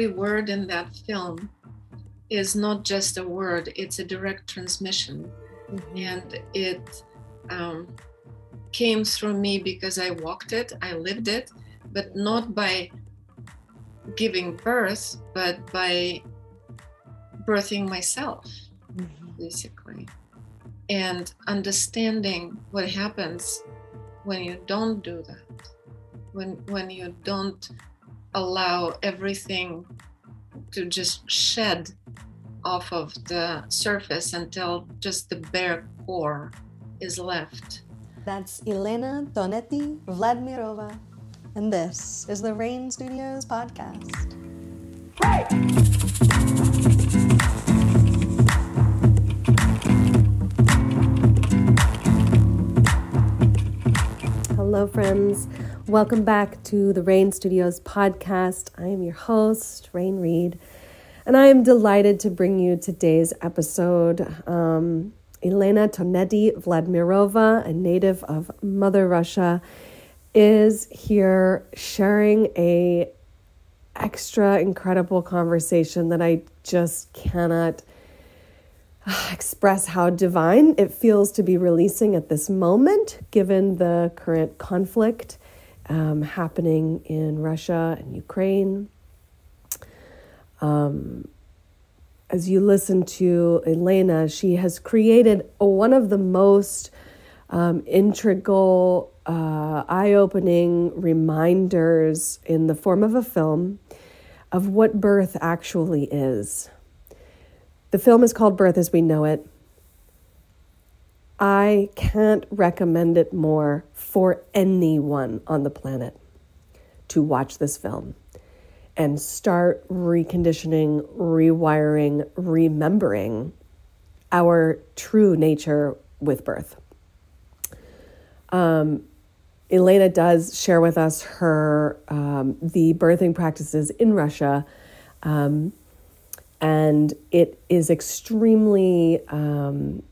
every word in that film is not just a word, it's a direct transmission. Mm-hmm. And it um, came through me because I walked it, I lived it, but not by giving birth, but by birthing myself, mm-hmm. basically. And understanding what happens when you don't do that, when when you don't allow everything to just shed off of the surface until just the bare core is left. That's Elena Tonetti Vladimirova, and this is the Rain Studios podcast. Hey! Hello, friends. Welcome back to the Rain Studios podcast. I am your host, Rain Reed, and I am delighted to bring you today's episode. Um, Elena Tonetti Vladimirova, a native of Mother Russia, is here sharing a extra incredible conversation that I just cannot express how divine it feels to be releasing at this moment, given the current conflict um, happening in Russia and Ukraine. Um, as you listen to Elena, she has created one of the most um, integral, uh, eye opening reminders in the form of a film of what birth actually is. The film is called Birth as We Know It. I can't recommend it more for anyone on the planet to watch this film and start reconditioning, rewiring, remembering our true nature with birth. Um, Elena does share with us her um, the birthing practices in Russia, um, and it is extremely um,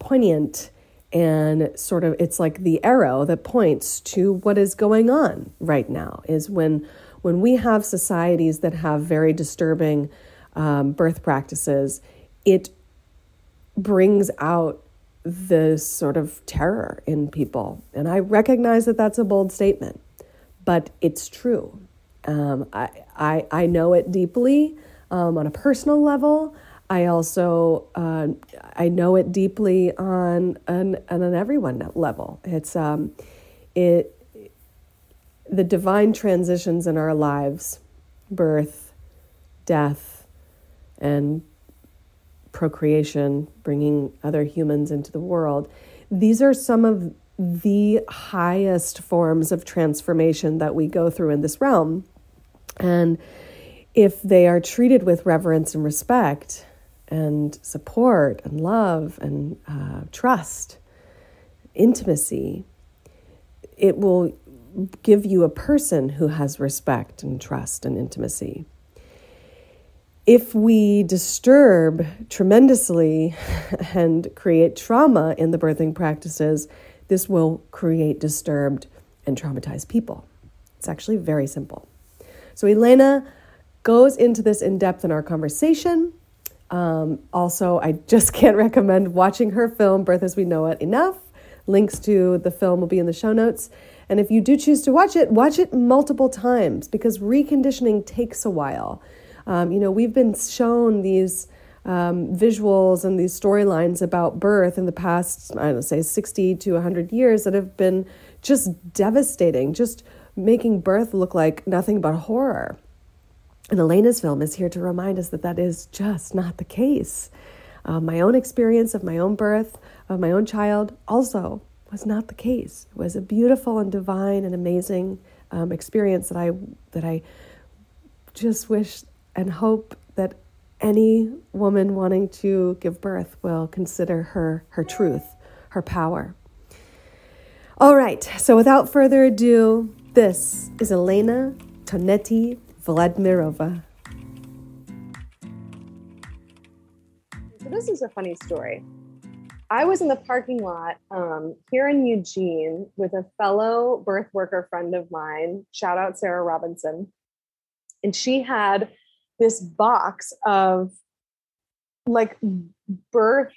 poignant and sort of it's like the arrow that points to what is going on right now is when when we have societies that have very disturbing um, birth practices it brings out the sort of terror in people. And i recognize that that's a bold statement but it's true. Um, I, I, I know it deeply um, on a personal level I also uh, I know it deeply on an on an everyone level. It's um, it the divine transitions in our lives, birth, death, and procreation, bringing other humans into the world. These are some of the highest forms of transformation that we go through in this realm. And if they are treated with reverence and respect, and support and love and uh, trust, intimacy, it will give you a person who has respect and trust and intimacy. If we disturb tremendously and create trauma in the birthing practices, this will create disturbed and traumatized people. It's actually very simple. So, Elena goes into this in depth in our conversation. Um, also, I just can't recommend watching her film, Birth as We Know It, enough. Links to the film will be in the show notes. And if you do choose to watch it, watch it multiple times because reconditioning takes a while. Um, you know, we've been shown these um, visuals and these storylines about birth in the past, I don't say 60 to 100 years that have been just devastating, just making birth look like nothing but horror. And Elena's film is here to remind us that that is just not the case. Uh, my own experience of my own birth, of my own child, also was not the case. It was a beautiful and divine and amazing um, experience that I that I just wish and hope that any woman wanting to give birth will consider her her truth, her power. All right, so without further ado, this is Elena Tonetti Vladimirova. So this is a funny story. I was in the parking lot um, here in Eugene with a fellow birth worker friend of mine. Shout out Sarah Robinson. and she had this box of like birth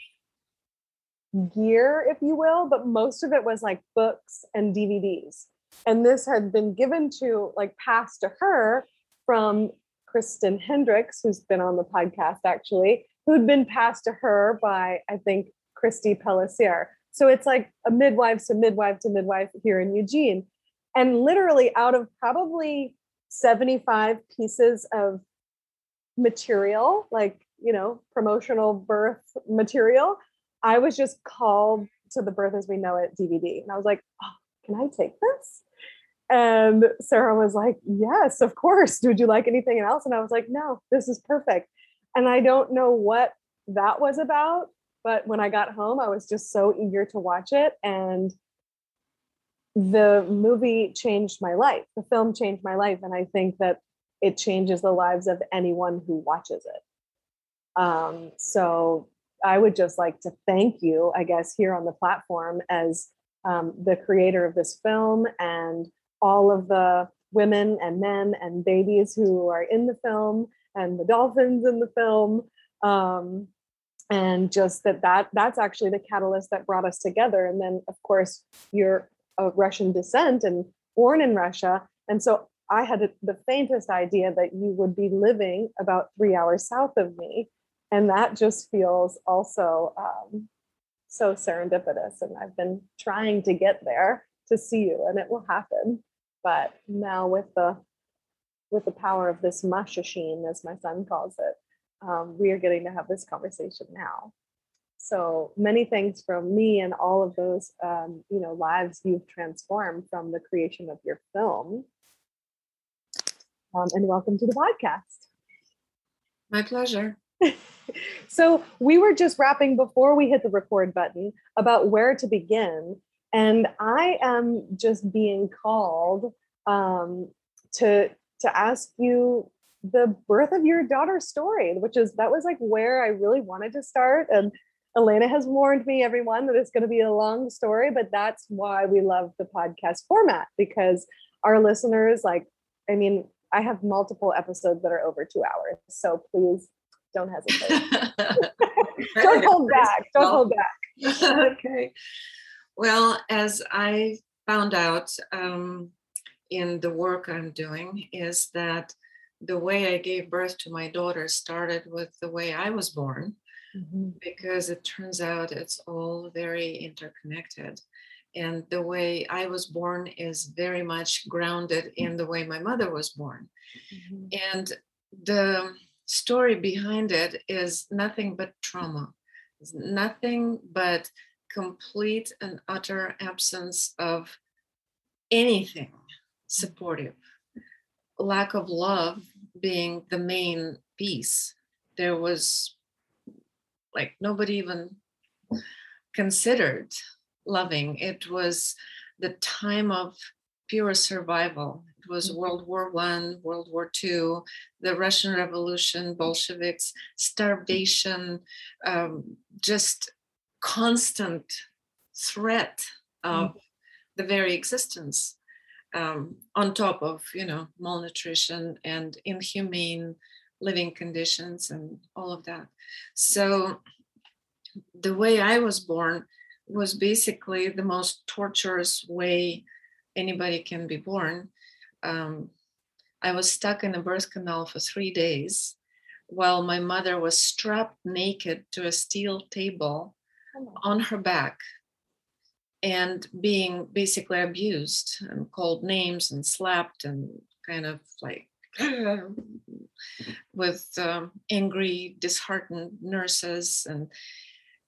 gear, if you will, but most of it was like books and DVDs. And this had been given to, like, passed to her from Kristen Hendricks, who's been on the podcast actually, who'd been passed to her by, I think, Christy Pellissier. So it's like a midwife to midwife to midwife here in Eugene. And literally, out of probably 75 pieces of material, like, you know, promotional birth material, I was just called to the Birth as We Know It DVD. And I was like, oh, can I take this? And Sarah was like, Yes, of course. Would you like anything else? And I was like, No, this is perfect. And I don't know what that was about, but when I got home, I was just so eager to watch it. And the movie changed my life. The film changed my life. And I think that it changes the lives of anyone who watches it. Um, so I would just like to thank you, I guess, here on the platform as um, the creator of this film and all of the women and men and babies who are in the film and the dolphins in the film um, and just that that that's actually the catalyst that brought us together. And then of course you're of russian descent and born in russia. And so i had the faintest idea that you would be living about three hours south of me. And that just feels also um, so serendipitous. And i've been trying to get there to see you and it will happen but now with the with the power of this machine, as my son calls it, um, we are getting to have this conversation now. So many thanks from me and all of those um, you know lives you've transformed from the creation of your film. Um, and welcome to the podcast. My pleasure. so we were just wrapping before we hit the record button about where to begin and I am just being called um, to to ask you the birth of your daughter's story, which is that was like where I really wanted to start. And Elena has warned me, everyone, that it's going to be a long story, but that's why we love the podcast format because our listeners, like, I mean, I have multiple episodes that are over two hours. So please don't hesitate. don't hold back. Don't hold back. okay. Well, as I found out um, in the work I'm doing, is that the way I gave birth to my daughter started with the way I was born, mm-hmm. because it turns out it's all very interconnected. And the way I was born is very much grounded in the way my mother was born. Mm-hmm. And the story behind it is nothing but trauma. It's nothing but complete and utter absence of anything supportive, lack of love being the main piece. There was like nobody even considered loving. It was the time of pure survival. It was mm-hmm. World War One, World War Two, the Russian Revolution, Bolsheviks, starvation, um, just constant threat of mm-hmm. the very existence um, on top of you know malnutrition and inhumane living conditions and all of that so the way i was born was basically the most torturous way anybody can be born um, i was stuck in a birth canal for three days while my mother was strapped naked to a steel table on her back and being basically abused and called names and slapped and kind of like with um, angry disheartened nurses and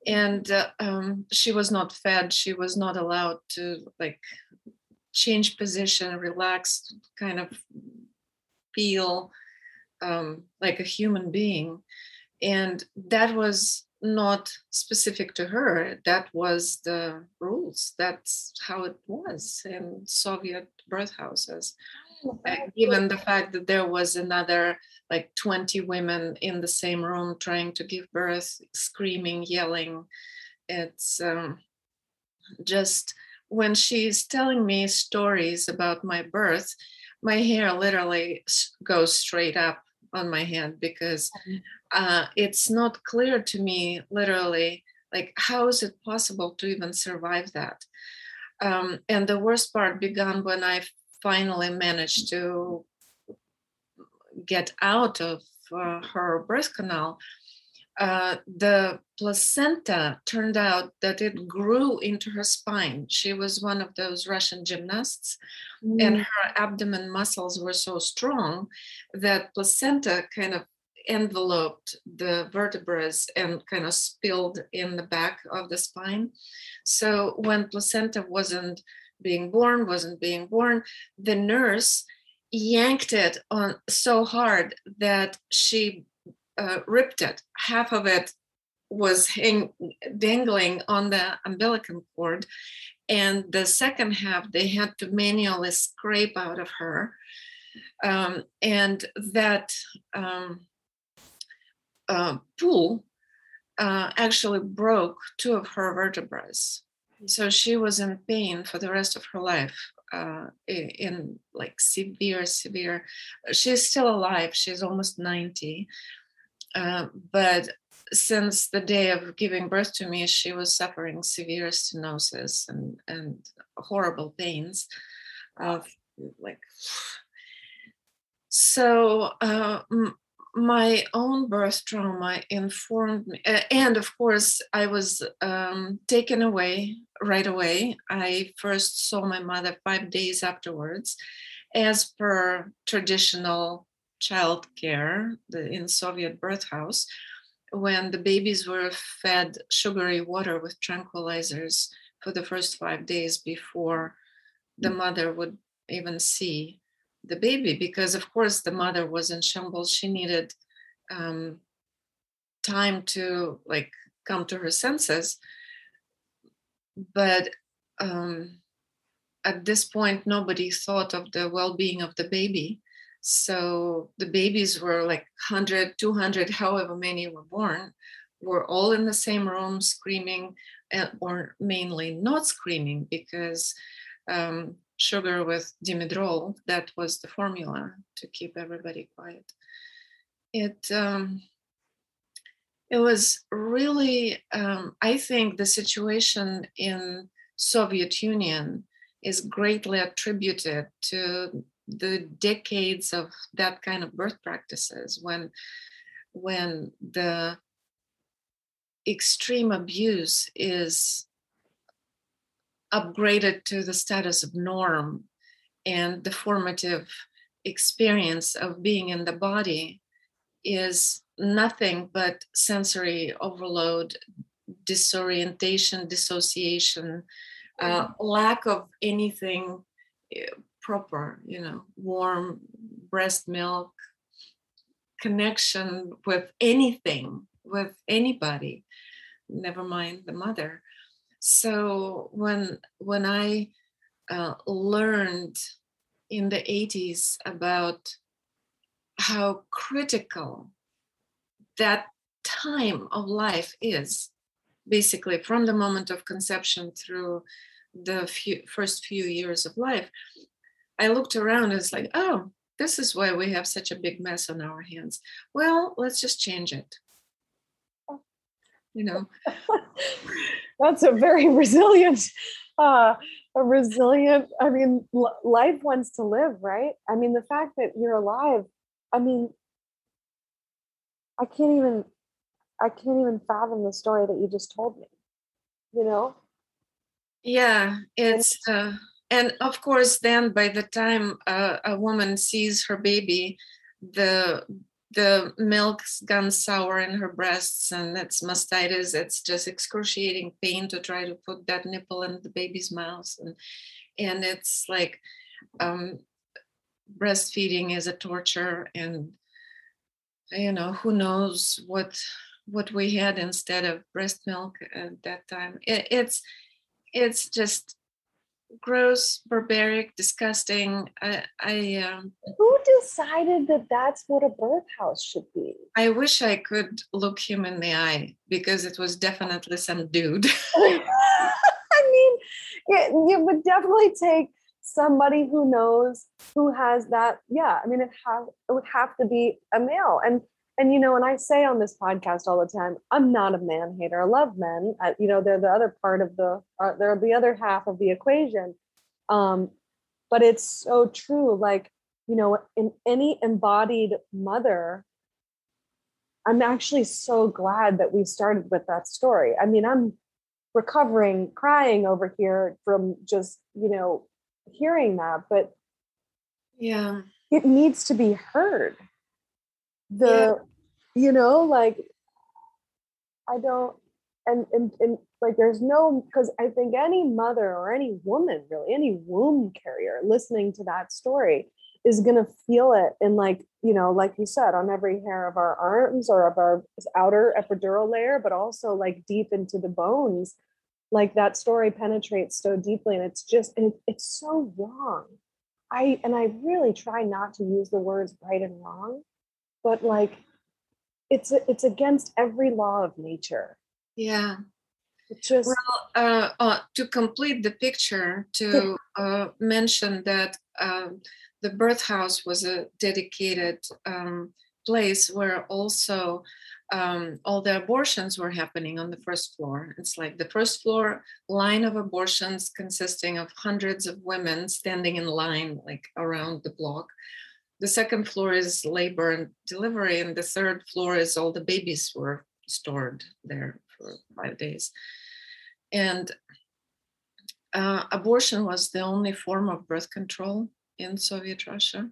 and uh, um, she was not fed. She was not allowed to like change position relax kind of feel um, like a human being. And that was not specific to her. That was the rules. That's how it was in Soviet birth houses. Oh, given the fact that there was another like 20 women in the same room trying to give birth, screaming, yelling, it's um, just when she's telling me stories about my birth, my hair literally goes straight up on my head because uh, it's not clear to me literally like how is it possible to even survive that? Um, and the worst part began when i finally managed to get out of uh, her birth canal uh, the placenta turned out that it grew into her spine. She was one of those Russian gymnasts, mm. and her abdomen muscles were so strong that placenta kind of enveloped the vertebrae and kind of spilled in the back of the spine. So when placenta wasn't being born, wasn't being born, the nurse yanked it on so hard that she uh, ripped it. Half of it was hang, dangling on the umbilical cord, and the second half they had to manually scrape out of her. Um, and that um, uh, pool uh, actually broke two of her vertebrae. So she was in pain for the rest of her life. Uh, in, in like severe, severe. She's still alive. She's almost 90, uh, but since the day of giving birth to me, she was suffering severe stenosis and, and horrible pains of like. So uh, m- my own birth trauma informed me, and of course, I was um, taken away right away. I first saw my mother five days afterwards, as per traditional child care the, in Soviet birth house when the babies were fed sugary water with tranquilizers for the first five days before the mm. mother would even see the baby because of course the mother was in shambles. She needed um, time to like come to her senses. But um, at this point nobody thought of the well-being of the baby so the babies were like 100, 200, however many were born, were all in the same room screaming, or mainly not screaming because um, sugar with dimedrol, that was the formula to keep everybody quiet. It, um, it was really, um, I think the situation in Soviet Union is greatly attributed to the decades of that kind of birth practices when when the extreme abuse is upgraded to the status of norm and the formative experience of being in the body is nothing but sensory overload disorientation dissociation uh, lack of anything eh, proper, you know, warm breast milk connection with anything, with anybody, never mind the mother. So when when I uh, learned in the 80s about how critical that time of life is basically from the moment of conception through the few, first few years of life I looked around and it's like, oh, this is why we have such a big mess on our hands. Well, let's just change it. You know, that's a very resilient, uh, a resilient. I mean, l- life wants to live, right? I mean, the fact that you're alive. I mean, I can't even, I can't even fathom the story that you just told me. You know. Yeah, it's. Uh, and of course then by the time uh, a woman sees her baby the the milk's gone sour in her breasts and it's mastitis it's just excruciating pain to try to put that nipple in the baby's mouth. And and it's like um, breastfeeding is a torture and you know who knows what what we had instead of breast milk at that time. It, it's it's just gross, barbaric, disgusting. I, I um, who decided that that's what a birth house should be? I wish I could look him in the eye because it was definitely some dude. I mean, it, it would definitely take somebody who knows who has that yeah i mean it have it would have to be a male and and you know and i say on this podcast all the time i'm not a man hater. I love men. I, you know they're the other part of the uh, they're the other half of the equation. Um but it's so true. Like you know in any embodied mother i'm actually so glad that we started with that story. I mean i'm recovering crying over here from just you know hearing that but yeah. it needs to be heard the yeah. you know like i don't and, and and like there's no because i think any mother or any woman really any womb carrier listening to that story is going to feel it in like you know like you said on every hair of our arms or of our outer epidural layer but also like deep into the bones like that story penetrates so deeply and it's just and it, it's so wrong i and i really try not to use the words right and wrong but like it's it's against every law of nature yeah it's just well uh, uh, to complete the picture to uh, mention that um, the birth house was a dedicated um, place where also um, all the abortions were happening on the first floor. It's like the first floor line of abortions consisting of hundreds of women standing in line, like around the block. The second floor is labor and delivery, and the third floor is all the babies were stored there for five days. And uh, abortion was the only form of birth control in Soviet Russia,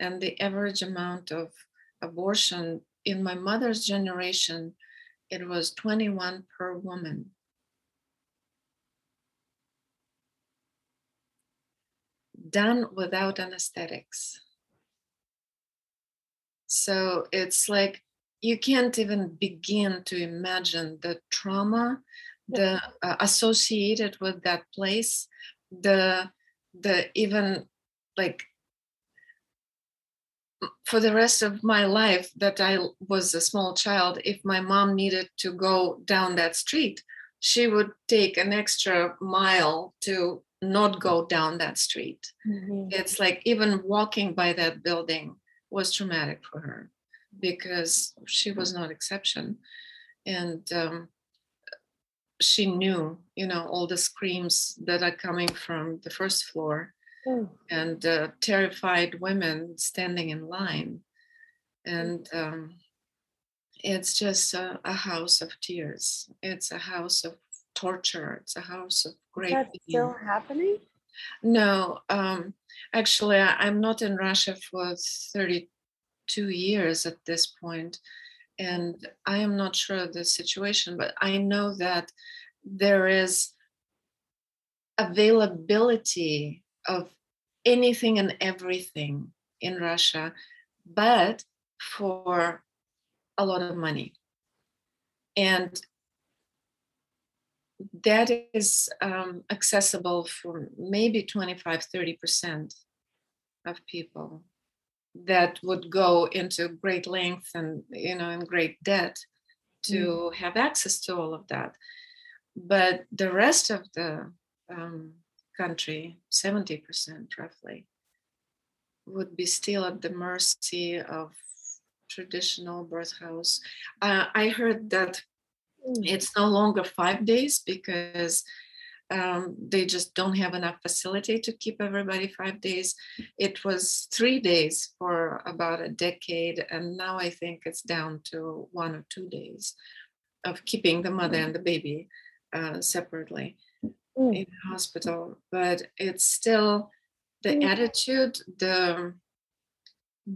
and the average amount of abortion in my mother's generation, it was 21 per woman. Done without anesthetics. So it's like you can't even begin to imagine the trauma the uh, associated with that place the the even like for the rest of my life that I was a small child, if my mom needed to go down that street, she would take an extra mile to not go down that street. Mm-hmm. It's like even walking by that building was traumatic for her because she was not exception. And um, she knew, you know, all the screams that are coming from the first floor mm. and uh, terrified women standing in line. And um, it's just a, a, house of tears. It's a house of torture. It's a house of great. That's still happening? No, um, actually, I, am not in Russia for 32 years at this point, and I am not sure of the situation, but I know that there is availability of anything and everything in Russia, but for a lot of money. And that is um, accessible for maybe 25, 30% of people that would go into great length and, you know, in great debt to mm. have access to all of that. But the rest of the um, country, 70% roughly, would be still at the mercy of traditional birth house. Uh, I heard that. It's no longer five days because um, they just don't have enough facility to keep everybody five days. It was three days for about a decade, and now I think it's down to one or two days of keeping the mother and the baby uh, separately mm. in the hospital, but it's still the mm. attitude, the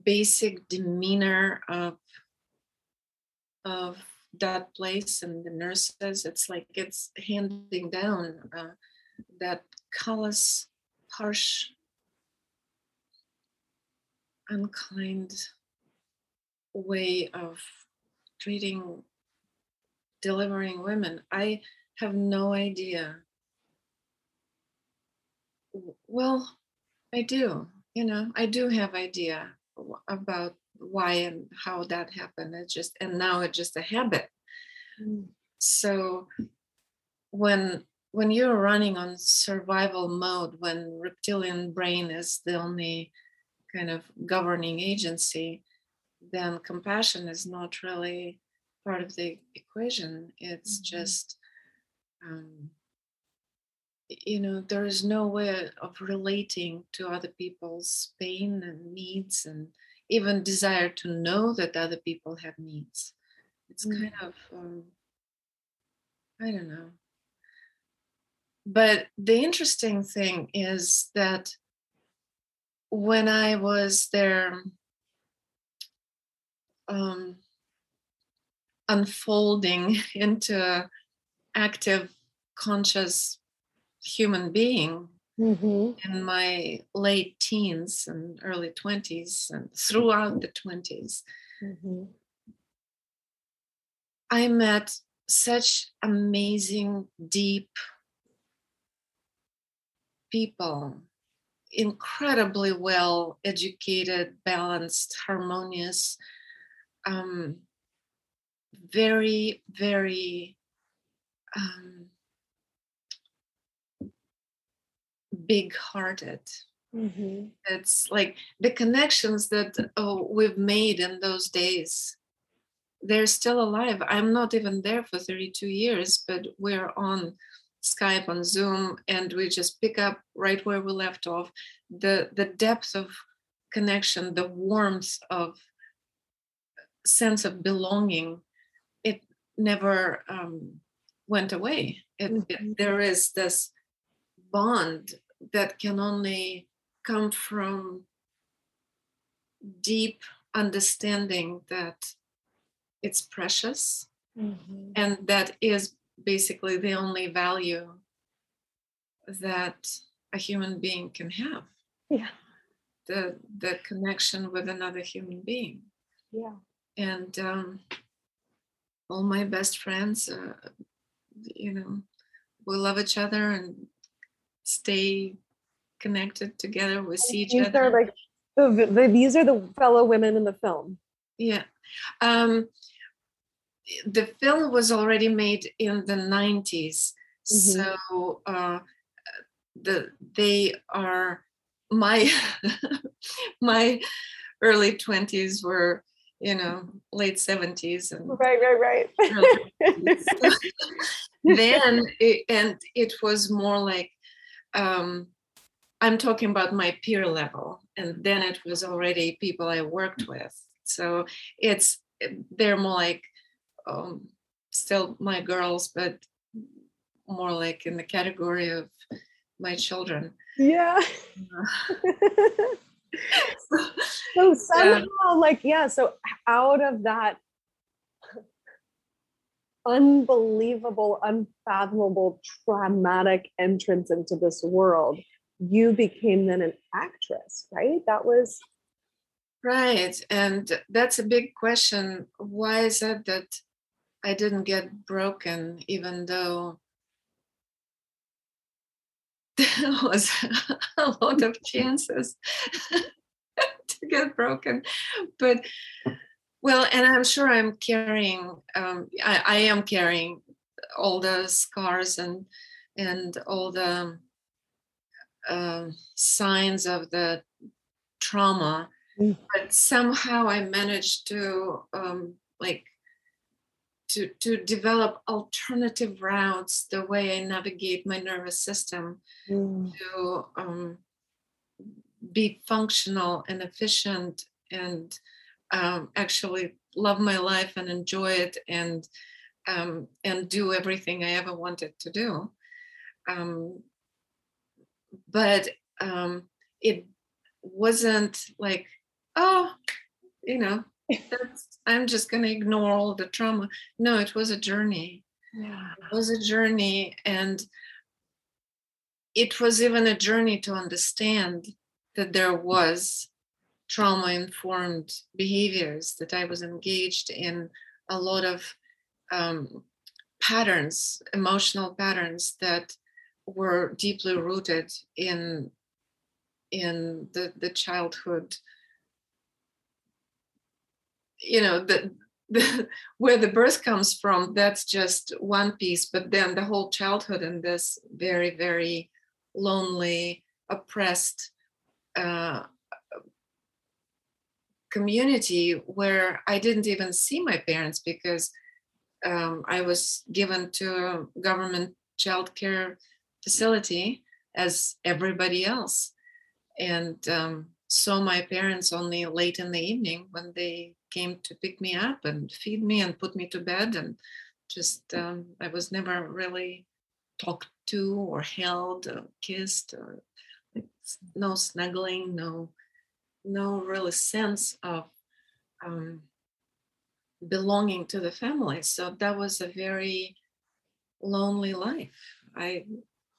basic demeanor of of that place and the nurses. It's like it's handing down uh, that callous, harsh, unkind way of treating delivering women. I have no idea well, I do. You know, I do have idea about why and how that happened. It's just, and now it's just a habit. Mm. So when when you're running on survival mode, when reptilian brain is the only kind of governing agency, then compassion is not really part of the equation. It's mm-hmm. just, um, you know, there is no way of relating to other people's pain and needs and even desire to know that other people have needs. It's mm-hmm. kind of, um, I don't know. But the interesting thing is that when I was there um, unfolding into active, conscious human being mm-hmm. in my late teens and early 20s and throughout the 20s, mm-hmm. I met such amazing, deep people, incredibly well educated, balanced, harmonious, um, very, very um, big hearted. Mm-hmm. It's like the connections that oh, we've made in those days they're still alive. I'm not even there for 32 years, but we're on Skype, on Zoom, and we just pick up right where we left off. The the depth of connection, the warmth of sense of belonging, it never um, went away. It, mm-hmm. it, there is this bond that can only come from deep understanding that it's precious mm-hmm. and that is basically the only value that a human being can have. Yeah. The the connection with another human being. Yeah. And um, all my best friends uh, you know we love each other and stay connected together we see each these other. are like the, the, these are the fellow women in the film. Yeah. Um, the film was already made in the 90s mm-hmm. so uh, the they are my my early 20s were you know late 70s and right right right. then it, and it was more like um, i'm talking about my peer level and then it was already people i worked with so it's they're more like um, still my girls, but more like in the category of my children. Yeah. so somehow, like, yeah, so out of that unbelievable, unfathomable, traumatic entrance into this world, you became then an actress, right? That was right. And that's a big question. Why is it that I didn't get broken, even though there was a lot of chances to get broken. But well, and I'm sure I'm carrying, um, I, I, am carrying all the scars and and all the uh, signs of the trauma. Mm. But somehow I managed to um, like to, to develop alternative routes the way I navigate my nervous system mm. to um, be functional and efficient and um, actually love my life and enjoy it and um, and do everything I ever wanted to do. Um, but um, it wasn't like, oh, you know, that's, I'm just going to ignore all the trauma. No, it was a journey. Yeah. It was a journey. And it was even a journey to understand that there was trauma informed behaviors, that I was engaged in a lot of um, patterns, emotional patterns that were deeply rooted in in the, the childhood. You know the the, where the birth comes from, that's just one piece, but then the whole childhood in this very, very lonely, oppressed uh, community where I didn't even see my parents because um, I was given to a government child care facility as everybody else. And um, saw my parents only late in the evening when they came to pick me up and feed me and put me to bed. And just, um, I was never really talked to or held or kissed or no snuggling, no, no really sense of um, belonging to the family. So that was a very lonely life. I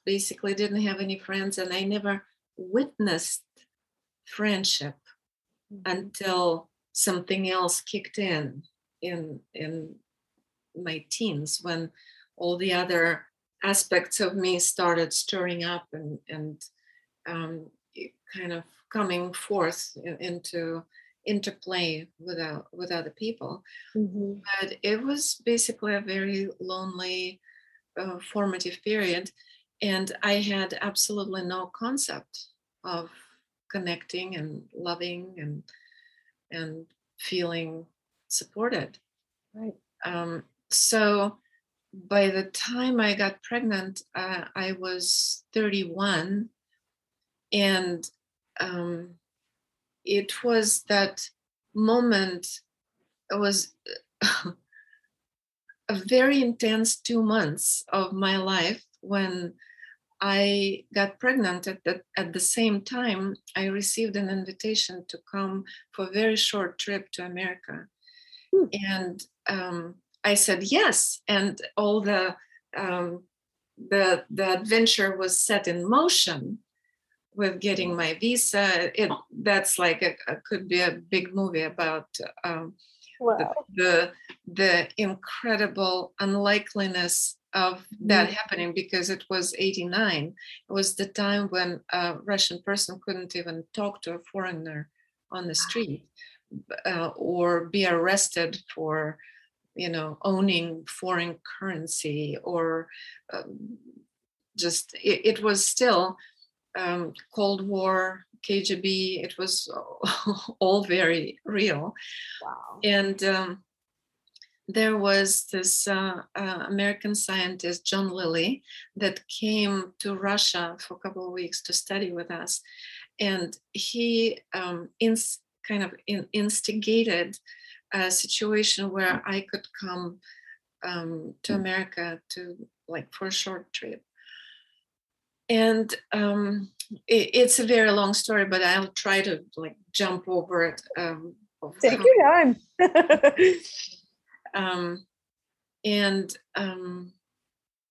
basically didn't have any friends and I never witnessed friendship mm-hmm. until something else kicked in in in my teens when all the other aspects of me started stirring up and and um, kind of coming forth into interplay with uh, with other people. Mm-hmm. But it was basically a very lonely, uh, formative period, and I had absolutely no concept of connecting and loving and and feeling supported. Right. Um, so by the time I got pregnant, uh, I was 31, and um, it was that moment. It was a very intense two months of my life when I got pregnant at the, at the same time, I received an invitation to come for a very short trip to America. Hmm. And um, I said yes. And all the, um, the, the adventure was set in motion with getting my visa. It, that's like, a, a could be a big movie about um, wow. the, the, the incredible unlikeliness of that mm-hmm. happening because it was 89 it was the time when a russian person couldn't even talk to a foreigner on the street uh, or be arrested for you know owning foreign currency or um, just it, it, was still um, cold war kgb it was all very real wow and um, there was this uh, uh, American scientist, John Lilly, that came to Russia for a couple of weeks to study with us. And he um, ins- kind of in- instigated a situation where I could come um, to America to like for a short trip. And um, it, it's a very long story, but I'll try to like jump over it. Um, Take your time. Um, and um,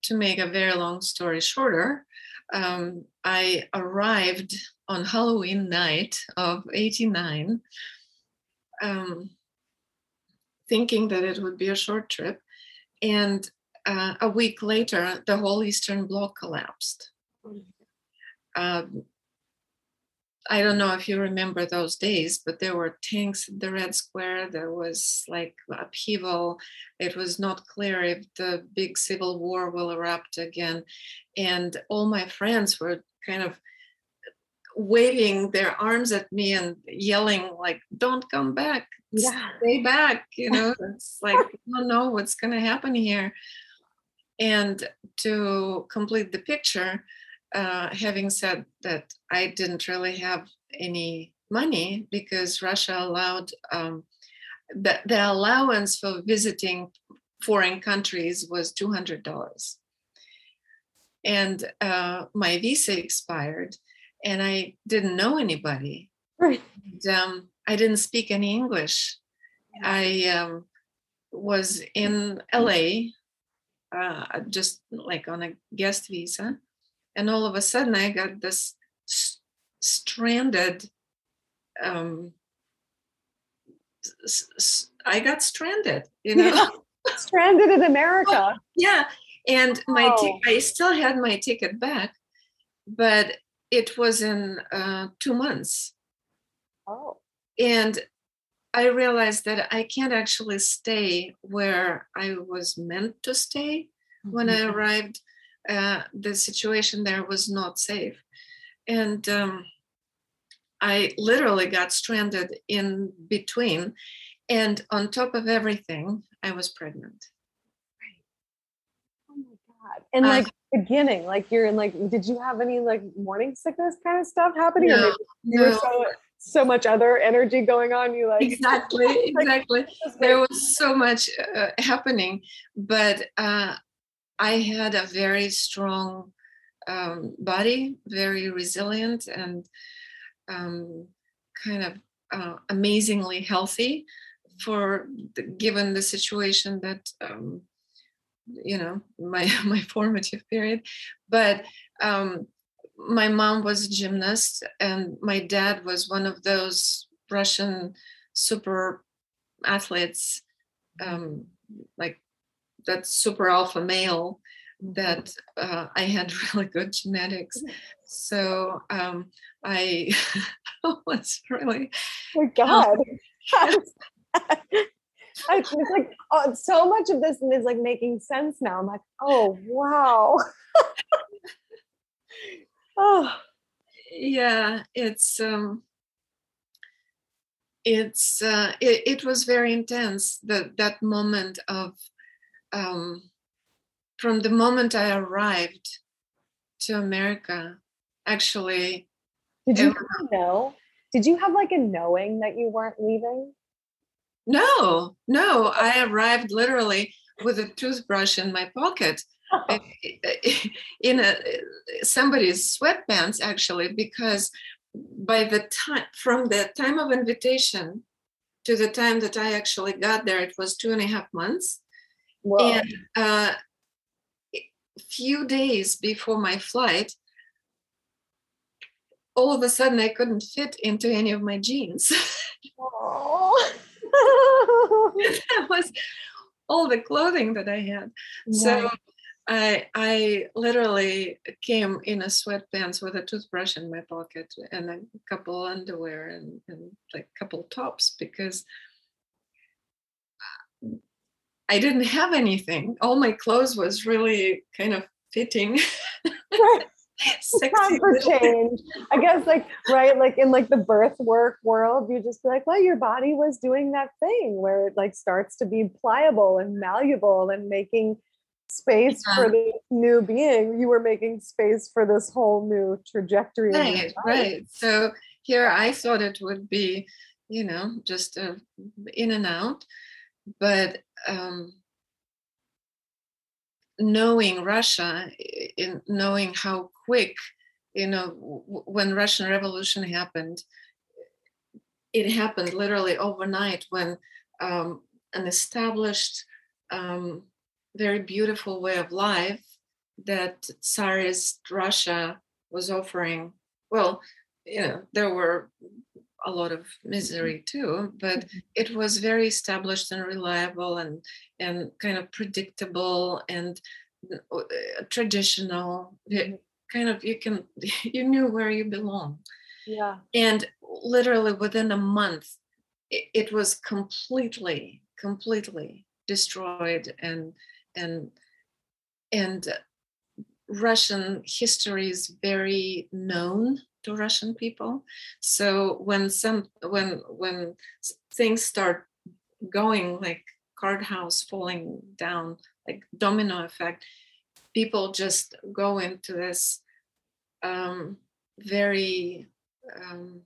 to make a very long story shorter, um, I arrived on Halloween night of 89, um, thinking that it would be a short trip. And uh, a week later, the whole Eastern Bloc collapsed. Um, I don't know if you remember those days, but there were tanks at the Red Square. There was like upheaval. It was not clear if the big civil war will erupt again. And all my friends were kind of waving their arms at me and yelling like don't come back yeah. stay back you know it's like i don't know what's going to happen here and to complete the picture uh, having said that, I didn't really have any money because Russia allowed um, the, the allowance for visiting foreign countries was $200. And uh, my visa expired, and I didn't know anybody. Right. And, um, I didn't speak any English. I um, was in LA, uh, just like on a guest visa and all of a sudden i got this s- stranded um s- s- i got stranded you know yeah. stranded in america yeah and my t- i still had my ticket back but it was in uh, two months oh and I realized that I can't actually stay where I was meant to stay when I Mhm. arrived. Uh, the situation there was not safe, and um, I literally got stranded in between. And on top of everything, I was pregnant. Oh my god! And Uh, like beginning, like you're in like, did you have any like morning sickness kind of stuff happening? Or No, you were so so much other energy going on. You like exactly exactly there was so much uh, happening but uh, i had a very strong um, body very resilient and um, kind of uh, amazingly healthy for the, given the situation that um, you know my my formative period. But um, my mom was a gymnast and my dad was one of those russian super athletes um, like that super alpha male that uh, i had really good genetics so um, i was really Oh my god. I, it's like oh, so much of this is like making sense now. I'm like, oh wow. oh, yeah it's um it's uh it, it was very intense that that moment of um from the moment i arrived to america actually did you Yeah. know? Did you have like a knowing that you weren't leaving? no no i arrived literally with a toothbrush in my pocket in a somebody's sweatpants actually because by the time from the time of invitation to the time that i actually got there it was two and a half months Whoa. and uh, a few days before my flight all of a sudden i couldn't fit into any of my jeans. That was all the clothing that i had. So I I literally came in a sweatpants with a toothbrush in my pocket and a couple underwear and, and like a couple tops because I didn't have anything. All my clothes was really kind of fitting. Right. Sexy time for change. I guess like right, like in like the birth work world, you just be like, well, your body was doing that thing where it like starts to be pliable and malleable and making space Yeah. for the new being. You were making space for this whole new trajectory. Right, right. So here I thought it would be, you know, just uh, in and out, but um, knowing Russia, in knowing how quick, you know, when Russian Revolution happened, it happened literally overnight when um, an established, um, very beautiful way of life that Tsarist Russia was offering. Well, you know, there were a lot of misery mm-hmm. too, but mm-hmm. it was very established and reliable and and kind of predictable and uh, traditional. It mm-hmm. kind of you can you knew where you belong. Yeah. and literally within a month it, it was completely completely destroyed and and and uh, russian history is very known to russian people so when some when when things start going like card house falling down like domino effect people just go into this um, very um,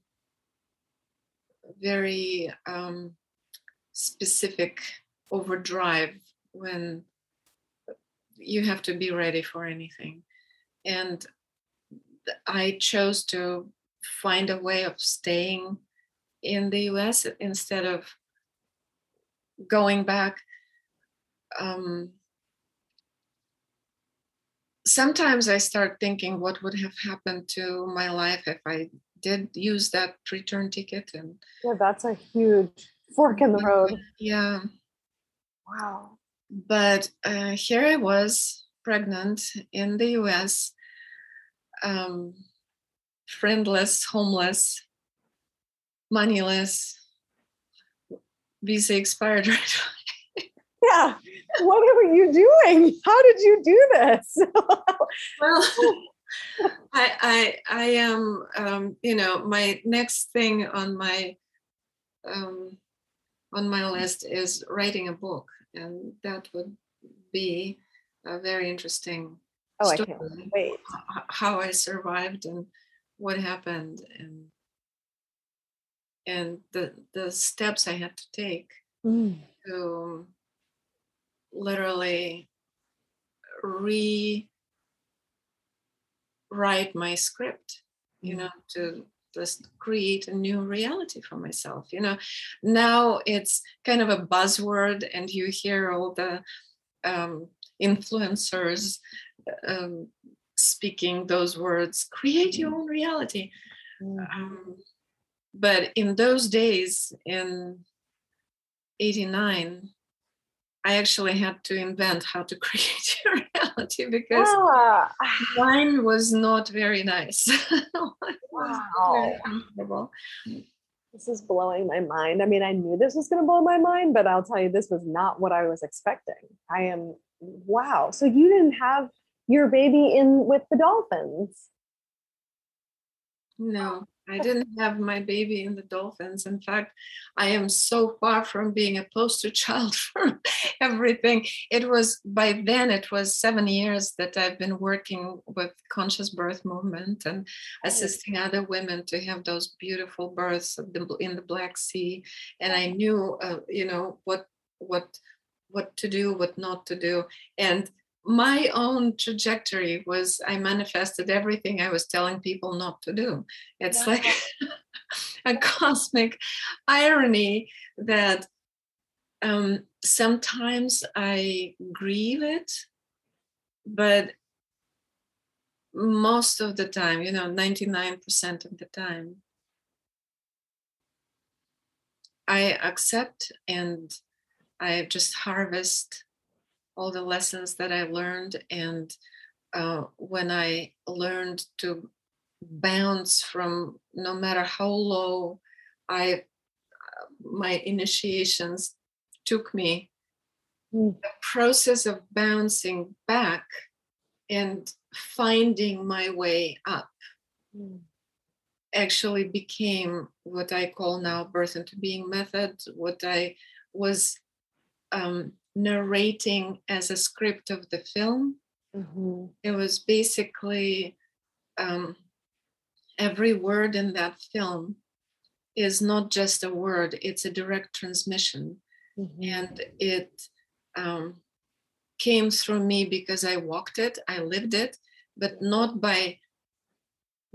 very um, specific overdrive when you have to be ready for anything. And I chose to find a way of staying in the US instead of going back. Um, sometimes I start thinking what would have happened to my life if I did use that return ticket and Yeah, that's a huge fork in the road. yeah Wow. but uh, here I was pregnant in the US, um, friendless, homeless, moneyless, visa expired right yeah what were you doing? How did you do this? Well I, I I am um, you know my next thing on my um, on my list is writing a book, and that would be a very interesting oh. I can't wait How I survived and what happened, and and the the steps I had to take Mm. to literally rewrite my script you know to just create a new reality for myself you know now it's kind of a buzzword and you hear all the um, influencers um, speaking those words create your own reality Mm. um, but in those days in 89 i actually had to invent how to create your reality because Ah, mine was not very nice was very comfortable. this is blowing my mind. I mean, I knew this was going to blow my mind, but I'll tell you, this was not what I was expecting. I am, wow. So you didn't have your baby in with the dolphins. No, I didn't have my baby in the dolphins. In fact, I am so far from being a poster child for everything. It was by then, it was seven years that I've been working with conscious birth movement and assisting other women to have those beautiful births of the- in the Black Sea. And I knew, uh, you know, what what what to do, what not to do, and my own trajectory was I manifested everything I was telling people not to do. It's Wow. like a cosmic irony that um, sometimes I grieve it, but most of the time, you know, 99% of the time, I accept and I just harvest all the lessons that I learned. And uh, when I learned to bounce from no matter how low I my initiations took me, Mm. the process of bouncing back and finding my way up Mm. actually became what I call now birth into being method, what I was um, narrating as a script of the film. Mhm. It was basically um, every word in that film is not just a word, it's a direct transmission. Mhm. And it um, came through me because I walked it, I lived it, but not by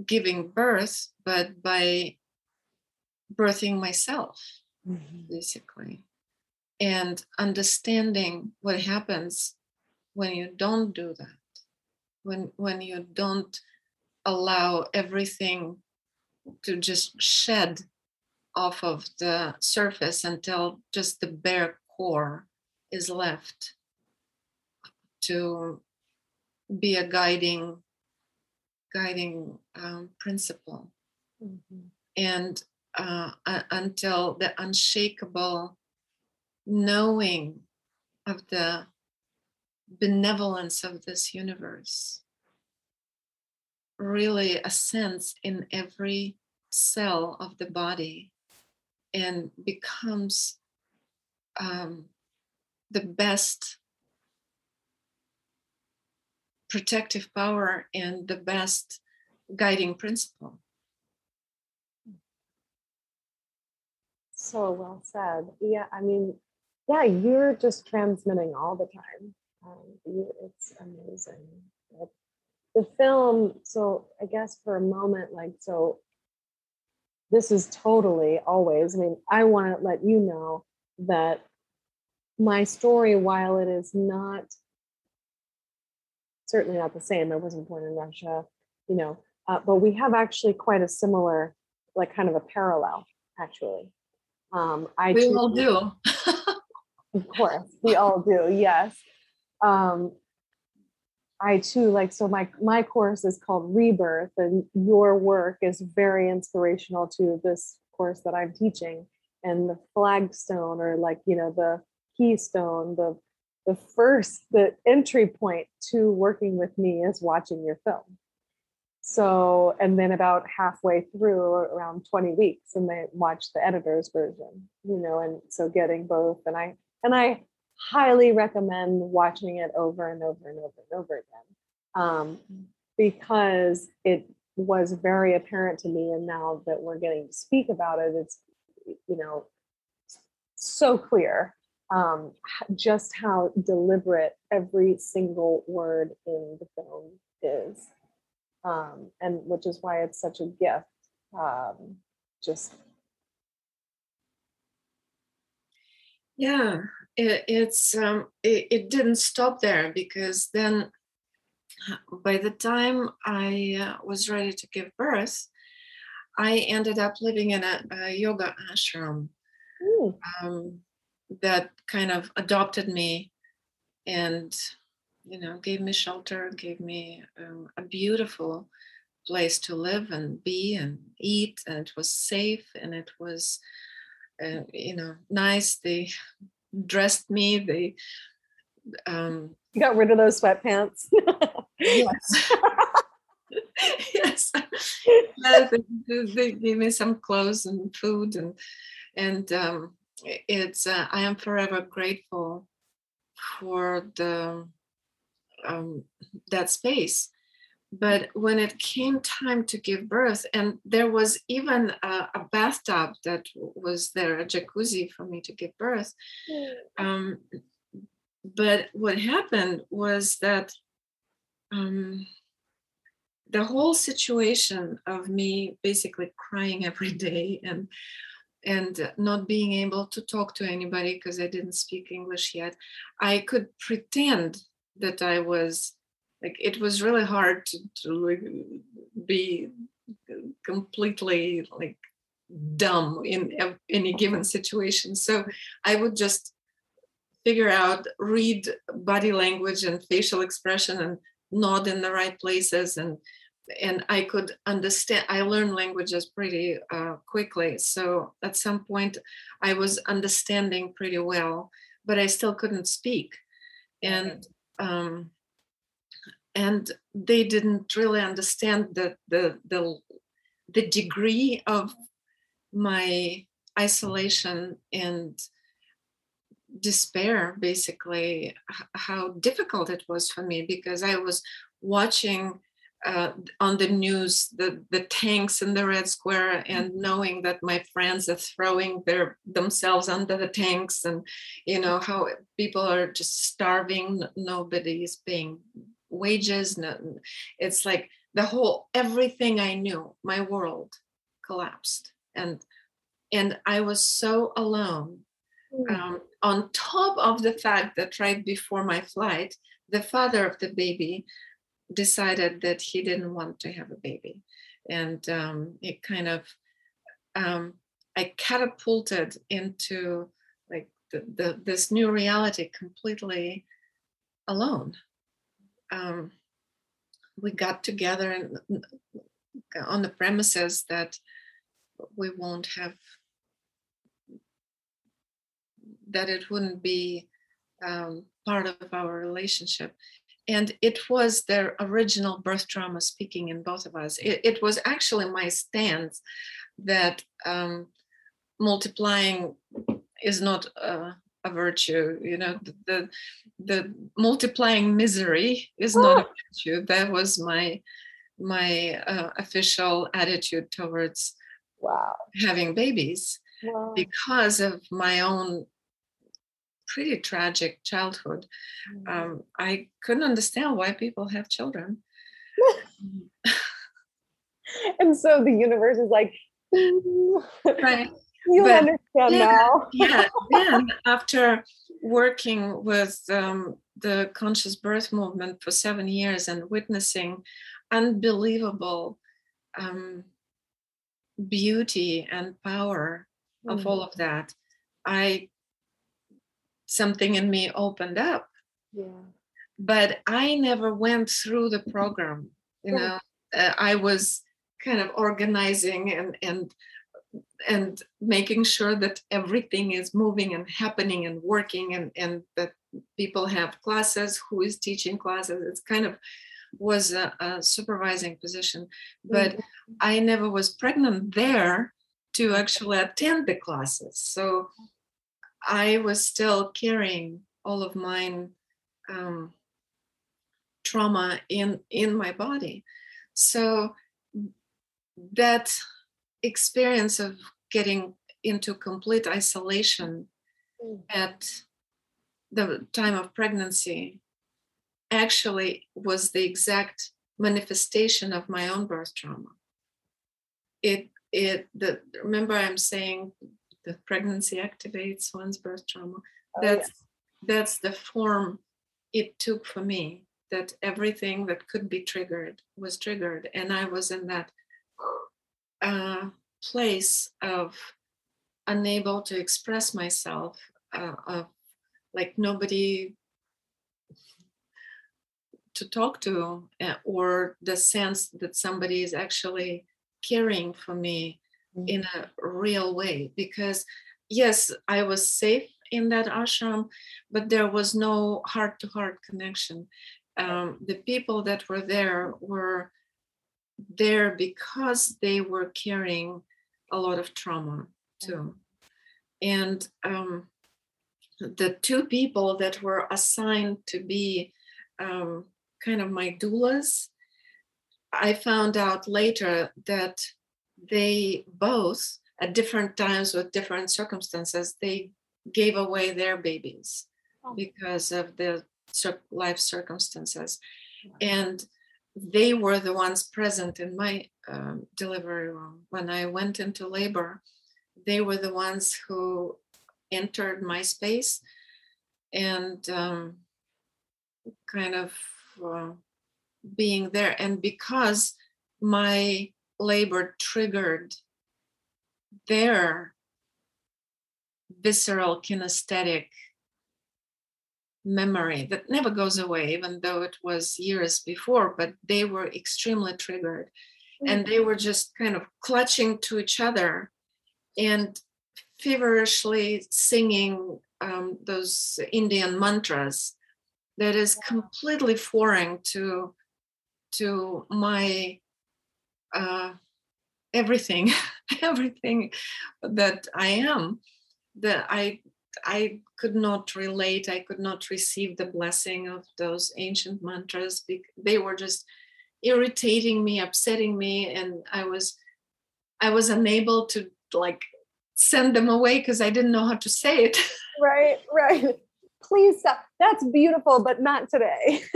giving birth, but by birthing myself, Mhm. basically, and understanding what happens when you don't do that, when when you don't allow everything to just shed off of the surface until just the bare core is left to be a guiding guiding um, principle Mhm. and uh, uh, until the unshakable knowing of the benevolence of this universe really a sense in every cell of the body and becomes um, the best protective power and the best guiding principle. So well said. Yeah, I mean, yeah, you're just transmitting all the time. Um, you, it's amazing. But the film, so I guess for a moment, like, so this is totally always, I mean, I want to let you know that my story, while it is not certainly not the same, I wasn't born in Russia, you know, uh, but we have actually quite a similar, like, kind of a parallel, actually. Um, I We all do. of course, we all do. Yes. Um, I too like so my my course is called REBEARTH, and your work is very inspirational to this course that I'm teaching. and the flagstone or like you know the keystone the the first the entry point to working with me is watching your film so and then about halfway through around 20 weeks and they watch the editor's version you know and so getting both and i and i highly recommend watching it over and over and over and over again. Um, because it was very apparent to me and now that we're getting to speak about it it's you know so clear um, just how deliberate every single word in the film is. Um, and which is why it's such a gift um, just yeah it, it's um, it, it didn't stop there because then by the time I uh, was ready to give birth, I ended up living in a, a yoga ashram um, that kind of adopted me and, you know, gave me shelter, gave me um, a beautiful place to live and be and eat. And it was safe and it was, uh, you know, nice. They dressed me, they um, got rid of those sweatpants. yes. yes. they, they, gave me some clothes and food and and um, it's uh, I am forever grateful for the um, that space. But when it came time to give birth, and there was even a, a bathtub that was there, a jacuzzi for me to give birth, mm. um, but what happened was that um, the whole situation of me basically crying every day and and not being able to talk to anybody because I didn't speak English yet, I could pretend that I was like it was really hard to, to be completely like dumb in any given situation. So I would just figure out, read body language and facial expression and nod in the right places and and I could understand. I learned languages pretty uh, quickly, so at some point I was understanding pretty well, but I still couldn't speak, and um, and they didn't really understand the the the the degree of my isolation and despair basically how difficult it was for me because i was watching uh, on the news the, the tanks in the red square and knowing that my friends are throwing their themselves under the tanks and you know how people are just starving nobody is paying wages no, it's like the whole everything i knew my world collapsed and and i was so alone Mm. Um, on top of the fact that right before my flight, the father of the baby decided that he didn't want to have a baby. And um, it kind of, um, I catapulted into like the, the, this new reality completely alone. Um, we got together on the premises that we won't have that it wouldn't be um, part of our relationship. And it was their original birth trauma speaking in both of us. It, it was actually my stance that um, multiplying is not a, a, virtue. You know, the, the, the multiplying misery is not a virtue. That was my my uh, official attitude towards wow. having babies wow. because of my own pretty tragic childhood. Mm-hmm. Um, I couldn't understand why people have children. and so the universe is like, right. You but understand now. yeah. Then after working with um, the conscious birth movement for seven years and witnessing unbelievable um, beauty and power of mm-hmm. all of that, I something in me opened up. Yeah. But I never went through the program. You know, uh, I was kind of organizing and and and making sure that everything is moving and happening and working and and that people have classes who is teaching classes it's kind of was a, a supervising position but mm-hmm. i never was pregnant there to actually attend the classes so i was still carrying all of mine um, trauma in in my body so that experience of getting into complete isolation mm. at the time of pregnancy actually was the exact manifestation of my own birth trauma it it the remember i'm saying the pregnancy activates one's birth trauma oh, that's yes. that's the form it took for me that everything that could be triggered was triggered and i was in that uh, place of unable to express myself uh, of like nobody to talk to uh, or the sense that somebody is actually caring for me mm-hmm. in a real way because yes i was safe in that ashram but there was no heart to heart connection um, the people that were there were there because they were carrying a lot of trauma too. And um, the two people that were assigned to be um, kind of my doulas, I found out later that they both, at different times with different circumstances, they gave away their babies oh. because of the life circumstances. And they were the ones present in my um, delivery room when I went into labor. They were the ones who entered my space and um, kind of uh, being there. And because my labor triggered their visceral kinesthetic memory that never goes away, even though it was years before, but they were extremely triggered. Mm-hmm. And they were just kind of clutching to each other and feverishly singing um, those Indian mantras that is completely foreign to to my uh, everything, everything that I am. That I I could not relate. I could not receive the blessing of those ancient mantras. They were just irritating me, upsetting me, and I was I was unable to like send them away because I didn't know how to say it. Right, right. Please stop. That's beautiful, but not today.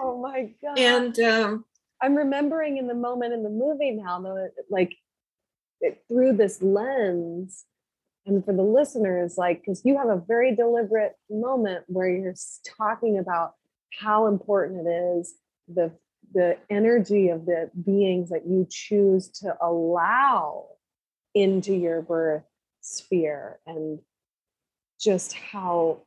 oh my god. And um, I'm remembering in the moment in the movie now, though, like it, through this lens and for the listeners like because you have a very deliberate moment where you're talking about how important it is the the energy of the beings that you choose to allow into your birth sphere and just how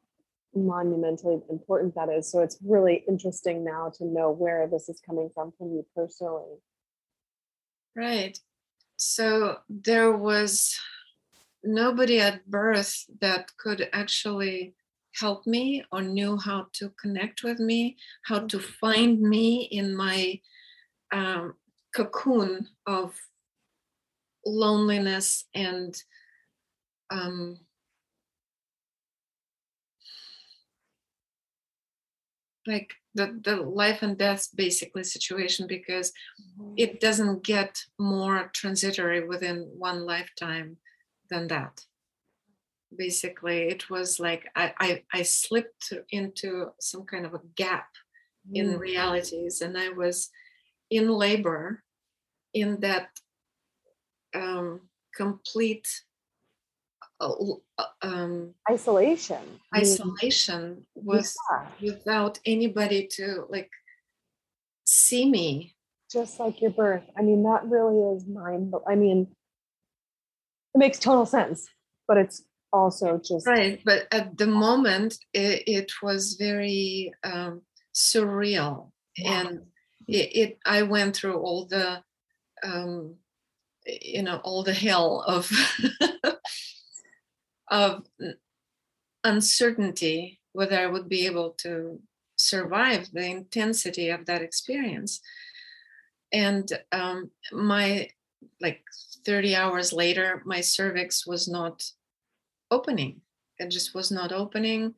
monumentally important that is. So it's really interesting now to know where this is coming from from you personally. Right. So there was nobody at birth that could actually help me or knew how to connect with me, how to mm-hmm. find me in my um, cocoon of loneliness and um, like the, the life and death basically situation because mm-hmm. it doesn't get more transitory within one lifetime than that basically it was like I, I, I slipped into some kind of a gap mm. in realities and i was in labor in that um, complete uh, uh um, isolation isolation was yeah. without anybody to like see me just like your birth i mean that really is mine but i mean it makes total sense but it's also just right but at the moment it, it was very um, surreal yeah. and it, it, i went through all the um, you know all the hell of of uncertainty whether I would be able to survive the intensity of that experience. And um, my like 30 hours later, my cervix was not opening. It just was not opening.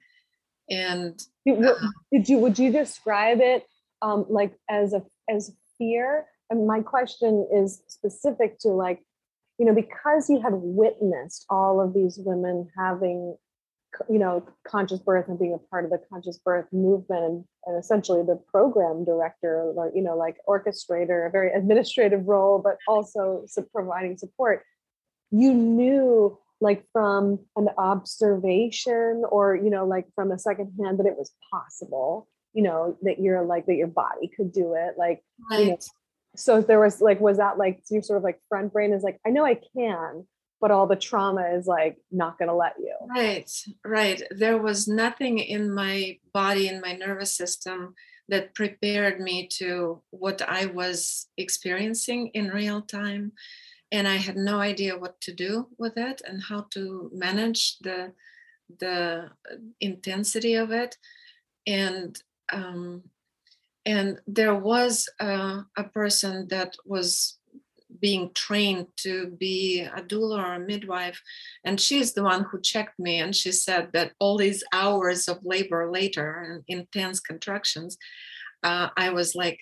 And did, uh, did you would you describe it um, like as a as fear? And my question is specific to like, you know, because you had witnessed all of these women having you know conscious birth and being a part of the conscious birth movement and, and essentially the program director or you know like orchestrator a very administrative role but also providing support you knew like from an observation or you know like from a second hand that it was possible you know that you're like that your body could do it like right. you know so there was like was that like your sort of like front brain is like i know i can but all the trauma is like not going to let you. Right, right. There was nothing in my body, in my nervous system that prepared me to what I was experiencing in real time. And I had no idea what to do with it and how to manage the the intensity of it. And um, and there was a, a person that was being trained to be a doula or a midwife. And she's the one who checked me. And she said that all these hours of labor later and intense contractions, uh, I was like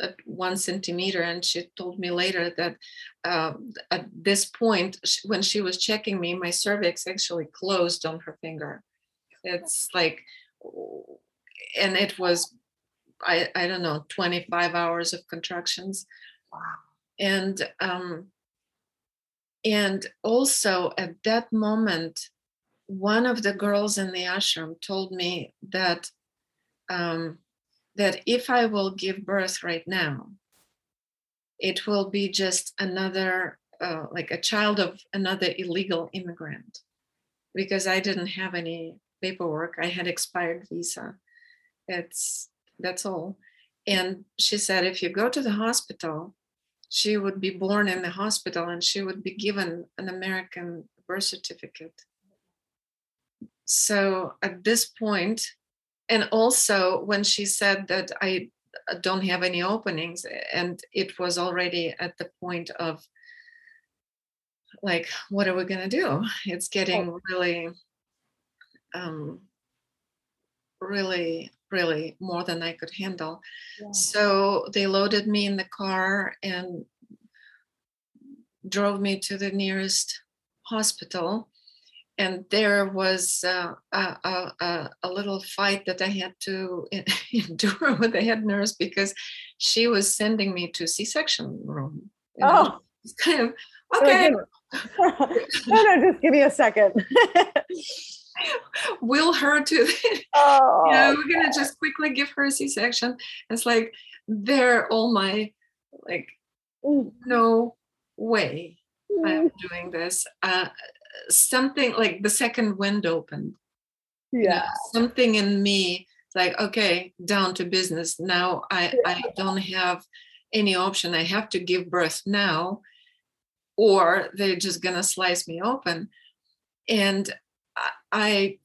at one centimeter. And she told me later that uh, at this point, when she was checking me, my cervix actually closed on her finger. It's like, and it was I, I don't know 25 hours of contractions wow and um, and also at that moment one of the girls in the ashram told me that um, that if i will give birth right now it will be just another uh, like a child of another illegal immigrant. Because i didn't have any paperwork. I had expired visa. It's that's all. And she said if you go to the hospital she would be born in the hospital and she would be given an American birth certificate. So at this point, and also when she said that I don't have any openings, and it was already at the point of like, what are we going to do? It's getting really, um, really really more than I could handle. Yeah. So they loaded me in the car and drove me to the nearest hospital. And there was uh, a, a, a, little fight that I had to endure with the head nurse because she was sending me to C-section room. You know? Oh, it's kind of okay. no, no, just give me a second. will her to oh, you know we're gonna just quickly give her a c-section. It's like they're all my like no way i'm mm. doing this. Uh something like the second wind opened. Yeah. You know, something in me like okay down to business. Now i i don't have any option. I have to give birth now or they're just gonna slice me open. And I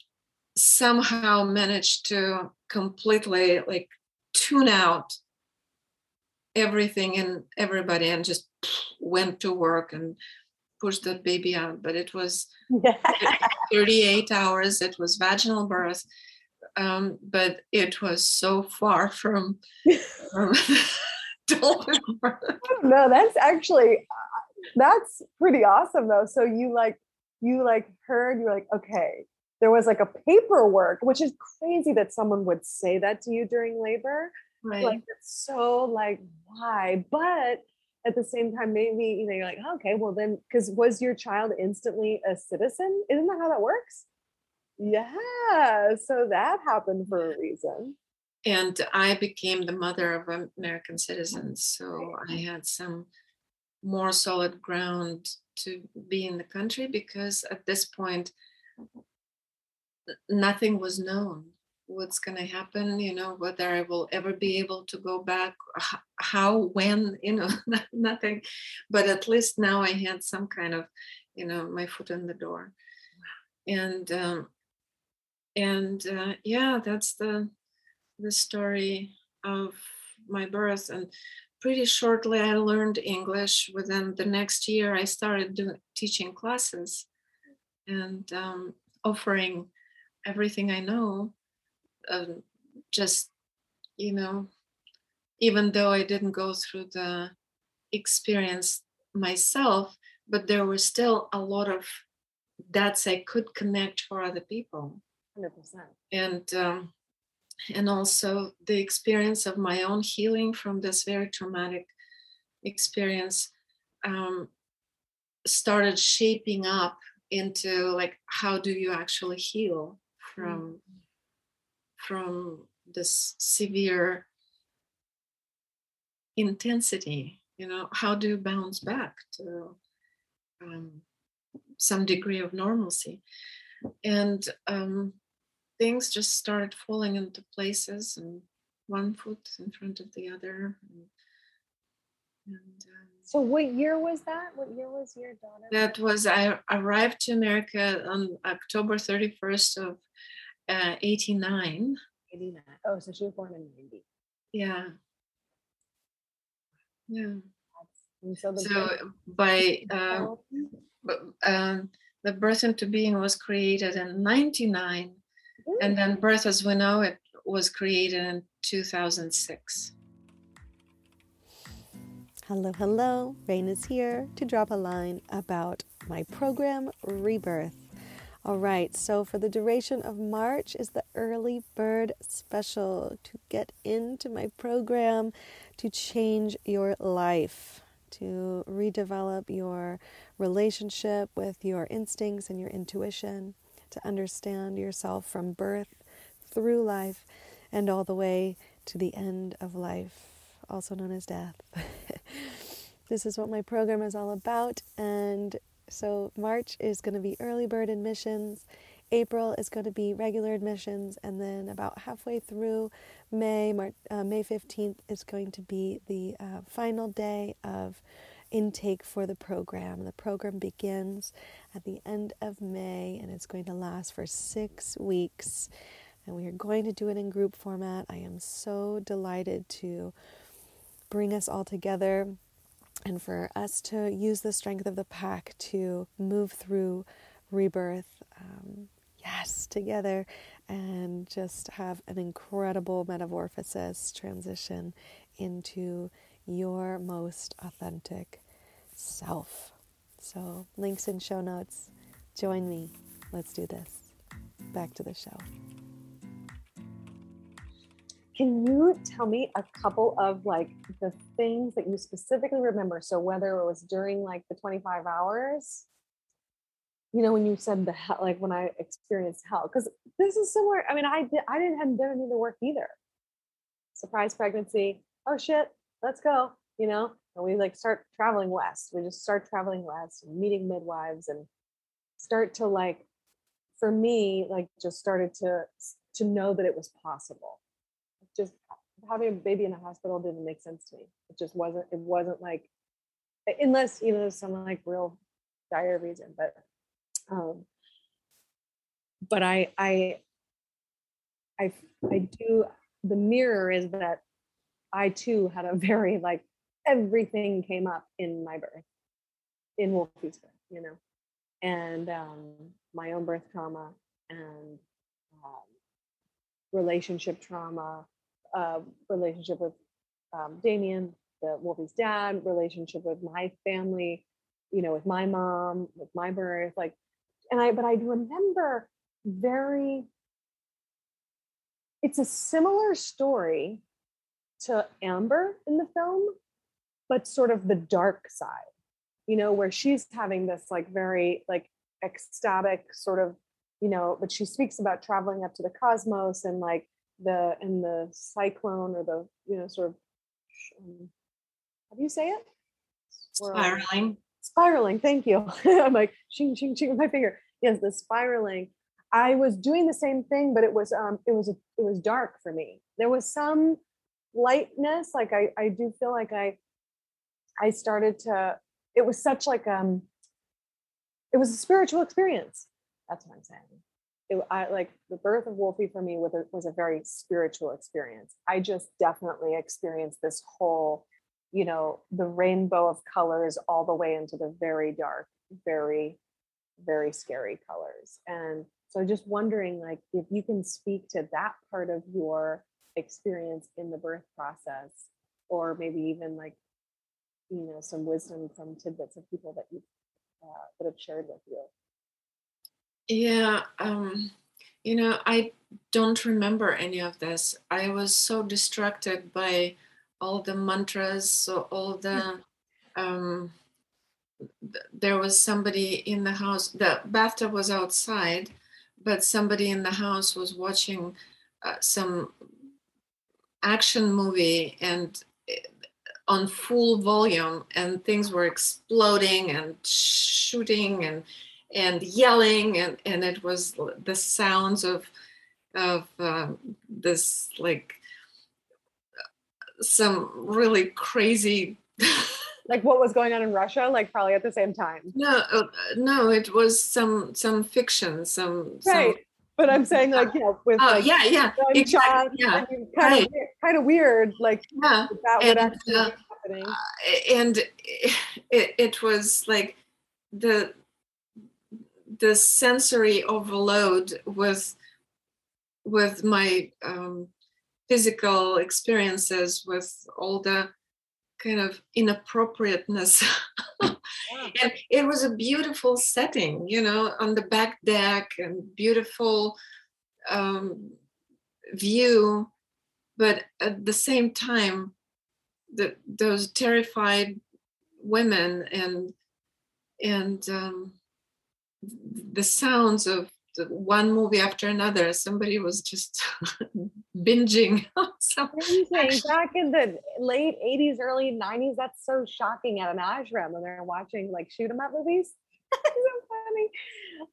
somehow managed to completely like tune out everything and everybody and just went to work and pushed that baby out. But it was 38 hours it was vaginal birth um, but it was so far from, from no that's actually uh, that's pretty awesome though. So you like you like heard you're like okay there was like a paperwork which is crazy that someone would say that to you during labor. Right. Like it's so like why? But at the same time maybe you know you're like okay well then because was your child instantly a citizen? Isn't that how that works? Yeah so that happened for a reason. And i became the mother of american citizens so i had some more solid ground to be in the country because at this point nothing was known what's going to happen you know whether i will ever be able to go back how when you know nothing. But at least now i had some kind of you know my foot in the door. And um and uh, yeah that's the the story of my birth. And pretty shortly i learned english. Within the next year i started doing teaching classes and um, offering everything i know um, just you know even though i didn't go through the experience myself but there was still a lot of dots i could connect for other people 100%. and um, and also the experience of my own healing from this very traumatic experience um, started shaping up into like how do you actually heal from mm-hmm from this severe intensity you know how do you bounce back to um, some degree of normalcy? And um, things just started falling into places and one foot in front of the other and, and um, so what year was that what year was your daughter that was i arrived to america on october 31st of uh, 89. 89. Oh, so she was born in 90. Yeah. Yeah. so, so by uh, um, the birth into being was created in 99 mm. and then birth as we know it was created in 2006 hello hello rain is here to drop a line about my program REBEARTH all right, so for the duration of March is the early bird special to get into my program to change your life, to redevelop your relationship with your instincts and your intuition, to understand yourself from birth through life and all the way to the end of life, also known as death. this is what my program is all about, and so March is going to be early bird admissions. April is going to be regular admissions, and then about halfway through May, March, uh, May 15th is going to be the uh, final day of intake for the program. The program begins at the end of May and it's going to last for six weeks. And we are going to do it in group format. I am so delighted to bring us all together and for us to use the strength of the pack to move through rebirth, um, yes, together, and just have an incredible metamorphosis transition into your most authentic self. So, links in show notes. Join me. Let's do this. Back to the show. Can you tell me a couple of like the things that you specifically remember? So whether it was during like the 25 hours, you know, when you said the hell, like when I experienced hell, because this is similar. I mean, I did, I didn't have done any of the work either. Surprise pregnancy. Oh shit, let's go. You know, and we like start traveling west. We just start traveling west meeting midwives and start to like, for me, like just started to to know that it was possible having a baby in a hospital didn't make sense to me. It just wasn't, it wasn't like, unless, you know, some like real dire reason, but, um, but I, I, I, I do, the mirror is that I too had a very like, everything came up in my birth, in Wolfie's birth, you know, and um, my own birth trauma and um, relationship trauma, uh, relationship with um, Damien, the Wolfie's dad, relationship with my family, you know, with my mom, with my birth, like, and I, but I remember very, it's a similar story to Amber in the film, but sort of the dark side, you know, where she's having this like very like ecstatic sort of, you know, but she speaks about traveling up to the cosmos and like the in the cyclone or the you know sort of um, how do you say it spiraling spiraling thank you i'm like shing shing shing with my finger yes the spiraling I was doing the same thing, but it was um it was a, it was dark for me. There was some lightness, like I I do feel like I I started to. It was such like um. It was a spiritual experience. That's what I'm saying. It, I like the birth of Wolfie for me was a, was a very spiritual experience. I just definitely experienced this whole, you know, the rainbow of colors all the way into the very dark, very, very scary colors. And so just wondering like if you can speak to that part of your experience in the birth process or maybe even like you know some wisdom from tidbits of people that you uh, that have shared with you yeah um you know i don't remember any of this. I was so distracted by all the mantras so all the um there was somebody in the house the bathtub was outside but somebody in the house was watching uh, some action movie and eh, on full volume and things were exploding and shooting and and yelling and and it was the sounds of of uh, this like some really crazy like what was going on in Russia, like probably at the same time. No, uh, no, it was some some fiction, some right. Some, but I'm saying like you know with oh, like yeah yeah exactly, yeah kind right. of kind of weird like yeah that would and, actually uh, be happening. Uh, and it, it was like the the sensory overload with with my um, physical experiences with all the kind of inappropriateness. yeah. And it was a beautiful setting, you know, on the back deck and beautiful um, view. But at the same time, the, those terrified women and and um, the sounds of one movie after another. Somebody was just binging something. Back in the late 80s, early 90s, that's so shocking at an ashram when they're watching like shoot 'em up movies. so funny.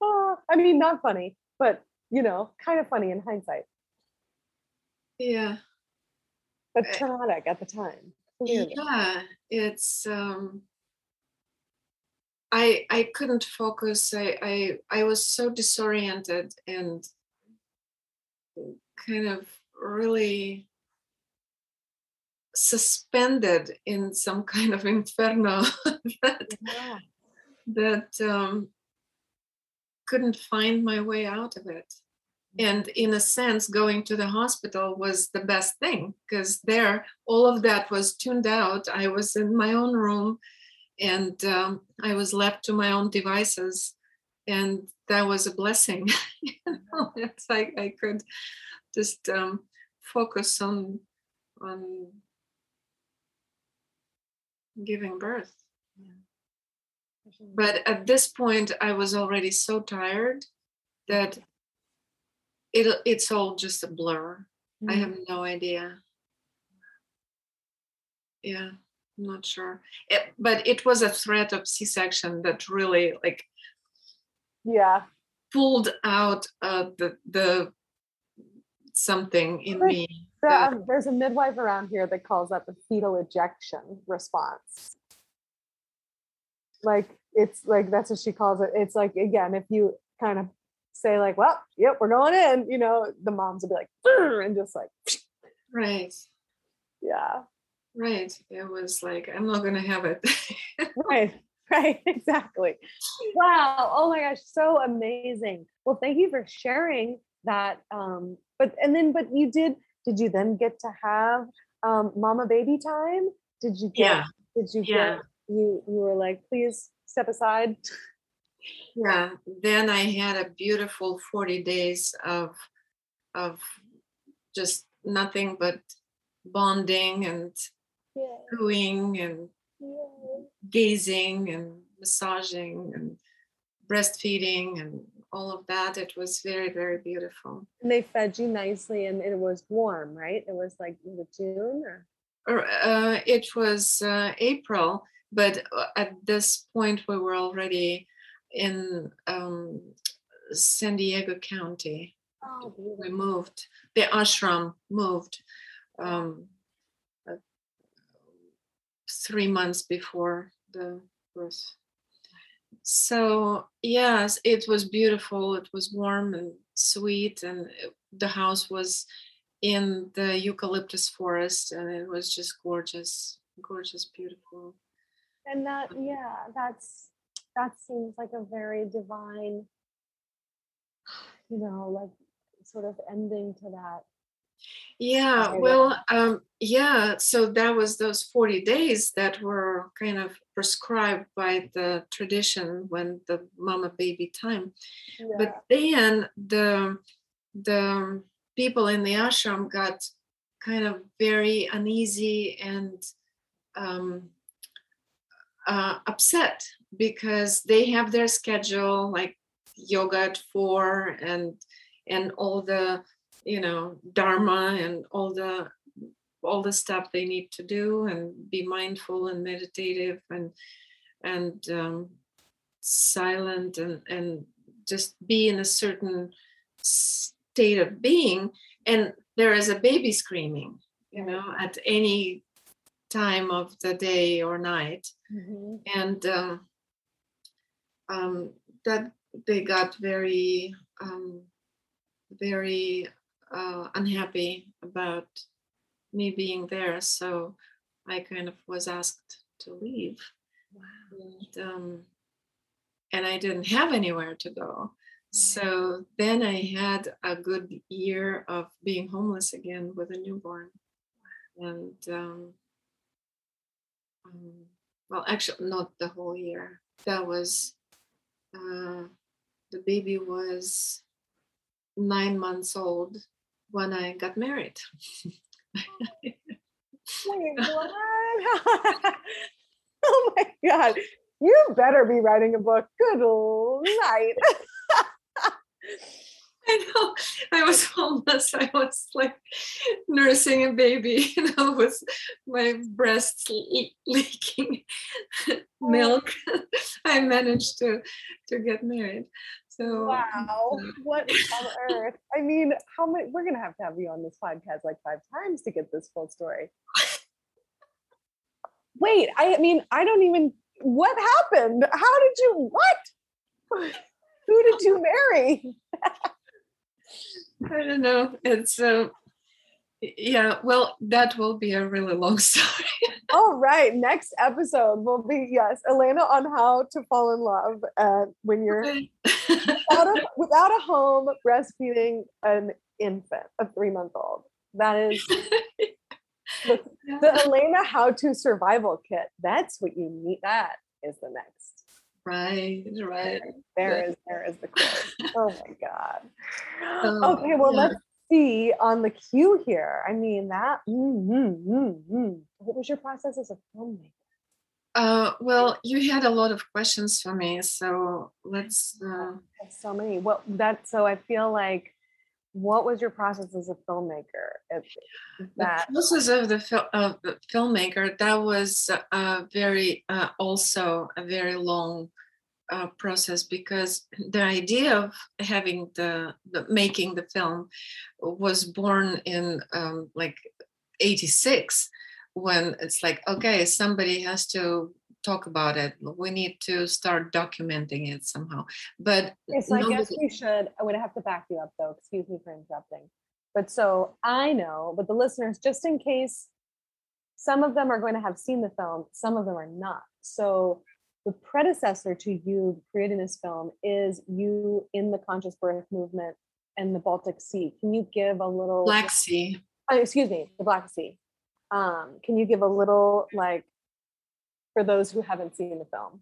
Oh, I mean, not funny, but you know, kind of funny in hindsight. Yeah. But eh traumatic at the time. Clearly. Yeah, it's um I I couldn't focus. I I, I was so disoriented and kind of really suspended in some kind of inferno that yeah. that um, couldn't find my way out of it. And in a sense, going to the hospital was the best thing because there, all of that was tuned out. I was in my own room and um, I was left to my own devices, and that was a blessing. you know, it's like I could just um, focus on on giving birth. But at this point, I was already so tired that it it's all just a blur. Mm-hmm. I have no idea. Yeah. I'm not sure. It, but it was a threat of C-section that really like yeah pulled out uh, the the something in me. that, um, there's a midwife around here that calls that the fetal ejection response. Like it's like that's what she calls it. It's like again, if you kind of say like, "Well, yep, we're going in," you know, the moms would be like, and just like, right, yeah. Right. It was like, I'm not going to have it. right. Right. Exactly. Wow. Oh my gosh. So amazing. Well, thank you for sharing that. Um, but, and then, but you did, did you then get to have um, mama baby time? Did you get, yeah. did you yeah. you, you were like, please step aside? Yeah. Then I had a beautiful 40 days of, of just nothing but bonding and yeah. cooing and yeah. gazing and massaging and breastfeeding and all of that. It was very, very beautiful. And they fed you nicely and it was warm, right? It was like it June or? uh, it was uh, April, but uh, at this point we were already in um, San Diego County. Oh, We moved. The ashram moved um, three months before the birth. So yes, it was beautiful. It was warm and sweet, and the house was in the eucalyptus forest, and it was just gorgeous, gorgeous, beautiful. And that, yeah, that's that seems like a very divine, you know, like sort of ending to that. Yeah, well, um, yeah, so that was those 40 days that were kind of prescribed by the tradition when the mama baby time. Yeah. But then the the people in the ashram got kind of very uneasy and um, uh, upset because they have their schedule like yoga at four and and all the you know dharma and all the all the stuff they need to do and be mindful and meditative and and um, silent and and just be in a certain state of being and there is a baby screaming you know at any time of the day or night Mhm. and um, um, that they got very um, very uh, unhappy about me being there so i kind of was asked to leave. And, um, and i didn't have anywhere to go. So then i had a good year of being homeless again with a newborn. And um, um, well actually not the whole year. That was uh, the baby was nine months old when i got married oh my god. You better be writing a book. Good night. I know. I was homeless. I was like nursing a baby, you know, with my breasts le- leaking oh. milk. I managed to to get married. So Wow. What on earth? I mean, how many we're gonna have to have you on this podcast like five times to get this full story. Wait, I mean, I don't even what happened? How did you what? Who did you marry? I don't know. It's uh, yeah. Well, that will be a really long story. All right, next episode will be yes, Elena on how to fall in love and when you're without a, without a home breastfeeding an infant, a three month old. That is the, the Elena How to Survival Kit. That's what you need. That is the next. right, right. There is there is the quote. Oh my god. Oh, okay, well yeah. let's see on the queue here. I mean that. mm, mm, mm, mm. What was your process as a filmmaker? Uh, well, you had a lot of questions for me, so let's. Uh, so many. What that so I feel like what was your process as a filmmaker? If that the process of the fil- of the filmmaker that was uh, very uh, also a very long uh, process because the idea of having the, the making the film was born in um, like 86 when it's like okay somebody has to talk about it we need to start documenting it somehow but so I guess we should. I would have to back you up though. Excuse me for interrupting. But so I know, but the listeners, just in case some of them are going to have seen the film, some of them are not. So the predecessor to you creating this film is you in the conscious birth movement and the Baltic Sea. Can you give a little black sea uh, excuse me, the Black Sea. Um, can you give a little like for those who haven't seen the film?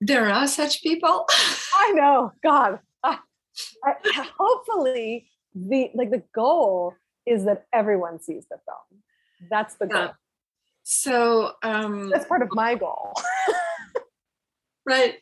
there are such people I know, God. I, I, hopefully, the like the goal is that everyone sees the film. That's the goal. Yeah. So um That's part of my goal. right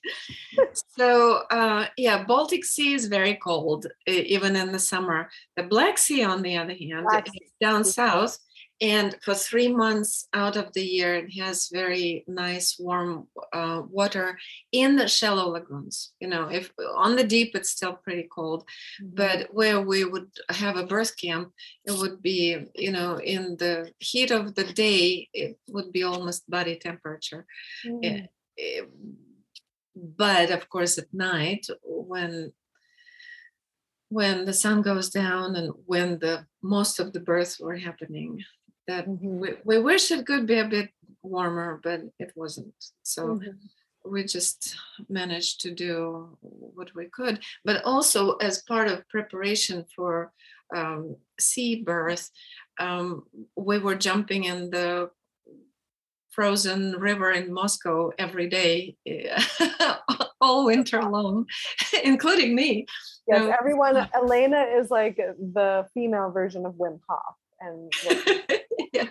so uh yeah baltic sea is very cold even in the summer the black sea on the other hand Black is down south and for three months out of the year it has very nice warm uh, water in the shallow lagoons you know if on the deep it's still pretty cold mm-hmm. but where we would have a birth camp it would be you know in the heat of the day it would be almost body temperature mm. it, it, but of course at night when when the sun goes down and when the most of the births were happening that mm-hmm. we, we wish it could be a bit warmer but it wasn't. So mm-hmm. we just managed to do what we could. But also as part of preparation for um, sea birth um, we were jumping in the frozen river in moscow every day all winter long including me. Yes everyone elena is like the female version of wim hof and yeah.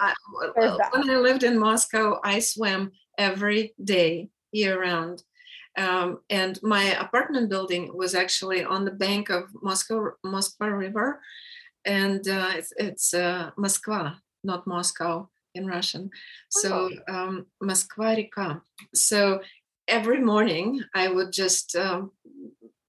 I, when I lived in Moscow, I swam every day, year round. Um, and my apartment building was actually on the bank of Moscow Moskva River, and uh, it's, it's uh, Moskva, not Moscow in Russian. So oh. um, Moskva Reka. So every morning I would just um,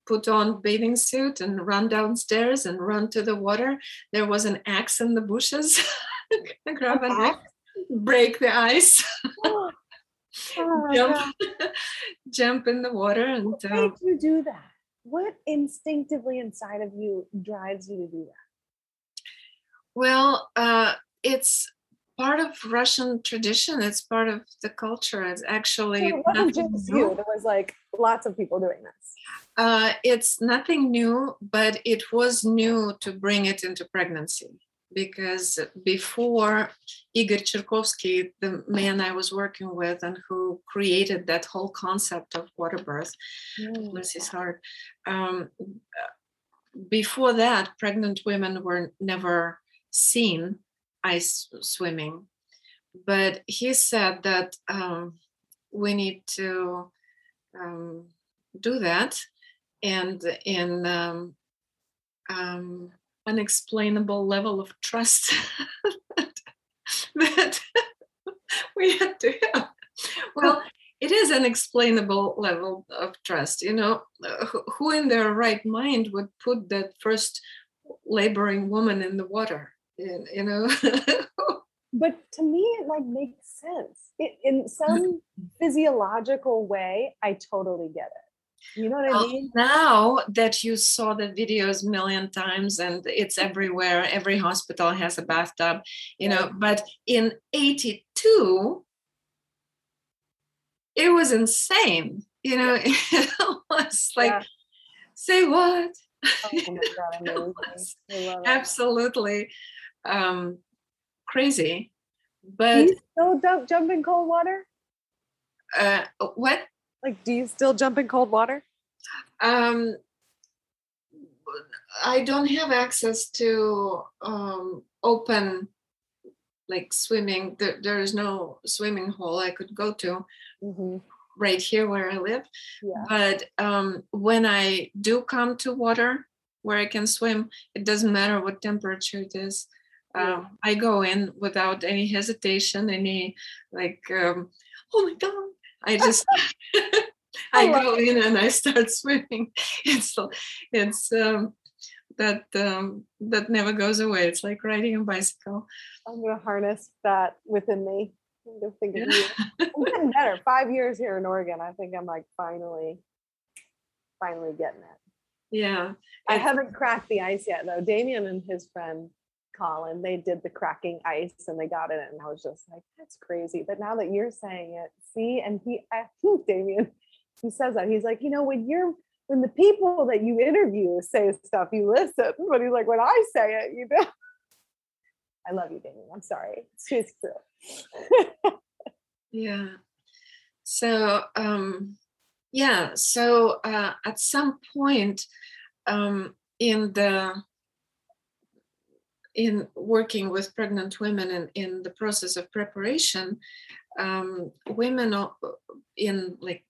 put on bathing suit and run downstairs and run to the water. There was an axe in the bushes. grab an axe, break the ice, oh, jump, jump in the water, and what uh, makes you do that? What instinctively inside of you drives you to do that? Well, uh, it's part of Russian tradition. It's part of the culture. It's actually it wasn't just you. There was like lots of people doing this. Uh, it's nothing new, but it was new to bring it into pregnancy because before Igor Charkovsky, the man I was working with and who created that whole concept of water birth, mm. bless his heart, um, before that, pregnant women were never seen ice swimming. But he said that um, we need to um, do that. And in um, um, unexplainable level of trust that, that we had to have. Well, it is an explainable level of trust. You know, who in their right mind would put that first laboring woman in the water? You know. but to me, it like makes sense. It, in some physiological way, I totally get it. You know what I mean? Now that you saw the videos million times and it's everywhere, every hospital has a bathtub, you know, but in 82, it was insane. You know, it was like, yeah. say what? Oh God, absolutely um, crazy. But Do you still don't jump in cold water? Uh, what? Like, do you still jump in cold water? Um, I don't have access to um, open, like swimming. There, there is no swimming hole I could go to mm-hmm. right here where I live. Yeah. But um, when I do come to water where I can swim, it doesn't matter what temperature it is. Yeah. Um, I go in without any hesitation, any like, um, oh my god, I just I go in and I start swimming. It's it's um, that um, that never goes away. It's like riding a bicycle. I'm gonna harness that within me. I'm gonna think of you. I'm getting better. Five years here in Oregon. I think I'm like finally, finally getting it. Yeah. I haven't cracked the ice yet though. Damien and his friend Colin, they did the cracking ice and they got it. And I was just like, that's crazy. But now that you're saying it, see, and he, I, think Damien, he says that. He's like, you know, when you're, when the people that you interview say stuff, you listen. But he's like, when I say it, you know. I love you, Damien. I'm sorry. It's, true. yeah. So, um, yeah. So uh, at some point um, in the in working with pregnant women and in the process of preparation, um, women in like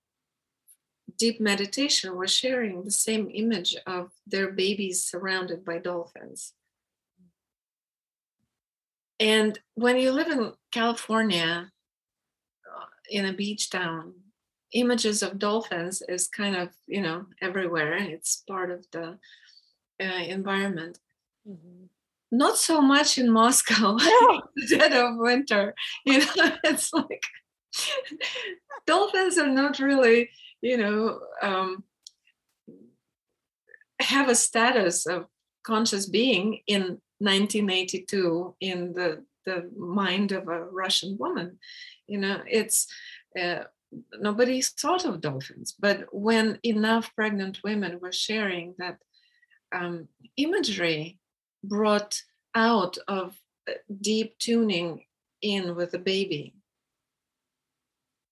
deep meditation were sharing the same image of their babies surrounded by dolphins. and when you live in California, uh, in a beach town, images of dolphins is kind of you know everywhere. It's part of the uh, environment. Mm-hmm. Not so much in Moscow, no. dead of winter. You know, it's like dolphins are not really, you know, um, have a status of conscious being in 1982 in the the mind of a Russian woman. You know, it's uh, nobody thought of dolphins, but when enough pregnant women were sharing that um, imagery brought out of uh, deep tuning in with the baby,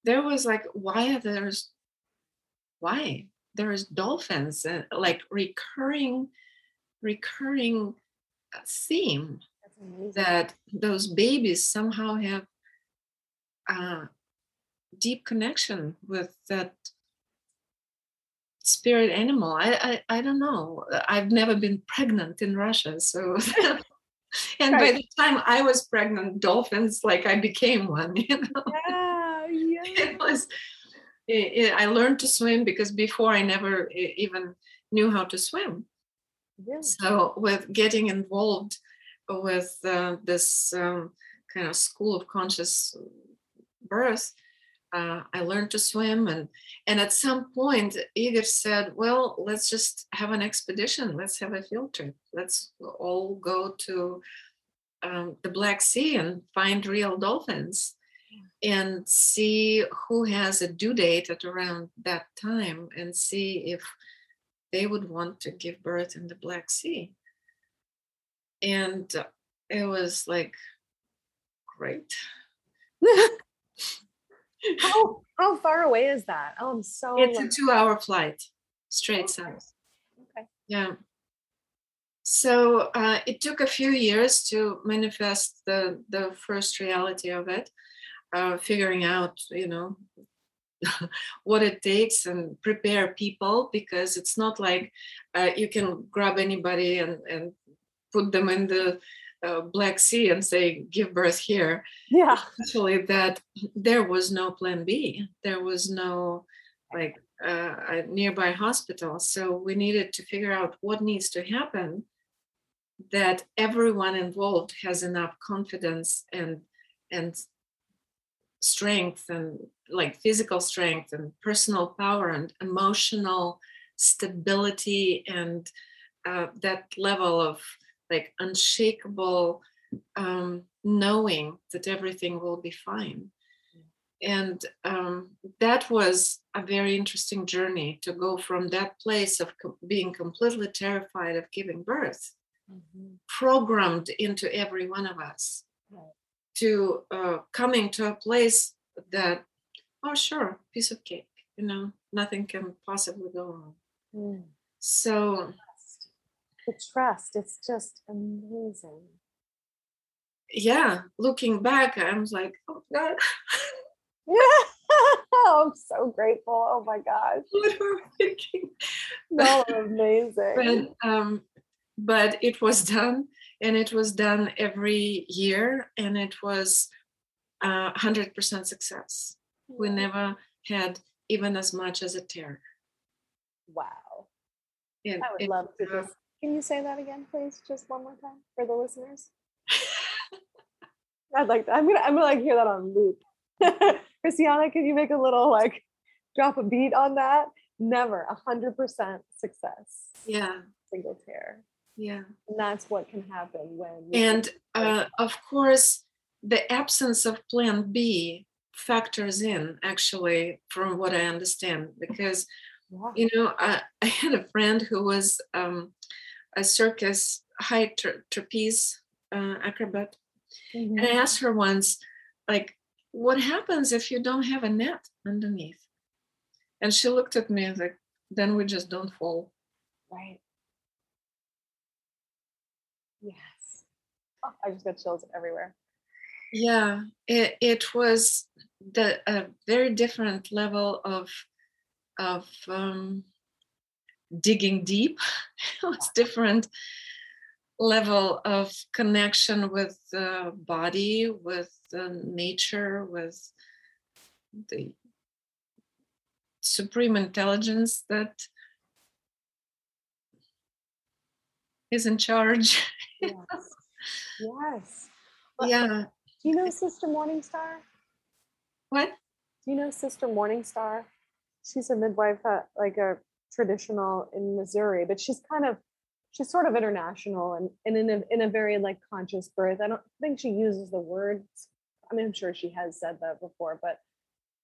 there was like, why are there's why there's dolphins uh, like recurring recurring uh, theme that those babies somehow have a deep connection with that spirit animal. I, I, I don't know. I've never been pregnant in Russia, so and right. by the time I was pregnant, dolphins like I became one. You know, yeah, yeah. It was. It, it, I learned to swim because before I never even knew how to swim. Really? So with getting involved with uh, this um, kind of school of conscious birth, uh, I learned to swim, and and at some point, Igor said, "Well, let's just have an expedition. Let's have a field trip. Let's all go to um, the Black Sea and find real dolphins." and see who has a due date at around that time and see if they would want to give birth in the Black Sea. And it was like, great. how, how far away is that? Oh, I'm so. It's like... a two hour flight straight okay. south. Okay. Yeah. So uh, it took a few years to manifest the, the first reality of it, uh, figuring out, you know, what it takes and prepare people because it's not like uh, you can grab anybody and, and put them in the uh, Black Sea and say, give birth here. Yeah. Actually, that there was no plan B. There was no like uh, a nearby hospital. So we needed to figure out what needs to happen that everyone involved has enough confidence and and strength and like physical strength and personal power and emotional stability and uh, that level of like unshakable um, knowing that everything will be fine and um, that was a very interesting journey to go from that place of co- being completely terrified of giving birth mm-hmm. programmed into every one of us right to uh, coming to a place that oh sure piece of cake you know nothing can possibly go wrong mm. so the trust it's just amazing. Yeah looking back i'm like oh god. Yeah i'm so grateful oh my gosh. What were thinking? No amazing but, um, but it was done and it was done every year and it was uh, 100% success. We never had even as much as a tear. Wow. And i would it, love to uh, just can you say that again please just one more time for the listeners? I'd like to, i'm gonna i'm gonna like hear that on loop. Christiana can you make a little like drop a beat on that? Never. A 100% success. Yeah. Single tear. Yeah. And that's what can happen when and uh, of course the absence of plan b factors in actually from what i understand because wow. you know I, I, had a friend who was um, a circus high tra- trapeze uh, acrobat mm-hmm. and i asked her once like what happens if you don't have a net underneath and she looked at me like then we just don't fall right Yes. Oh, I just got chills everywhere. Yeah, it, it was the a very different level of of um, digging deep. it was different level of connection with the body, with the nature, with the supreme intelligence that is in charge. Yes. yes. Well, yeah. Do you know Sister Morningstar? What? Do you know Sister Morningstar? She's a midwife at like a traditional in Missouri, but she's kind of she's sort of international and, and in a in a very like conscious birth. I don't think she uses the words. I mean, I'm sure she has said that before, but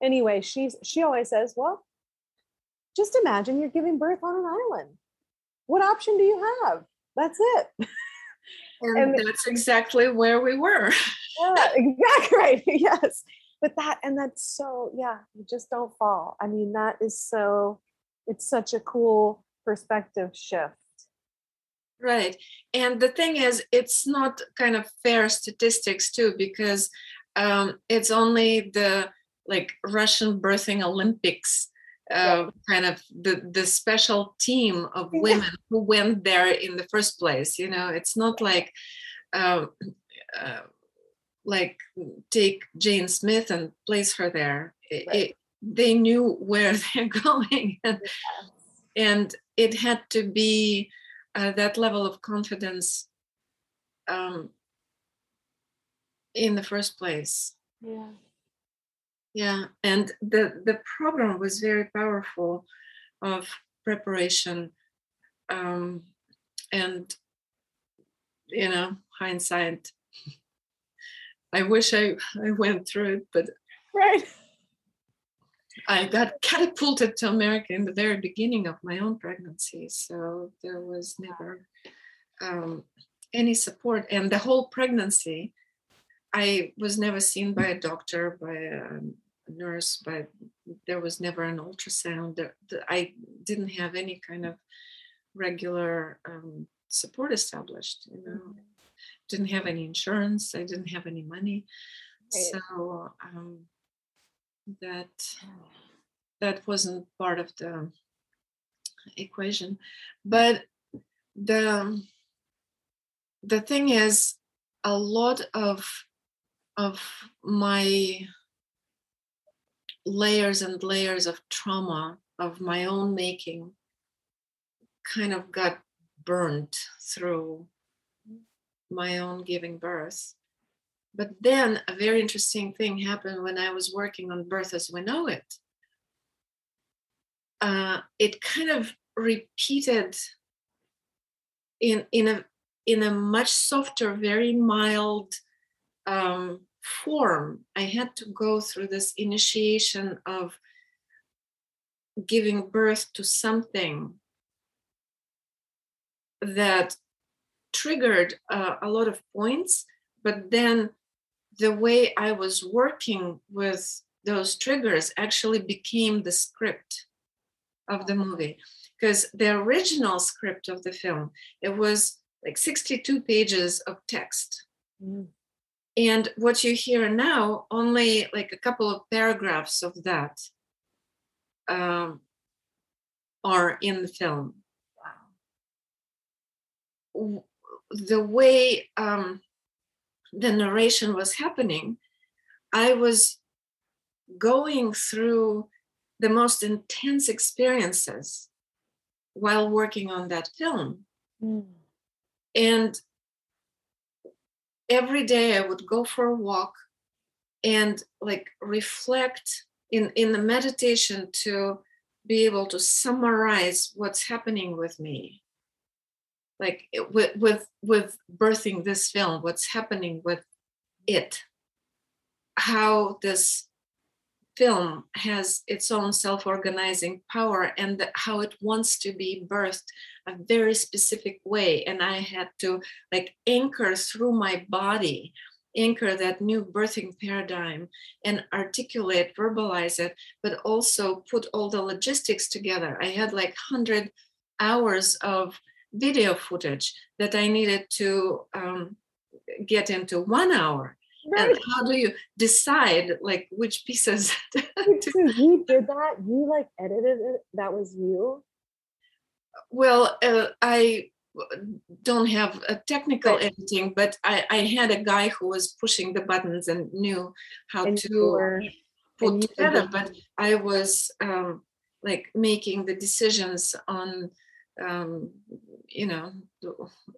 anyway, she's she always says, Well, just imagine you're giving birth on an island. What option do you have? That's it. And, and that's exactly where we were. yeah, exactly right. yes. But that and that's so yeah, you just don't fall. I mean, that is so it's such a cool perspective shift. Right. And the thing is, it's not kind of fair statistics too, because um, it's only the like Russian birthing Olympics uh, kind of the the special team of women who went there in the first place you know it's not like uh, uh, like take jane smith and place her there right. it, they knew where they're going. And, and it had to be uh, that level of confidence um, in the first place. Yeah. Yeah and the the program was very powerful of preparation um, and you know hindsight. I wish i i went through it but right i got catapulted to america in the very beginning of my own pregnancy so there was never um, any support and the whole pregnancy I was never seen by a doctor, by a nurse, but there was never an ultrasound. I didn't have any kind of regular um, support established. You know, mm-hmm. didn't have any insurance. I didn't have any money, right. so um, that that wasn't part of the equation. But the the thing is, a lot of of my layers and layers of trauma of my own making kind of got burnt through my own giving birth. But then a very interesting thing happened when I was working on Birth as We Know It. Uh, it kind of repeated in in a in a much softer, very mild um, form, I had to go through this initiation of giving birth to something that triggered uh, a lot of points, but then the way I was working with those triggers actually became the script of the movie because the original script of the film it was like 62 pages of text mm. And what you hear now, only like a couple of paragraphs of that um, are in the film. Wow. The way um, the narration was happening, I was going through the most intense experiences while working on that film. Mm. And every day I would go for a walk and like reflect in in the meditation to be able to summarize what's happening with me like with with with birthing this film what's happening with it how this film has its own self-organizing power and how it wants to be birthed a very specific way. And i had to like anchor through my body anchor that new birthing paradigm and articulate verbalize it but also put all the logistics together. I had like 100 hours of video footage that i needed to um, get into one hour Right. And how do you decide like which pieces? to- you did that? You like edited it? That was you? Well, uh, I don't have a technical right. editing, but I, I had a guy who was pushing the buttons and knew how and to were, put together. But I was um, like making the decisions on, um, you know,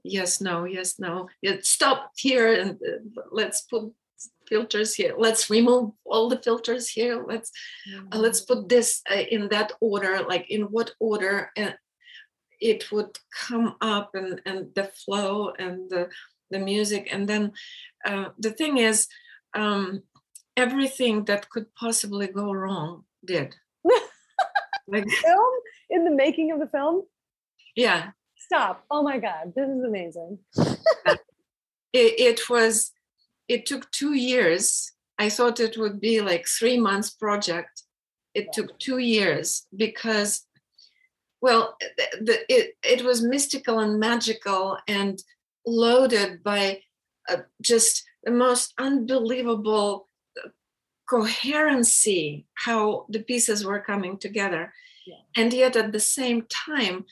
yes, no, yes, no, yeah, stop here and uh, let's put filters here let's remove all the filters here let's mm-hmm. uh, let's put this uh, in that order like in what order and it would come up and and the flow and the the music and then uh, the thing is um, everything that could possibly go wrong did. Like film? In the making of the film yeah. Stop. Oh my god. This is amazing. It, it was it took two years. I thought it would be like three months project. It yeah. took two years because well the, the, it, it was mystical and magical and loaded by uh, just the most unbelievable uh, coherency how the pieces were coming together. Yeah. and yet at the same time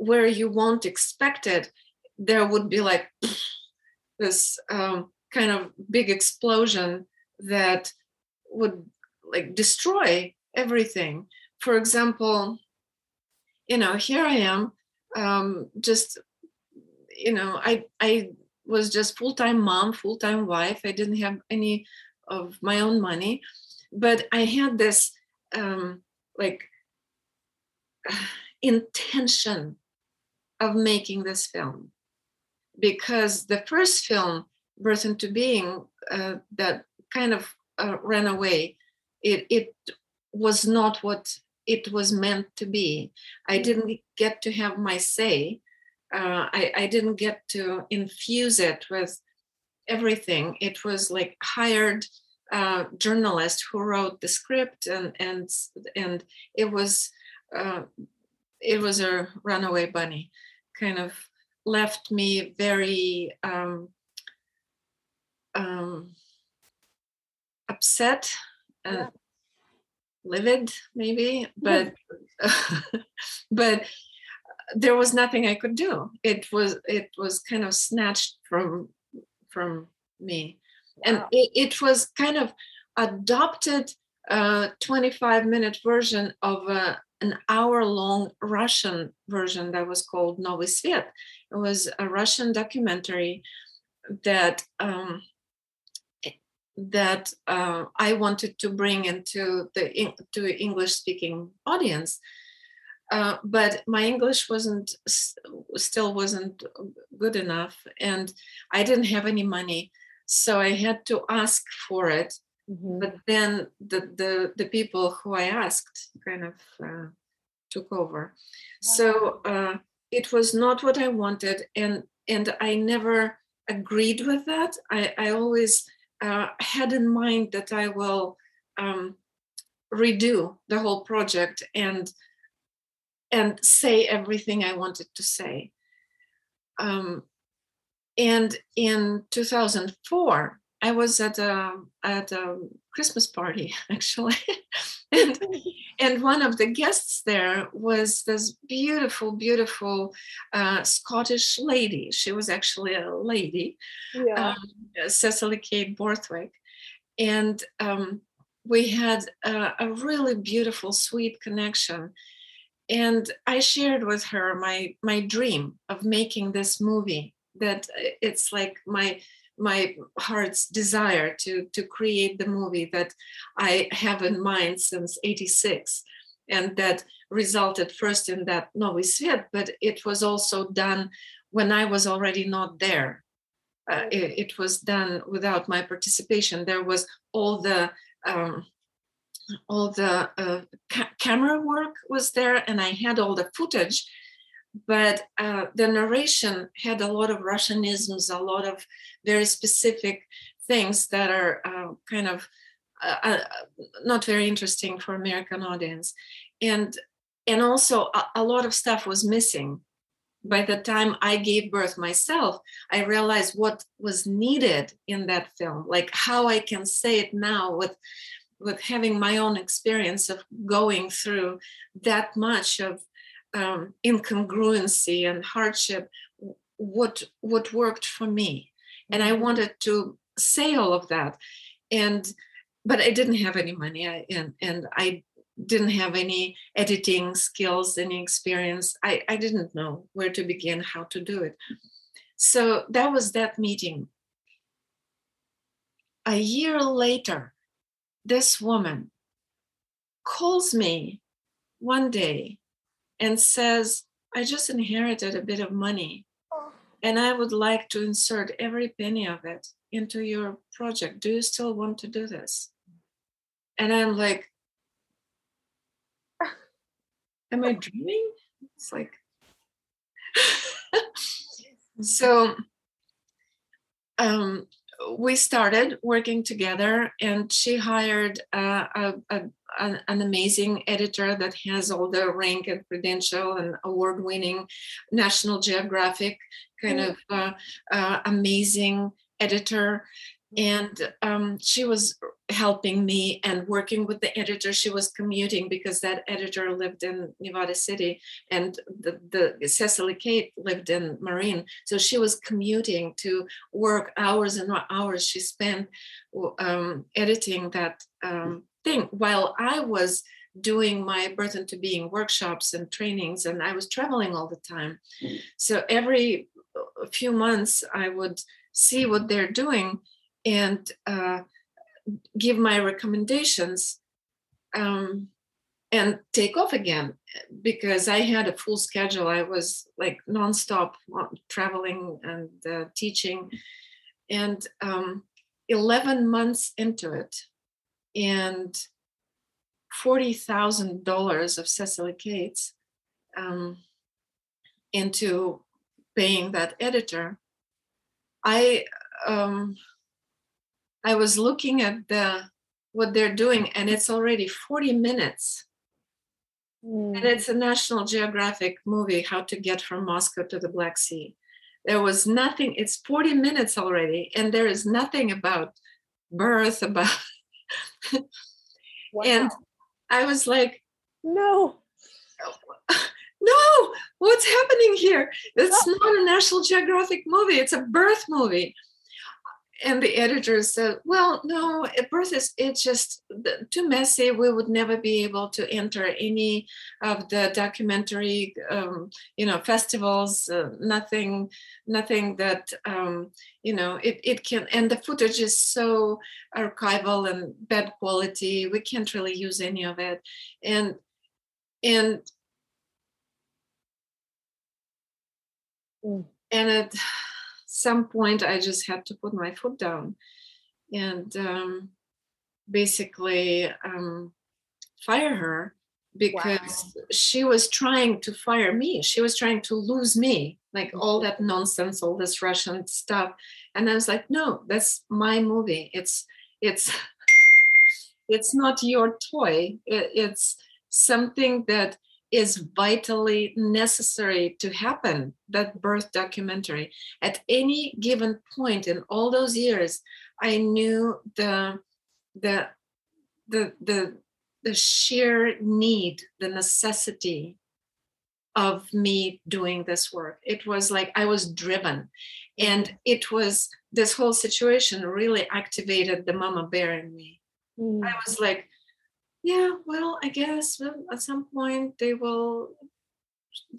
where you won't expect it there would be like this um, kind of big explosion that would like destroy everything. For example you know here i am um, just you know i i was just full-time mom full-time wife. I didn't have any of my own money but i had this um, like intention of making this film because the first film birth into being uh, that kind of uh, ran away it it was not what it was meant to be. I didn't get to have my say. Uh, I, I didn't get to infuse it with everything. It was like hired uh, journalist who wrote the script, and and and it was uh, it was a runaway bunny, kind of left me very um, um, upset. Uh, livid maybe but but there was nothing i could do it was it was kind of snatched from from me wow. and it, it, was kind of adopted a 25 minute version of a, an hour long russian version that was called Novy Svet. it was a russian documentary that um, that uh, I wanted to bring into the to English speaking audience. Uh, but my English wasn't still wasn't good enough, and I didn't have any money, so I had to ask for it. Mm-hmm. But then the, the the people who I asked kind of uh, took over. Wow. So uh, it was not what I wanted, and and I never agreed with that. I I always uh, had in mind that I will um, redo the whole project and and say everything I wanted to say. Um, and in 2004, I was at a at a Christmas party actually, and and one of the guests there was this beautiful, beautiful uh, Scottish lady. She was actually a lady, yeah. um, Cecily Kate Borthwick, and um, we had a, a really beautiful, sweet connection. And I shared with her my my dream of making this movie. That uh, it's like my my heart's desire to to create the movie that I have in mind since 86 and that resulted first in that Novy Svet, but it was also done when I was already not there. Uh, it, it, was done without my participation. There was all the um, all the uh, ca- camera work was there, and I had all the footage but uh, the narration had a lot of Russianisms, a lot of very specific things that are uh, kind of uh, uh not very interesting for American audience, and and also a, a, lot of stuff was missing. By the time I gave birth myself, I realized what was needed in that film, like how I can say it now with with having my own experience of going through that much of um, incongruency and hardship what what worked for me. And i wanted to say all of that. And but i didn't have any money. I, and and i didn't have any editing skills any experience. I, I didn't know where to begin how to do it. So that was that meeting. A year later this woman calls me one day and says i just inherited a bit of money and I would like to insert every penny of it into your project. Do you still want to do this? And I'm like, Am I dreaming? It's like, so um, we started working together, and she hired uh, a, a, an, an, amazing editor that has all the rank and credential and award winning National Geographic kind mm. of uh, uh, amazing editor. And um, she was helping me and working with the editor she was commuting because that editor lived in nevada city and the, the cecily kate lived in Marin. So she was commuting to work hours and hours. She spent um, editing that um, thing while i was doing my birth into being workshops and trainings and i was traveling all the time so every few months, I would see what they're doing and uh, give my recommendations um, and take off again because I had a full schedule. I was like nonstop traveling and uh, teaching. And um, 11 months into it, and $40,000 of Cecily Kate's um, into paying that editor, I um, I was looking at the what they're doing, and it's already 40 minutes. And it's a National Geographic movie, How to Get from Moscow to the Black Sea. There was nothing, it's 40 minutes already, and there is nothing about birth, about. wow. And I was like, no no, what's happening here? It's not a National Geographic movie, it's a birth movie. And the editor said, well, no, birth is, it's just too messy. We would never be able to enter any of the documentary, um, you know, festivals, uh, nothing, nothing that, um, you know, it, it can, and the footage is so archival and bad quality. We can't really use any of it. And, and Mm. And at some point, I just had to put my foot down and um, basically um, fire her because wow. she was trying to fire me. She was trying to lose me, like all that nonsense, all this Russian stuff. And I was like, no, that's my movie. It's it's it's not your toy. It, it's something that is vitally necessary to happen that birth documentary. At any given point in all those years i knew the the the the, the sheer need the necessity of me doing this work. It was like i was driven. And it was this whole situation really activated the mama bear in me. Mm. i was like yeah, well, I guess well, at some point they will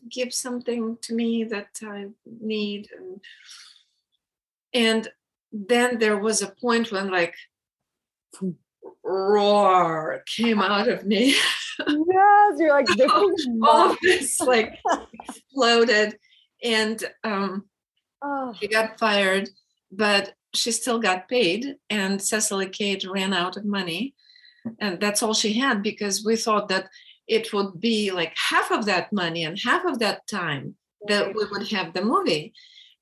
give something to me that I need. And, and then there was a point when like roar came out of me. yes, you're like this all of this like exploded and um oh. she got fired, but she still got paid and Cecily Kate ran out of money and that's all she had because we thought that it would be like half of that money and half of that time that we would have the movie.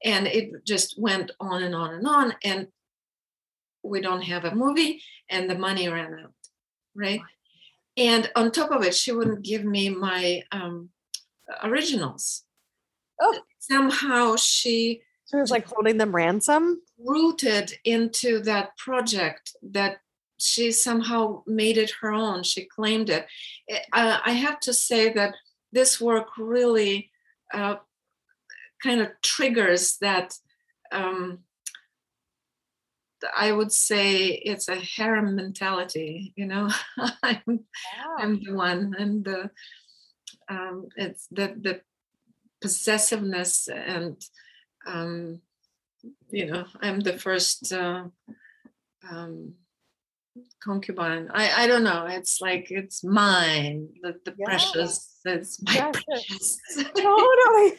And it just went on and on and on and we don't have a movie and the money ran out right? And on top of it she wouldn't give me my um, originals. Oh. somehow she she was like holding them ransom? rooted into that project that she somehow made it her own. She claimed it. Uh, I have to say that this work really uh, kind of triggers that um, I would say it's a harem mentality, you know. I'm, Yeah. I'm the one, and the um, it's the the possessiveness and um, you know I'm the first uh, um, concubine. I I don't know. It's like it's mine, the the Yeah. precious. It's my Yes, precious. totally.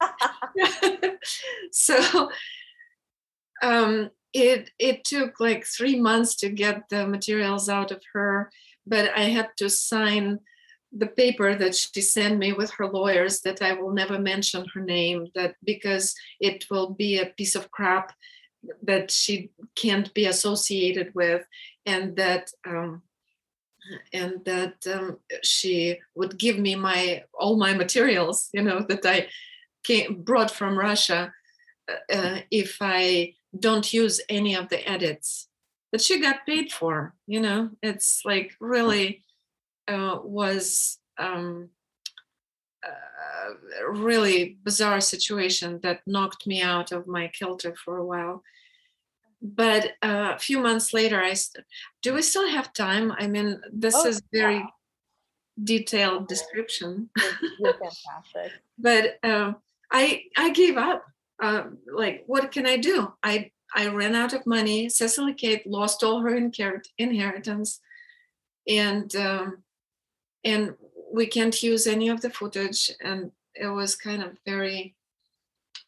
so um it it took like three months to get the materials out of her but i had to sign the paper that she sent me with her lawyers that i will never mention her name that because it will be a piece of crap that she can't be associated with and that um, and that um, she would give me my all my materials you know that i came brought from russia uh, uh, if i don't use any of the edits that she got paid for you know? It's like really uh, was um, a really bizarre situation that knocked me out of my kilter for a while but uh, a few months later i st- do we still have time i mean this Oh, is very yeah. detailed description You're, you're fantastic. but uh, I I gave up. Uh, like, what can I do? I I ran out of money. Cecily Kate lost all her inherit- inheritance, and um, and we can't use any of the footage, and it was kind of very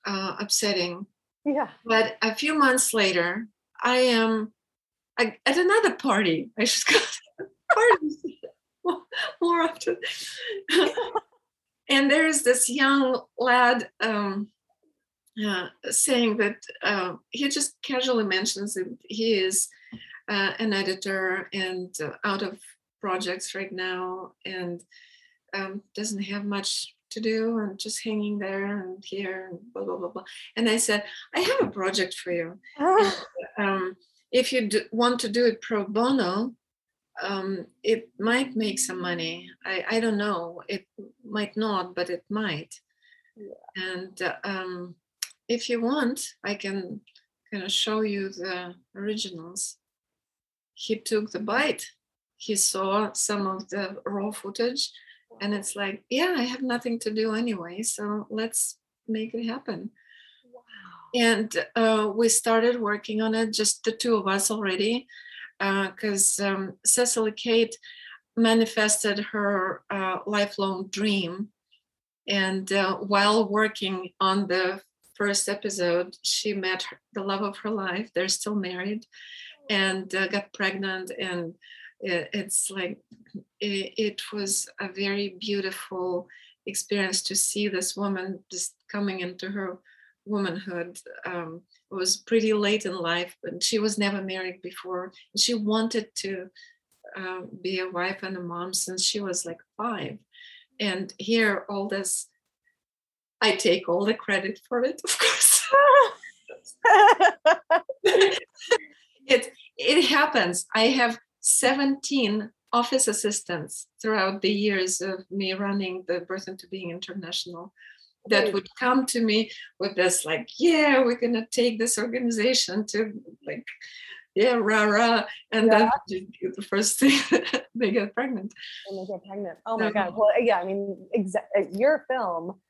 uh, upsetting. Yeah. But a few months later, I am I, at another party. I should go to parties more- more often. and there's this young lad um, uh, saying that uh, he just casually mentions that he is uh, an editor and uh, out of projects right now and um, doesn't have much to do and just hanging there and here and blah blah blah blah. And I said, I have a project for you. Um, if you do, want to do it pro bono, um, it might make some money. I, I don't know. It might not, but it might. And uh, um, if you want, I can kind of show you the originals. He took the bite. He saw some of the raw footage, and it's like, yeah, I have nothing to do anyway, so let's make it happen. wow. And uh, we started working on it, just the two of us already, because um, Cecily Kate manifested her uh, lifelong dream. And uh, while working on the first episode, she met her, the love of her life. They're still married and uh, got pregnant. And it, it's like, it, it was a very beautiful experience to see this woman just coming into her womanhood. Um, it was pretty late in life, but she was never married before. She wanted to uh, be a wife and a mom since she was like five. And here, all this, I take all the credit for it, of course. it it happens. I have 17 office assistants throughout the years of me running the Birth into Being International that would come to me with this like, yeah, we're gonna take this organization to like, yeah, rah rah, and then the first thing they get pregnant. and they get pregnant. Oh my No. god. Well, yeah. I mean, exa- your film.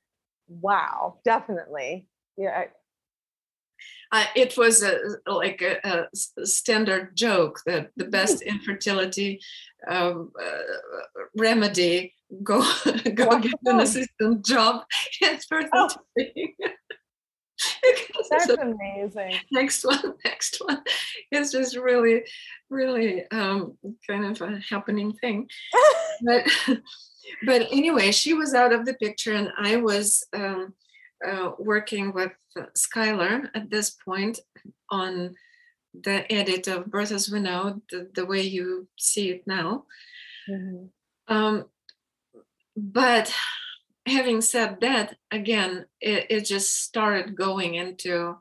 Wow. Definitely. Yeah. I- Uh, it was a, like a standard joke that the best infertility um, uh, remedy go go Watch get an assistant job. It's birth Oh. That's So amazing. next one, next one. It's just really, really um, kind of a happening thing. but but anyway, she was out of the picture, and I was um, uh, working with Skylar at this point on the edit of Birth as We Know, the, the way you see it now. Mhm. Um, but having said that, again, it, it just started going into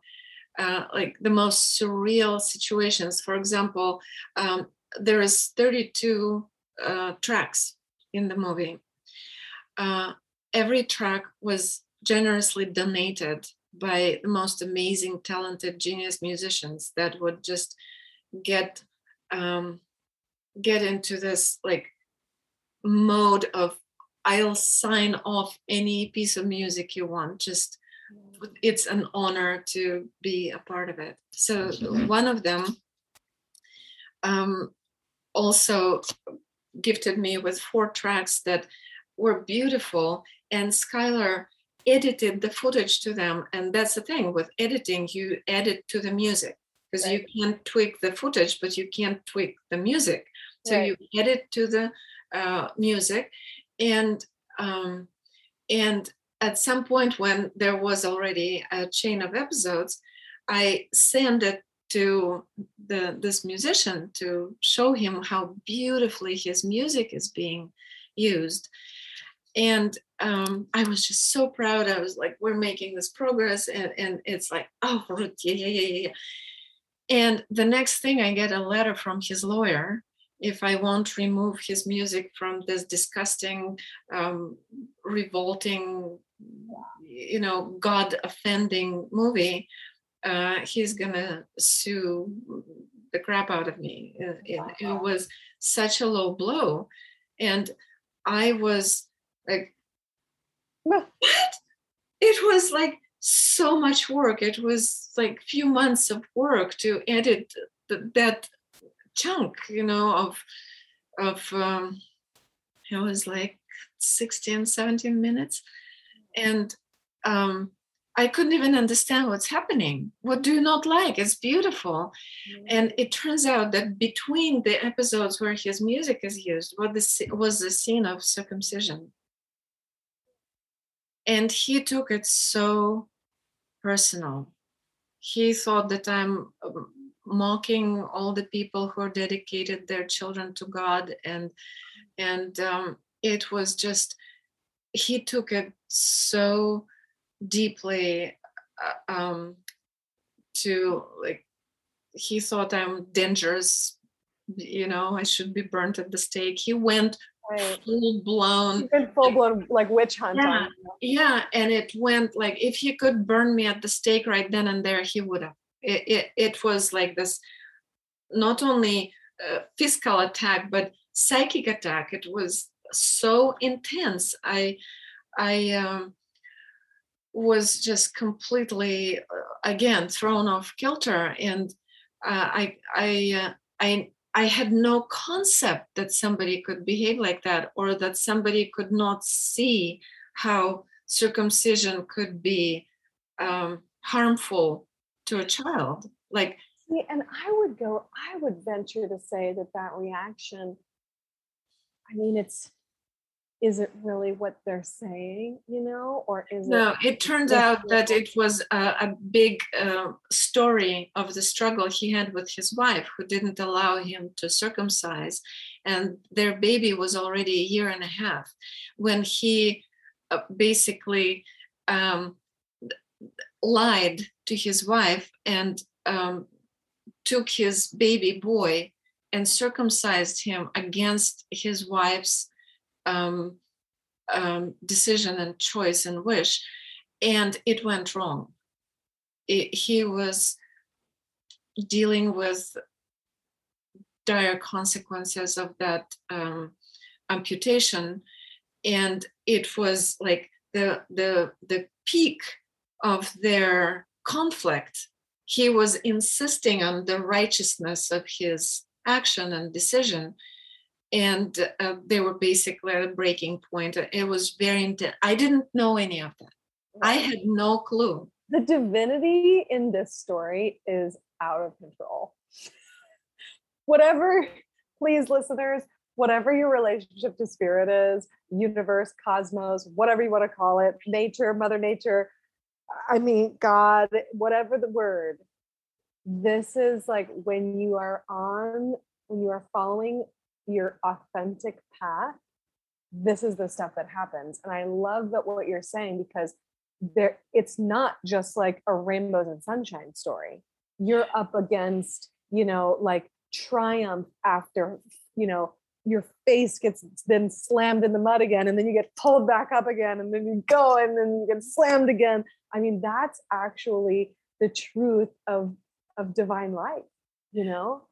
uh, like the most surreal situations. For example, um, there is 32 uh, tracks in the movie. Uh, every track was generously donated by the most amazing, talented, genius musicians that would just get um, get into this like mode of I'll sign off any piece of music you want. Just it's an honor to be a part of it. So one of them um, also gifted me with four tracks that were beautiful, and Skylar edited the footage to them. And that's the thing with editing, you edit to the music because right. you can't tweak the footage, but you can't tweak the music. So right. you edit to the uh, music, and um, and at some point when there was already a chain of episodes, I sent it to the this musician to show him how beautifully his music is being used and um, I was just so proud. I was like, we're making this progress, and and it's like, oh, yeah, yeah, yeah, yeah. And the next thing, I get a letter from his lawyer if I won't remove his music from this disgusting, um, revolting, you know, God offending movie, uh, he's gonna sue the crap out of me. It, it, it was such a low blow, and I was like what it was like so much work it was like few months of work to edit the, that chunk you know of of um it was like 16 17 minutes and um I couldn't even understand what's happening. What do you not like? It's beautiful. Mm-hmm. And it turns out that between the episodes where his music is used what the, was the scene of circumcision and he took it so personal. He thought that i'm um, mocking all the people who dedicated their children to god and and um, it was just he took it so deeply uh, um, to like he thought i'm dangerous you know i should be burnt at the stake. He went right. full blown full blown like witch hunt yeah, yeah and it went like if he could burn me at the stake right then and there he would have. It, it, it was like this not only physical attack but psychic attack. It was so intense. I i um, was just completely uh, again thrown off kilter. And uh, i i uh, i I had no concept that somebody could behave like that or that somebody could not see how circumcision could be um, harmful to a child. Like, See, and I would go, I would venture to say that that reaction, I mean, it's is it really what they're saying you know or is no it, it turns out that it was a, a big uh, story of the struggle he had with his wife who didn't allow him to circumcise and their baby was already a year and a half. When he uh, basically um, lied to his wife and um, took his baby boy and circumcised him against his wife's um, um, decision and choice and wish, and it went wrong. It, he was dealing with dire consequences of that um, amputation, and it was like the the the peak of their conflict. He was insisting on the righteousness of his action and decision and uh, they were basically at a breaking point. It was very intense. I didn't know any of that. I had no clue. The divinity in this story is out of control. whatever, please, listeners, whatever your relationship to spirit is, universe, cosmos, whatever you want to call it, nature, Mother Nature, I mean, God, whatever the word, this is like when you are on, when you are following your authentic path, this is the stuff that happens. And I love that what you're saying because there it's not just like a rainbows and sunshine story. You're up against, you know, like triumph after, you know, your face gets then slammed in the mud again and then you get pulled back up again and then you go and then you get slammed again i mean that's actually the truth of of divine life you know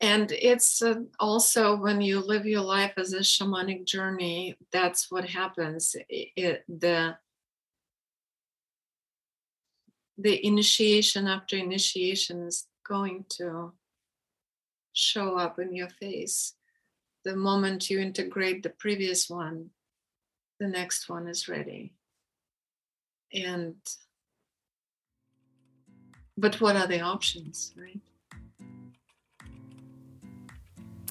and it's uh, also when you live your life as a shamanic journey that's what happens. It, it, the the initiation after initiation is going to show up in your face. The moment you integrate the previous one the next one is ready. And but what are the options right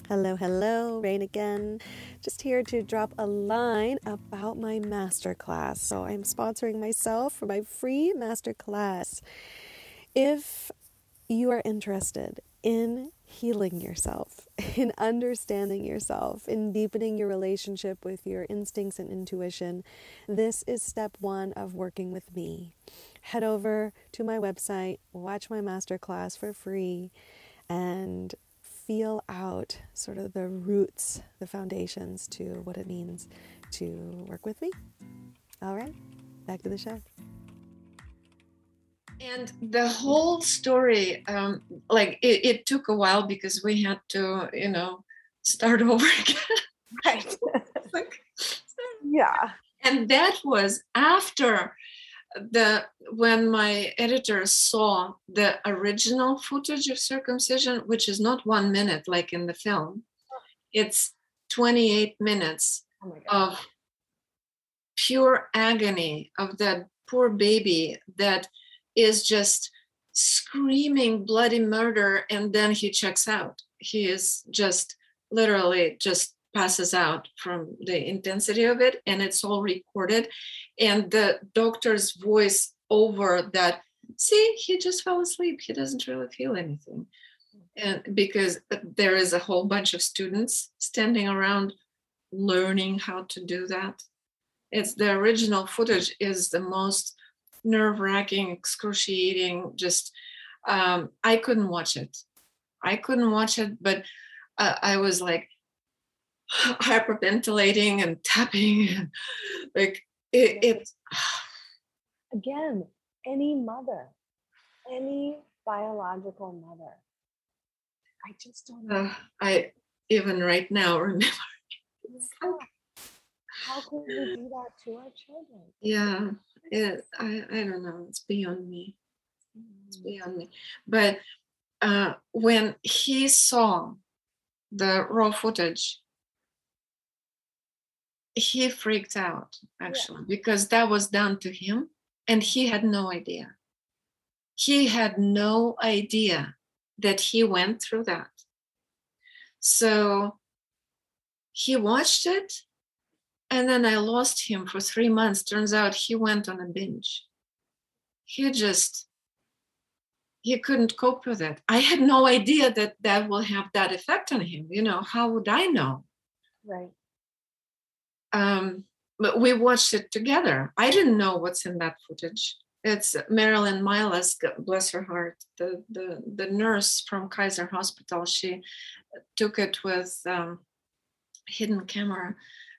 Hello, hello, Rain again. Just here to drop a line about my masterclass. So, I'm sponsoring myself for my free masterclass. If you are interested in healing yourself, in understanding yourself, in deepening your relationship with your instincts and intuition, this is step one of working with me. Head over to my website, watch my masterclass for free, and feel out sort of the roots, the foundations to what it means to work with me. All right, back to the show. And the whole story, um, like it, it took a while because we had to, you know, start over again. Right. like, yeah. And that was after the when my editor saw the original footage of circumcision which is not one minute like in the film it's 28 minutes oh of pure agony of that poor baby that is just screaming bloody murder and then he checks out. He is just literally just passes out from the intensity of it and it's all recorded. And the doctor's voice over that see he just fell asleep. He doesn't really feel anything. And because there is a whole bunch of students standing around learning how to do that. It's the original footage is the most nerve-wracking excruciating just um, i couldn't watch it. I couldn't watch it but uh, i was like hyperventilating and tapping and like it, it again any mother any biological mother. I just don't know. Uh, i even right now remember. Yeah. how could we do that to our children? Yeah it, I, I don't know it's beyond me. It's mm. beyond me. But uh, when he saw the raw footage he freaked out actually yeah. because that was done to him and he had no idea. He had no idea that he went through that. So he watched it and then I lost him for three months. Turns out he went on a binge. He just, he couldn't cope with it. I had no idea that that will have that effect on him. You know, how would I know? Right um, but we watched it together. I didn't know what's in that footage. It's Marilyn Milos, bless her heart, the, the, the nurse from Kaiser Hospital. She took it with um, hidden camera